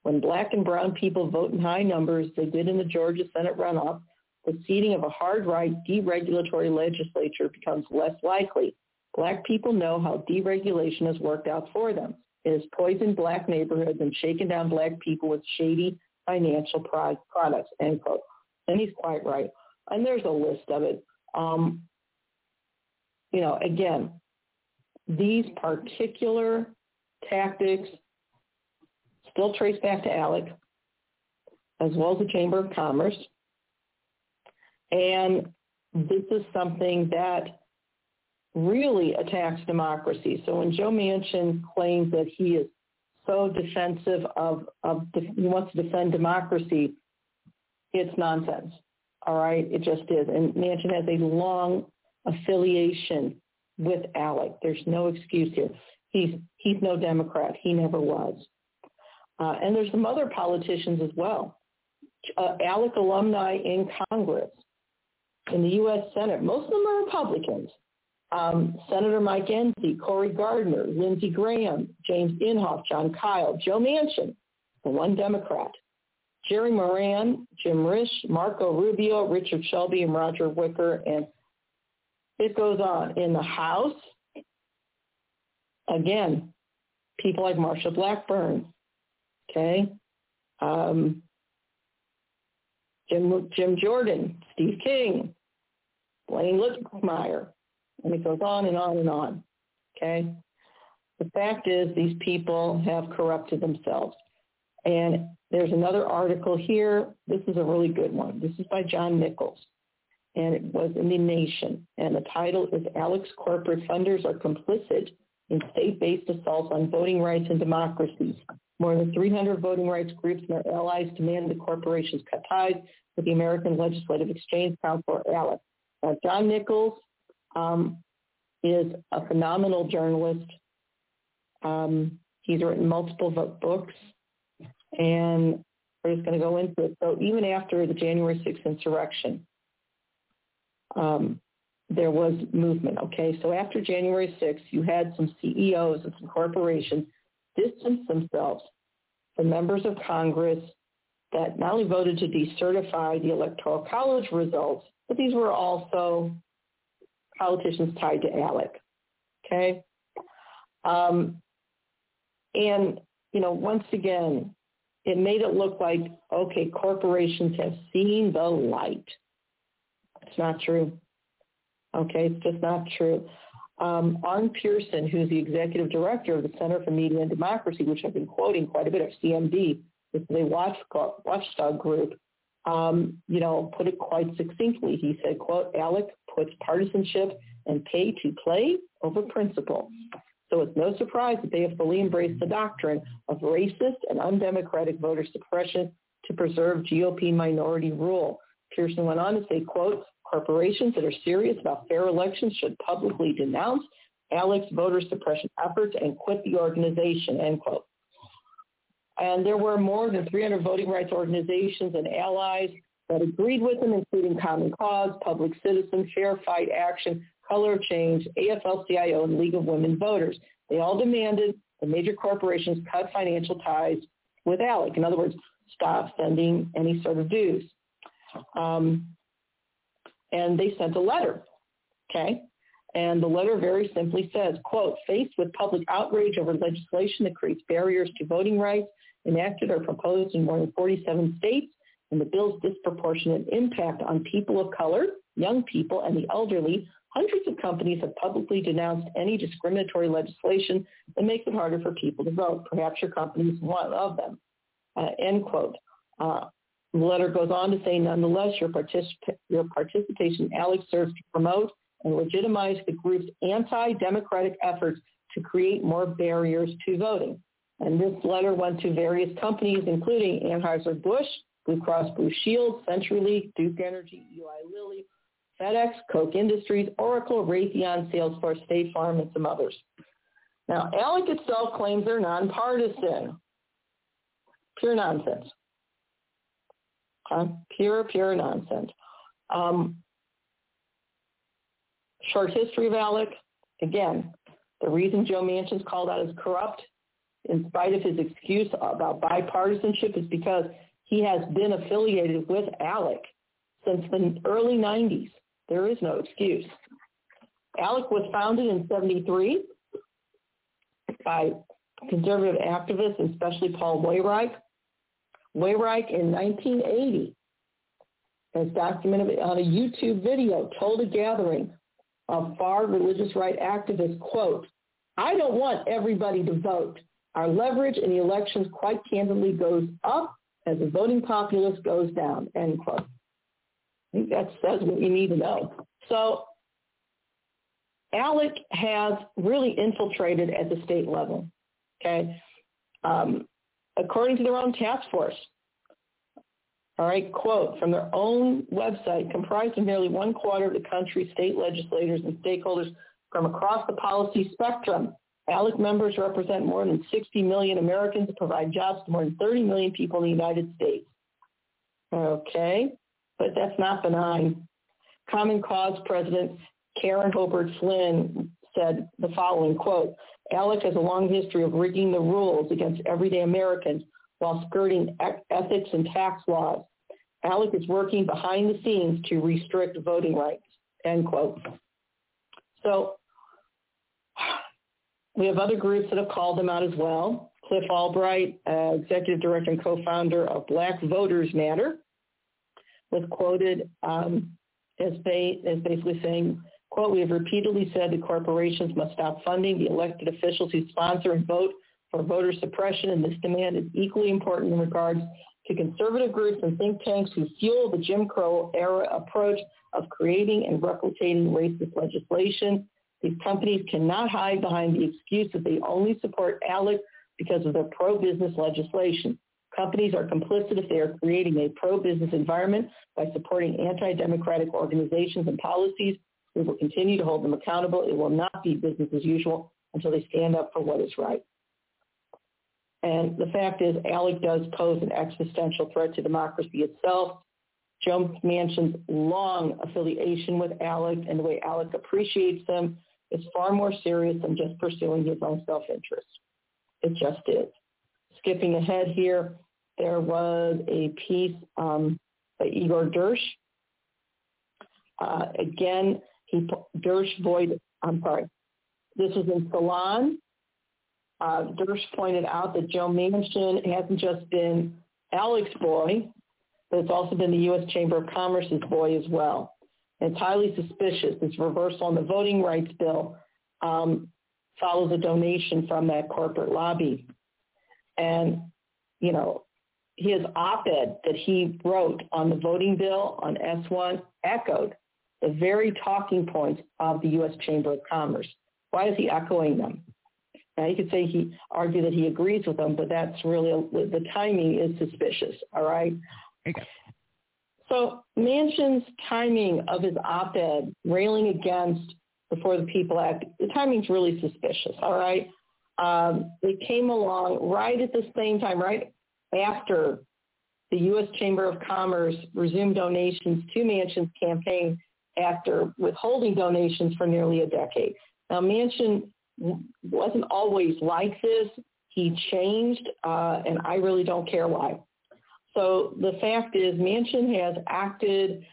When black and brown people vote in high numbers, they did in the Georgia Senate runoff, the seating of a hard-right deregulatory legislature becomes less likely. Black people know how deregulation has worked out for them. It has poisoned black neighborhoods and shaken down black people with shady financial products, end quote. And he's quite right. And there's a list of it. Um, you know, again, these particular tactics still trace back to ALEC, as well as the Chamber of Commerce. And this is something that really attacks democracy. So when Joe Manchin claims that he is so defensive of, of he wants to defend democracy, it's nonsense. All right, it just is. And Manchin has a long affiliation with ALEC. There's no excuse here. He's he's no Democrat. He never was. Uh, and there's some other politicians as well. Uh, ALEC alumni in Congress, in the U.S. Senate. Most of them are Republicans. Um, Senator Mike Enzi, Cory Gardner, Lindsey Graham, James Inhofe, Jon Kyl, Joe Manchin, the one Democrat, Jerry Moran, Jim Risch, Marco Rubio, Richard Shelby, and Roger Wicker. And it goes on. In the House, again, people like Marsha Blackburn, okay, um, Jim, Jim Jordan, Steve King, Blaine Lippmeyer, and it goes on and on and on, okay? The fact is these people have corrupted themselves. And there's another article here. This is a really good one. This is by John Nichols, and it was in The Nation. And the title is ALEC's Corporate Funders Are Complicit in State-Based Assaults on Voting Rights and Democracies. More than 300 voting rights groups and their allies demand the corporations cut ties with the American Legislative Exchange Council, or ALEC. Now, John Nichols um, is a phenomenal journalist. Um, he's written multiple books, and we're just going to go into it. So even after the January 6th insurrection, um, there was movement. Okay, so after January 6th, you had some CEOs of some corporations distance themselves from members of Congress that not only voted to decertify the Electoral College results, but these were also politicians tied to ALEC. Okay? Um, and, you know, once again, it made it look like, okay, corporations have seen the light. It's not true. Okay, it's just not true. Um, Pearson, who's the executive director of the Center for Media and Democracy, which I've been quoting quite a bit of CMD, this is a watch, watchdog group, um, you know, put it quite succinctly. He said, quote, ALEC puts partisanship and pay to play over principle. So it's no surprise that they have fully embraced the doctrine of racist and undemocratic voter suppression to preserve GOP minority rule. Pearson went on to say, quote, corporations that are serious about fair elections should publicly denounce ALEC's voter suppression efforts and quit the organization, end quote. And there were more than 300 voting rights organizations and allies that agreed with them, including Common Cause, Public Citizen, Fair Fight Action, Color Change, AFL-CIO, and League of Women Voters. They all demanded the major corporations cut financial ties with ALEC. In other words, stop sending any sort of dues. Um, and they sent a letter, okay? And the letter very simply says, quote, faced with public outrage over legislation that creates barriers to voting rights enacted or proposed in more than 47 states, and the bill's disproportionate impact on people of color, young people, and the elderly, hundreds of companies have publicly denounced any discriminatory legislation that makes it harder for people to vote. Perhaps your company is one of them. Uh, end quote. Uh, the letter goes on to say, nonetheless, your, particip- your participation Alex serves to promote and legitimize the group's anti-democratic efforts to create more barriers to voting. And this letter went to various companies, including Anheuser-Busch, Blue Cross Blue Shield, CenturyLink, Duke Energy, Eli Lilly, FedEx, Koch Industries, Oracle, Raytheon, Salesforce, State Farm, and some others. Now, ALEC itself claims they're nonpartisan. Pure nonsense. Okay? Pure, pure nonsense. Um, short history of ALEC. Again, the reason Joe Manchin's called out as corrupt in spite of his excuse about bipartisanship is because he has been affiliated with ALEC since the early 90s. There is no excuse. ALEC was founded in 73 by conservative activists, especially Paul Weyrich. Weyrich in 1980, as documented on a YouTube video, told a gathering of far religious right activists, quote, I don't want everybody to vote. Our leverage in the elections quite candidly goes up as the voting populace goes down, end quote. I think that says what you need to know. So ALEC has really infiltrated at the state level. Okay, um, according to their own task force. All right, quote from their own website, comprised of nearly one quarter of the country's state legislators and stakeholders from across the policy spectrum. ALEC members represent more than 60 million Americans and provide jobs to more than 30 million people in the United States. Okay, but that's not benign. Common Cause President Karen Hobart Flynn said the following, quote, ALEC has a long history of rigging the rules against everyday Americans while skirting ethics and tax laws. ALEC is working behind the scenes to restrict voting rights, end quote. So we have other groups that have called them out as well. Cliff Albright, uh, executive director and co-founder of Black Voters Matter, was quoted um, as, ba- as basically saying, quote, we have repeatedly said that corporations must stop funding the elected officials who sponsor and vote for voter suppression, and this demand is equally important in regards to conservative groups and think tanks who fuel the Jim Crow era approach of creating and replicating racist legislation. These companies cannot hide behind the excuse that they only support ALEC because of their pro-business legislation. Companies are complicit if they are creating a pro-business environment by supporting anti-democratic organizations and policies. We will continue to hold them accountable. It will not be business as usual until they stand up for what is right. And the fact is, ALEC does pose an existential threat to democracy itself. Joe Manchin's long affiliation with ALEC and the way ALEC appreciates them is far more serious than just pursuing his own self-interest. It just is. Skipping ahead here, there was a piece um, by Igor Derysh. Uh, again, he Dersh void. I'm sorry. This was in Salon. Uh, Derysh pointed out that Joe Manchin hasn't just been ALEC's boy, but it's also been the U.S. Chamber of Commerce's boy as well. It's highly suspicious. This reversal on the voting rights bill um, follows a donation from that corporate lobby. And, you know, his op-ed that he wrote on the voting bill on S1 echoed the very talking points of the U.S. Chamber of Commerce. Why is he echoing them? Now you could say he argue that he agrees with them, but that's really the timing is suspicious. All right. Okay. So Manchin's timing of his op-ed railing against the For the People Act, the timing's really suspicious. All right. Um, it came along right at the same time, right after the U.S. Chamber of Commerce resumed donations to Manchin's campaign after withholding donations for nearly a decade. Now, Manchin wasn't always like this. He changed, uh, and I really don't care why. So the fact is, Manchin has acted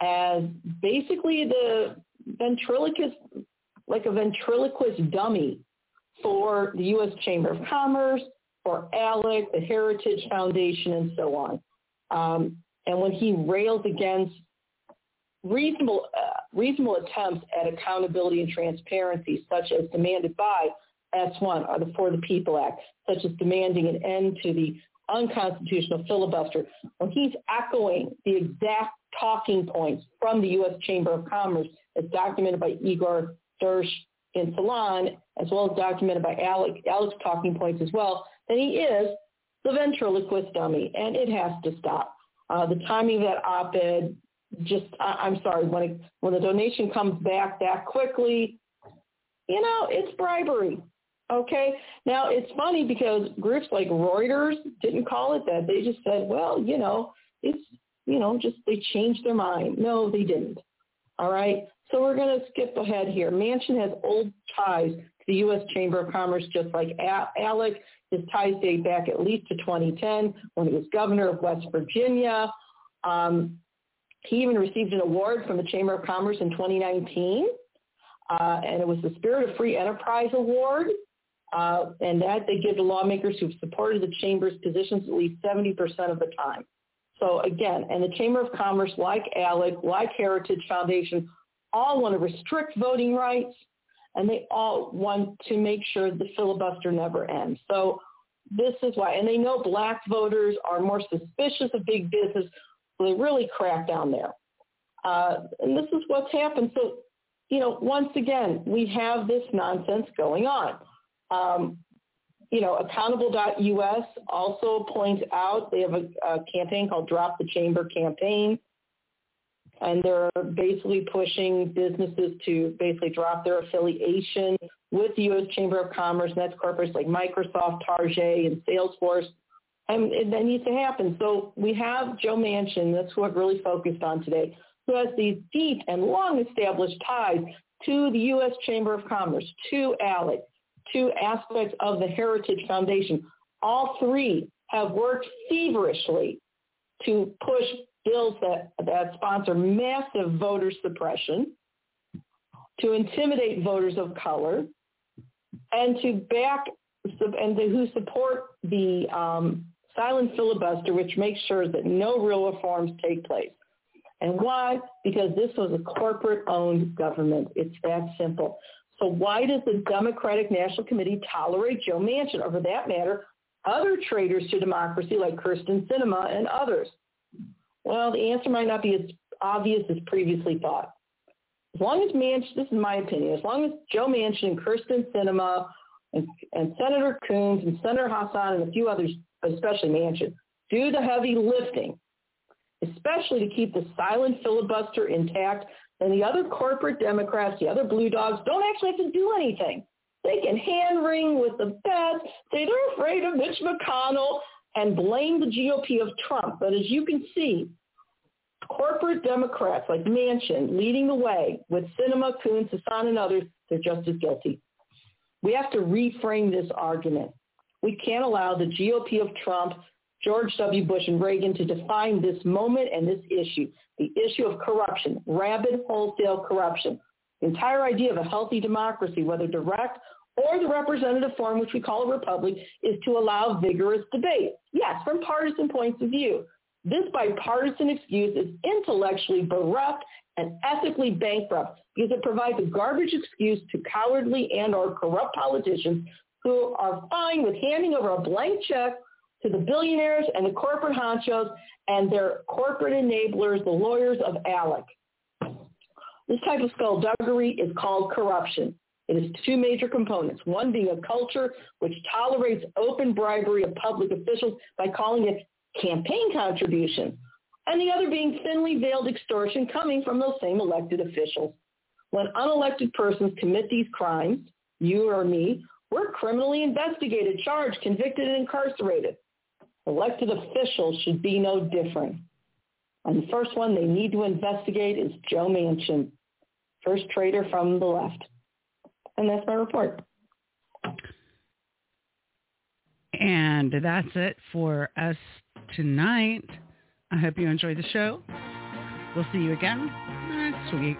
as basically the ventriloquist, like a ventriloquist dummy for the U.S. Chamber of Commerce, for ALEC, the Heritage Foundation, and so on. Um, and when he rails against reasonable, uh, reasonable attempts at accountability and transparency, such as demanded by S1 or the For the People Act, such as demanding an end to the unconstitutional filibuster, when he's echoing the exact talking points from the U.S. Chamber of Commerce as documented by Igor Derysh in Salon, as well as documented by Alex, talking points as well, then he is the ventriloquist dummy, and it has to stop. Uh, the timing of that op-ed just I, am sorry when it, when the donation comes back that quickly, you know, it's bribery. Okay. Now it's funny because groups like Reuters didn't call it that. They just said, well, you know, it's you know, just they changed their mind. No, they didn't. All right. So we're going to skip ahead here. Manchin has old ties to the U.S. Chamber of Commerce, just like ALEC. His ties date back at least to 2010 when he was governor of West Virginia. Um, he even received an award from the Chamber of Commerce in 2019, uh, and it was the Spirit of Free Enterprise Award. Uh, and that they give to lawmakers who've supported the Chamber's positions at least 70% of the time. So again, and the Chamber of Commerce, like ALEC, like Heritage Foundation, all want to restrict voting rights, and they all want to make sure the filibuster never ends. So this is why, and they know black voters are more suspicious of big business they really crack down there. Uh, and this is what's happened. So you know, once again, we have this nonsense going on. Um, you know, accountable.us also points out they have a, a campaign called Drop the Chamber campaign. And they're basically pushing businesses to basically drop their affiliation with the U.S. Chamber of Commerce, and that's corporates like Microsoft, Target, and Salesforce. And, and that needs to happen. So we have Joe Manchin, that's who I've really focused on today, who has these deep and long established ties to the U.S. Chamber of Commerce, to ALEC, to aspects of the Heritage Foundation. All three have worked feverishly to push bills that, that sponsor massive voter suppression, to intimidate voters of color, and to back and to, who support the um, silent filibuster, which makes sure that no real reforms take place. And why? Because this was a corporate-owned government. It's that simple. So why does the Democratic National Committee tolerate Joe Manchin, or for that matter, other traitors to democracy like Kyrsten Sinema and others? Well, the answer might not be as obvious as previously thought. As long as Manchin, this is my opinion, as long as Joe Manchin and Kyrsten Sinema and, and Senator Coons and Senator Hassan and a few others, especially Manchin, do the heavy lifting, especially to keep the silent filibuster intact, then the other corporate Democrats, the other blue dogs, don't actually have to do anything. They can hand wring with the best. Say they're afraid of Mitch McConnell and blame the GOP of Trump. But as you can see, corporate Democrats like Manchin leading the way with Sinema, Coons, Hassan, and others, they're just as guilty. We have to reframe this argument. We can't allow the GOP of Trump, George W. Bush, and Reagan to define this moment and this issue, the issue of corruption, rabid wholesale corruption. The entire idea of a healthy democracy, whether direct or the representative form, which we call a republic, is to allow vigorous debate. Yes, from partisan points of view. This bipartisan excuse is intellectually bereft and ethically bankrupt because it provides a garbage excuse to cowardly and or corrupt politicians who are fine with handing over a blank check to the billionaires and the corporate honchos and their corporate enablers, the lawyers of ALEC. This type of skullduggery is called corruption. It has two major components, one being a culture which tolerates open bribery of public officials by calling it campaign contribution, and the other being thinly veiled extortion coming from those same elected officials. When unelected persons commit these crimes, you or me, we're criminally investigated, charged, convicted, and incarcerated. Elected officials should be no different. And the first one they need to investigate is Joe Manchin, first traitor from the left. And that's my report. And that's it for us tonight. I hope you enjoyed the show. We'll see you again next week.